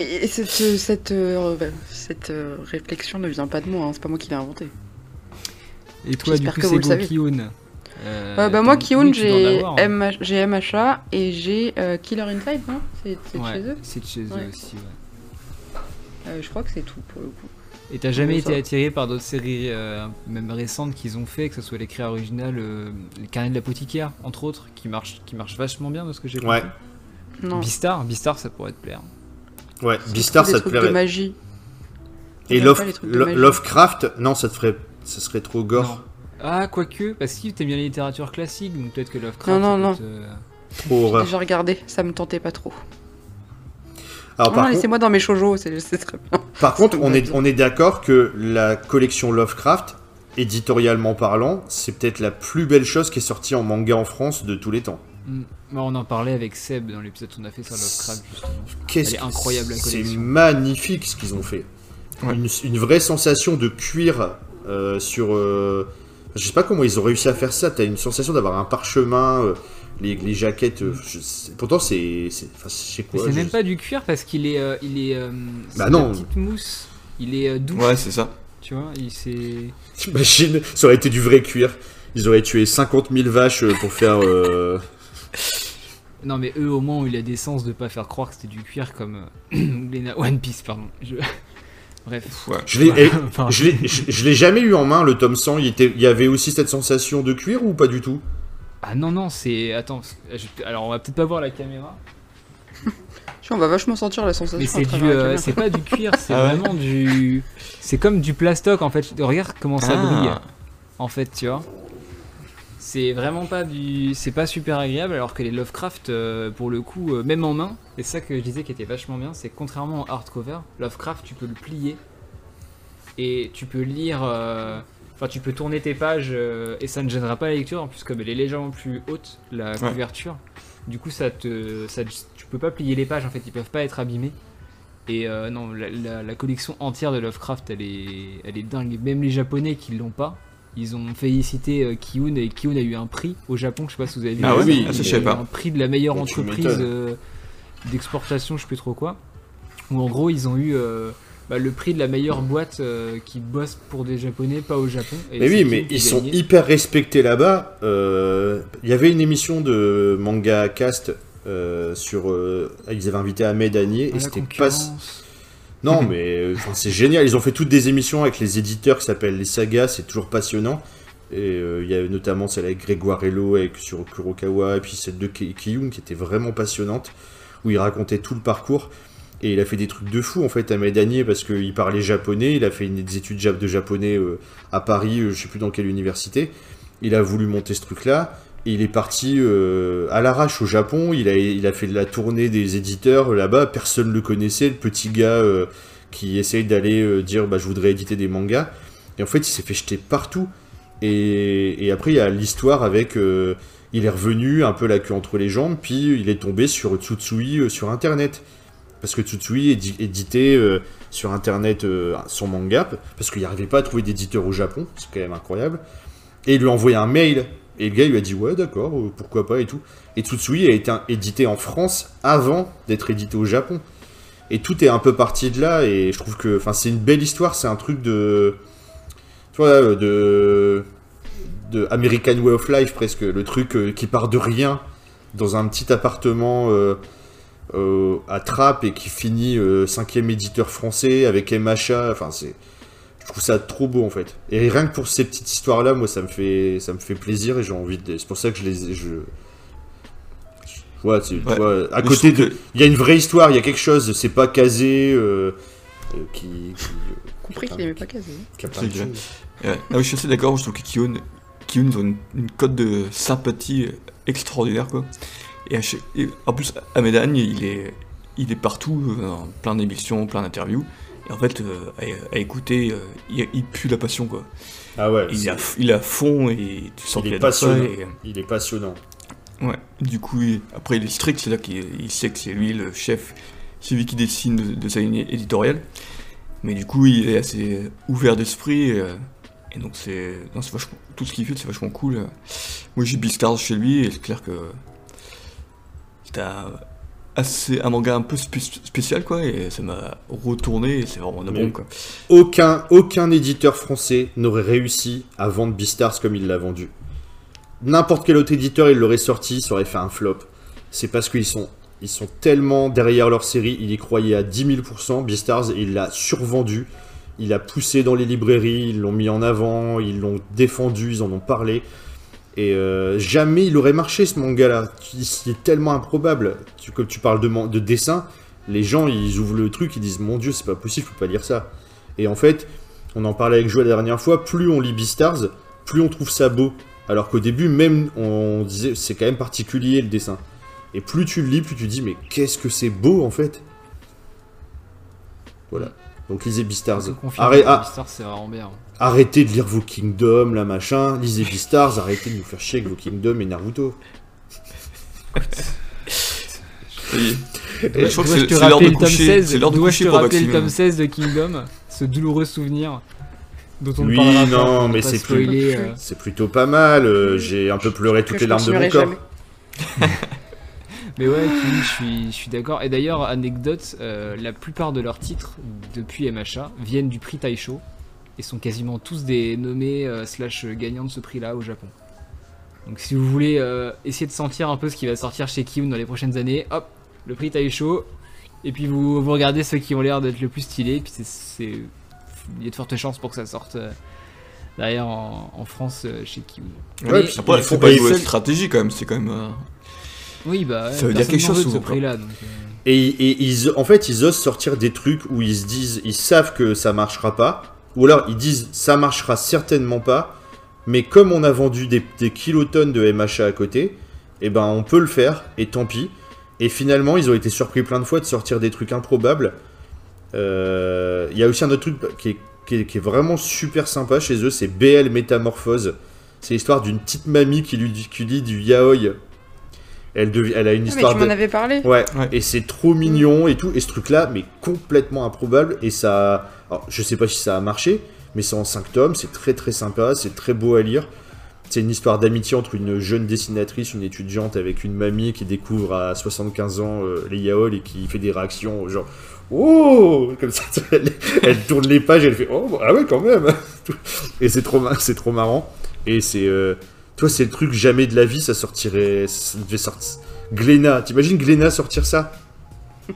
Speaker 3: Et cette, cette, euh, cette euh, réflexion ne vient pas de moi, hein, c'est pas moi qui l'ai inventé.
Speaker 1: et toi, du coup, c'est
Speaker 3: savez.
Speaker 1: Kiyun. Euh,
Speaker 3: bah moi, Kiyun, j'ai
Speaker 1: hein.
Speaker 3: MHA et j'ai euh, Killer Inside, non? C'est de
Speaker 1: Ouais,
Speaker 3: chez eux?
Speaker 1: c'est de chez eux
Speaker 3: Ouais.
Speaker 1: aussi. ouais.
Speaker 3: Je crois que c'est tout pour le coup.
Speaker 1: Et t'as jamais été
Speaker 3: ça.
Speaker 1: attiré par d'autres séries, euh, même récentes, qu'ils ont fait, que ce soit les créas originales, euh, les carnets de l'apothicaire, entre autres, qui marchent, qui marchent vachement bien de ce que j'ai
Speaker 4: Ouais.
Speaker 1: compris.
Speaker 3: Non.
Speaker 1: Beastar, Beastar, ça pourrait te plaire.
Speaker 4: Ouais,
Speaker 3: des
Speaker 4: ça te
Speaker 3: trucs de
Speaker 4: plairait.
Speaker 3: magie.
Speaker 4: Et Love-
Speaker 3: magie.
Speaker 4: Lovecraft, non, ça te ferait. Ça serait trop gore.
Speaker 1: Non. Ah, quoique, parce que t'aimes bien la littérature classique, donc peut-être que Lovecraft.
Speaker 3: Non, non, non.
Speaker 1: te-
Speaker 4: Trop horreur.
Speaker 3: J'ai regardé, ça me tentait pas trop.
Speaker 4: Alors,
Speaker 3: non,
Speaker 4: par,
Speaker 3: non,
Speaker 4: contre,
Speaker 3: laissez-moi dans mes shoujo, c'est très bien.
Speaker 4: par contre, on est, on est d'accord que la collection Lovecraft, éditorialement parlant, c'est peut-être la plus belle chose qui est sortie en manga en France de tous les temps.
Speaker 1: Hmm. Bon, on en parlait avec Seb dans l'épisode qu'on a fait sur Lovecraft, justement.
Speaker 4: Qu'est-ce
Speaker 1: Elle est incroyable, la
Speaker 4: C'est magnifique ce qu'ils ont fait.
Speaker 5: Ouais.
Speaker 4: Une, une vraie sensation de cuir euh, sur. euh, je sais pas comment ils ont réussi à faire ça. T'as une sensation d'avoir un parchemin, euh, les, les jaquettes. euh, je sais- pourtant, c'est. c'est- Enfin, je sais
Speaker 1: Mais
Speaker 4: quoi.
Speaker 1: c'est même pas du cuir parce qu'il est. euh, il est euh,
Speaker 4: Bah
Speaker 1: de
Speaker 4: non.
Speaker 1: Petite mousse. Il est euh, doux.
Speaker 5: Ouais, c'est ça.
Speaker 1: Tu vois, il s'est.
Speaker 4: T'imagines, ça aurait été du vrai cuir. Ils auraient tué 50 000 vaches pour faire. euh,
Speaker 1: Non, mais eux, au moins, ont eu la décence de pas faire croire que c'était du cuir comme euh, [clears throat] One Piece, pardon. Je- Bref.
Speaker 5: Ouais.
Speaker 4: Je l'ai, eh, [laughs]
Speaker 1: Enfin,
Speaker 4: je l'ai, je- jamais eu en main le tome 100. Il, était, il y avait aussi cette sensation de cuir ou pas du tout?
Speaker 1: Ah non, non, c'est. Attends, je- alors on va peut-être pas voir la caméra. [laughs]
Speaker 3: On va vachement sentir la sensation.
Speaker 1: Mais c'est du, euh, c'est pas du cuir, [laughs] c'est
Speaker 5: Ah ouais
Speaker 1: vraiment du, c'est comme du plastoc en fait. Regarde comment ça
Speaker 5: Ah.
Speaker 1: brille, en fait, tu vois. C'est vraiment pas du, c'est pas super agréable, alors que les Lovecraft, euh, pour le coup, euh, même en main, c'est ça que je disais qui était vachement bien, c'est que contrairement au hardcover, Lovecraft, tu peux le plier et tu peux lire, enfin tu peux tourner tes pages euh, et ça ne gênera pas la lecture. En plus, comme elle est légèrement plus haute, la
Speaker 5: Ouais.
Speaker 1: couverture, du coup ça te, ça, tu peux pas plier les pages en fait, ils peuvent pas être abîmés. Et euh, non, la, la- la collection entière de Lovecraft, elle est, elle est dingue. Même les Japonais qui l'ont pas, ils ont félicité euh, Kiyun et Kiyun a eu un prix au Japon. Je sais pas si vous avez vu.
Speaker 5: Ah
Speaker 1: ça,
Speaker 4: oui, ah,
Speaker 1: a
Speaker 5: je savais
Speaker 1: eu
Speaker 5: pas.
Speaker 1: Un prix de la meilleure entreprise euh, d'exportation, je sais plus trop quoi. Où en gros ils ont eu euh, bah, le prix de la meilleure boîte euh, qui bosse pour des Japonais, pas au Japon. Et
Speaker 4: Mais oui, mais ils sont
Speaker 1: gagné.
Speaker 4: hyper respectés là-bas. Euh, Il y avait une émission de manga cast euh, sur. ils avaient invité Ahmed Agnier
Speaker 1: Ah,
Speaker 4: et c'était pas. Non, mais c'est génial. Ils ont fait toutes des émissions avec les éditeurs qui s'appellent les sagas. C'est toujours passionnant. Et euh, il y a notamment celle avec Grégoire Hello avec sur Kurokawa et puis celle de Ki- Kiyun qui était vraiment passionnante où il racontait tout le parcours. Et il a fait des trucs de fou en fait, Ahmed Agnier, parce qu'il parlait japonais, il a fait des études de japonais euh, à Paris, euh, je sais plus dans quelle université. Il a voulu monter ce truc-là, il est parti euh, à l'arrache au Japon, il a, fait la tournée des éditeurs là-bas, personne ne le connaissait, le petit gars qui essaye d'aller dire bah, je voudrais éditer des mangas. Et en fait, il s'est fait jeter partout. Et, après, il y a l'histoire avec. il est revenu un peu la queue entre les jambes, puis il est tombé sur Tsutsui sur internet. Parce que Tsutsui édi- éditait euh, sur internet euh, son manga, parce qu'il n'arrivait pas à trouver d'éditeur au Japon, c'est quand même incroyable. Et il lui a envoyé un mail, et le gars lui a dit ouais d'accord, euh, pourquoi pas et tout. Et Tsutsui a été édité en France avant d'être édité au Japon. Et tout est un peu parti de là, et je trouve que c'est une belle histoire, c'est un truc de. Tu vois, euh, de. de American Way of Life presque, le truc qui part de rien dans un petit appartement euh, à Trappes et qui finit euh, cinquième éditeur français avec MHA. Enfin, c'est, je trouve ça trop beau en fait. Et rien que pour ces petites histoires là, moi ça me fait, ça me fait plaisir et j'ai envie de. C'est pour ça que je les, je. Ouais, c'est- tu
Speaker 5: Ouais.
Speaker 4: vois, à
Speaker 5: Mais
Speaker 4: côté de, il y a une vraie histoire, il y a quelque chose. C'est pas casé. euh, euh, qui, qui,
Speaker 3: compris qu'il aimait pas casé.
Speaker 5: Ouais. Ah oui, je suis assez d'accord, je trouve que Kiyun, Kiyun ils ont une, une cote de sympathie extraordinaire quoi. Et, à chaque- et en plus, Ahmed Agne, il est, il est partout, euh, plein d'émissions, plein d'interviews. Et en fait, euh, à, à écouter, euh, il, il pue la passion quoi.
Speaker 4: Ah ouais.
Speaker 5: Il est, à, f- il est à fond et tu sens
Speaker 4: Il
Speaker 5: qu'il
Speaker 4: est passionnant.
Speaker 5: Et,
Speaker 4: Il est passionnant.
Speaker 5: ouais. Du coup, il- après, il est strict, c'est-à-dire qu'il il sait que c'est lui le chef, c'est lui qui décide de, de sa ligne éditoriale. Mais du coup, il est assez ouvert d'esprit. et Et donc c'est, vachement, tout ce qu'il fait, c'est vachement cool. Moi j'ai Beastars chez lui et c'est clair que c'était un, assez, un manga un peu spé- spécial quoi et ça m'a retourné et c'est vraiment de bon quoi.
Speaker 4: Aucun, aucun éditeur français n'aurait réussi à vendre Beastars comme il l'a vendu. N'importe quel autre éditeur, il l'aurait sorti, ça aurait fait un flop. C'est parce qu'ils sont, ils sont tellement derrière leur série, il y croyait à 10 000%. Beastars, il l'a survendu. Il a poussé dans les librairies, ils l'ont mis en avant, ils l'ont défendu, ils en ont parlé. Et euh, jamais il aurait marché ce manga-là. C'est tellement improbable. Comme tu parles de, de dessin, les gens ils ouvrent le truc, ils disent Mon dieu, c'est pas possible, faut pas lire ça. Et en fait, on en parlait avec Joël la dernière fois, plus on lit Beastars, plus on trouve ça beau. Alors qu'au début, même, on disait c'est quand même particulier le dessin. Et plus tu le lis, plus tu dis mais qu'est-ce que c'est beau en fait? Voilà. Donc lisez Beastars. Arrête- ah,
Speaker 1: Beastars, c'est vraiment bien.
Speaker 4: arrêtez de lire vos Kingdom, là machin. Lisez Beastars, arrêtez de nous faire chier avec vos Kingdom et Naruto.
Speaker 5: Et- je crois que c'est l'heure de coucher,
Speaker 1: 16
Speaker 5: c'est l'heure de coucher pour
Speaker 1: rappeler le
Speaker 5: Maxime.
Speaker 1: tome 16 de Kingdom Ce douloureux souvenir dont on
Speaker 4: Oui,
Speaker 1: parlera
Speaker 4: non, mais c'est plus-
Speaker 1: euh.
Speaker 4: C'est plutôt pas mal. euh, J'ai un peu pleuré toutes les larmes de mon corps. [laughs]
Speaker 1: Mais ouais, Kimi, je suis, je suis d'accord. Et d'ailleurs, anecdote, euh, la plupart de leurs titres depuis MHA viennent du prix Taisho et sont quasiment tous des nommés euh, slash gagnants de ce prix-là au Japon. Donc si vous voulez euh, essayer de sentir un peu ce qui va sortir chez Kim dans les prochaines années, hop, le prix Taisho. Et puis vous, vous regardez ceux qui ont l'air d'être le plus stylés. Et puis c'est- il y a de fortes chances pour que ça sorte euh, derrière en, en France euh, chez Kim.
Speaker 4: Ouais,
Speaker 1: Mais-
Speaker 4: puis
Speaker 5: Après, c'est
Speaker 4: font-
Speaker 5: pas
Speaker 4: celle-
Speaker 5: stratégie quand même, c'est quand même.
Speaker 1: Oui, bah,
Speaker 5: Ça veut dire quelque chose
Speaker 1: veut de ce
Speaker 5: souvent,
Speaker 1: donc, euh,
Speaker 4: Et, et ils, en fait, ils osent sortir des trucs où ils se disent, ils savent que ça marchera pas, ou alors ils disent ça marchera certainement pas, mais comme on a vendu des, des kilotonnes de MHA à côté, eh ben on peut le faire, et tant pis. Et finalement, ils ont été surpris plein de fois de sortir des trucs improbables. Euh, Il y a aussi un autre truc qui est, qui est- qui est vraiment super sympa chez eux, c'est BL Métamorphose. C'est l'histoire d'une petite mamie qui, lui, qui lit du yaoi. Elle, devi- elle a une
Speaker 3: Ah, mais
Speaker 4: histoire
Speaker 3: tu
Speaker 4: de...
Speaker 3: m'en avais parlé.
Speaker 4: Ouais,
Speaker 5: Ouais.
Speaker 4: et c'est trop mignon et tout. Et ce truc-là, mais complètement improbable. Et ça. Alors, je sais pas si ça a marché, mais c'est en 5 tomes. C'est très très sympa. C'est très beau à lire. C'est une histoire d'amitié entre une jeune dessinatrice, une étudiante, avec une mamie qui découvre à 75 ans euh, les yaols et qui fait des réactions genre Oh Comme ça, elle, elle tourne les pages et elle fait Oh, ah ouais, quand même Et c'est trop, ma- c'est trop marrant. Et c'est. euh, toi, c'est le truc jamais de la vie, ça sortirait. Ça devait sortir. Glénat, t'imagines Glénat sortir ça? [laughs]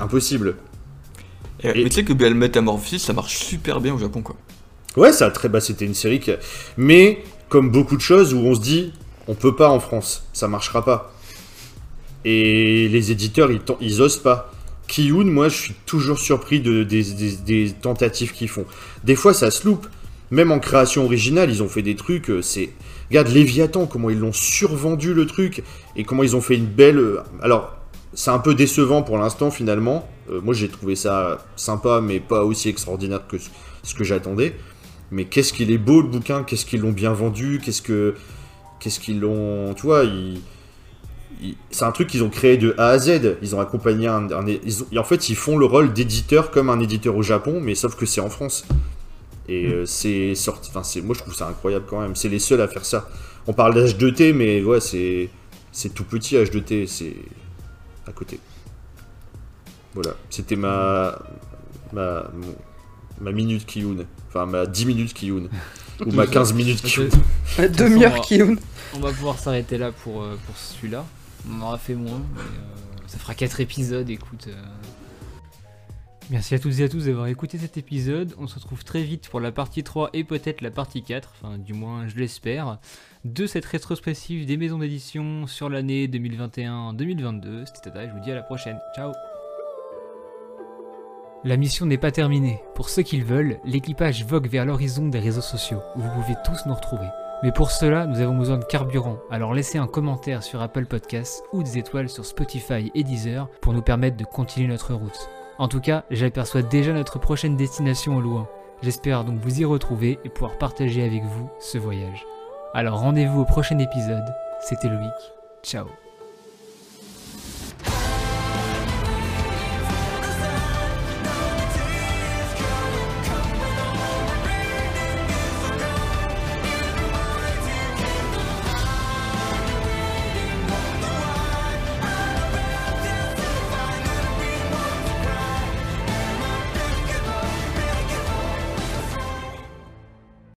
Speaker 4: Impossible.
Speaker 5: et-
Speaker 4: Et-
Speaker 5: Mais tu sais que Metamorphosis, ça marche super bien au Japon quoi.
Speaker 4: Ouais, ça a très bas, c'était une série qui. Mais, comme beaucoup de choses où on se dit, on peut pas en France, ça marchera pas. Et les éditeurs, ils, ils osent pas. Kiyun, moi, je suis toujours surpris de, des, des- des tentatives qu'ils font. Des fois, ça se loupe. Même en création originale, ils ont fait des trucs, euh, c'est... Regarde Léviathan, comment ils l'ont survendu le truc, et comment ils ont fait une belle... euh, Alors, c'est un peu décevant pour l'instant, finalement. Euh, moi, j'ai trouvé ça sympa, mais pas aussi extraordinaire que ce- que j'attendais. Mais qu'est-ce qu'il est beau, le bouquin, qu'est-ce qu'ils l'ont bien vendu, qu'est-ce que... Qu'est-ce qu'ils l'ont... Tu vois, C'est un truc qu'ils ont créé de A à Z. Ils ont accompagné un... un- en fait, ils font le rôle d'éditeur comme un éditeur au Japon, mais sauf que c'est en France. Et euh, c'est sorti. Enfin, c'est. Moi, je trouve ça incroyable quand même. C'est les seuls à faire ça. On parle d'H2T, mais ouais, c'est. C'est tout petit H2T. C'est à côté. Voilà. C'était ma. Ma. mon- Ma minute Kiyun. Enfin, ma 10 minutes Kiyun. Ou ma 15 minutes Kiyun.
Speaker 3: La demi-heure Kiyun.
Speaker 1: On va pouvoir s'arrêter là pour, euh, pour celui-là. On en aura fait moins, mais euh, ça fera 4 épisodes, écoute. Merci à toutes et à tous d'avoir écouté cet épisode. On se retrouve très vite pour la partie 3 et peut-être la partie 4, enfin du moins je l'espère, de cette rétrospective des maisons d'édition sur l'année 2021-2022. C'était Tata, je vous dis à la prochaine. Ciao La mission n'est pas terminée. Pour ceux qui le veulent, l'équipage vogue vers l'horizon des réseaux sociaux, où vous pouvez tous nous retrouver. Mais pour cela, nous avons besoin de carburant, alors laissez un commentaire sur Apple Podcasts ou des étoiles sur Spotify et Deezer pour nous permettre de continuer notre route. En tout cas, j'aperçois déjà notre prochaine destination au loin. J'espère donc vous y retrouver et pouvoir partager avec vous ce voyage. Alors rendez-vous au prochain épisode. C'était Loïc. Ciao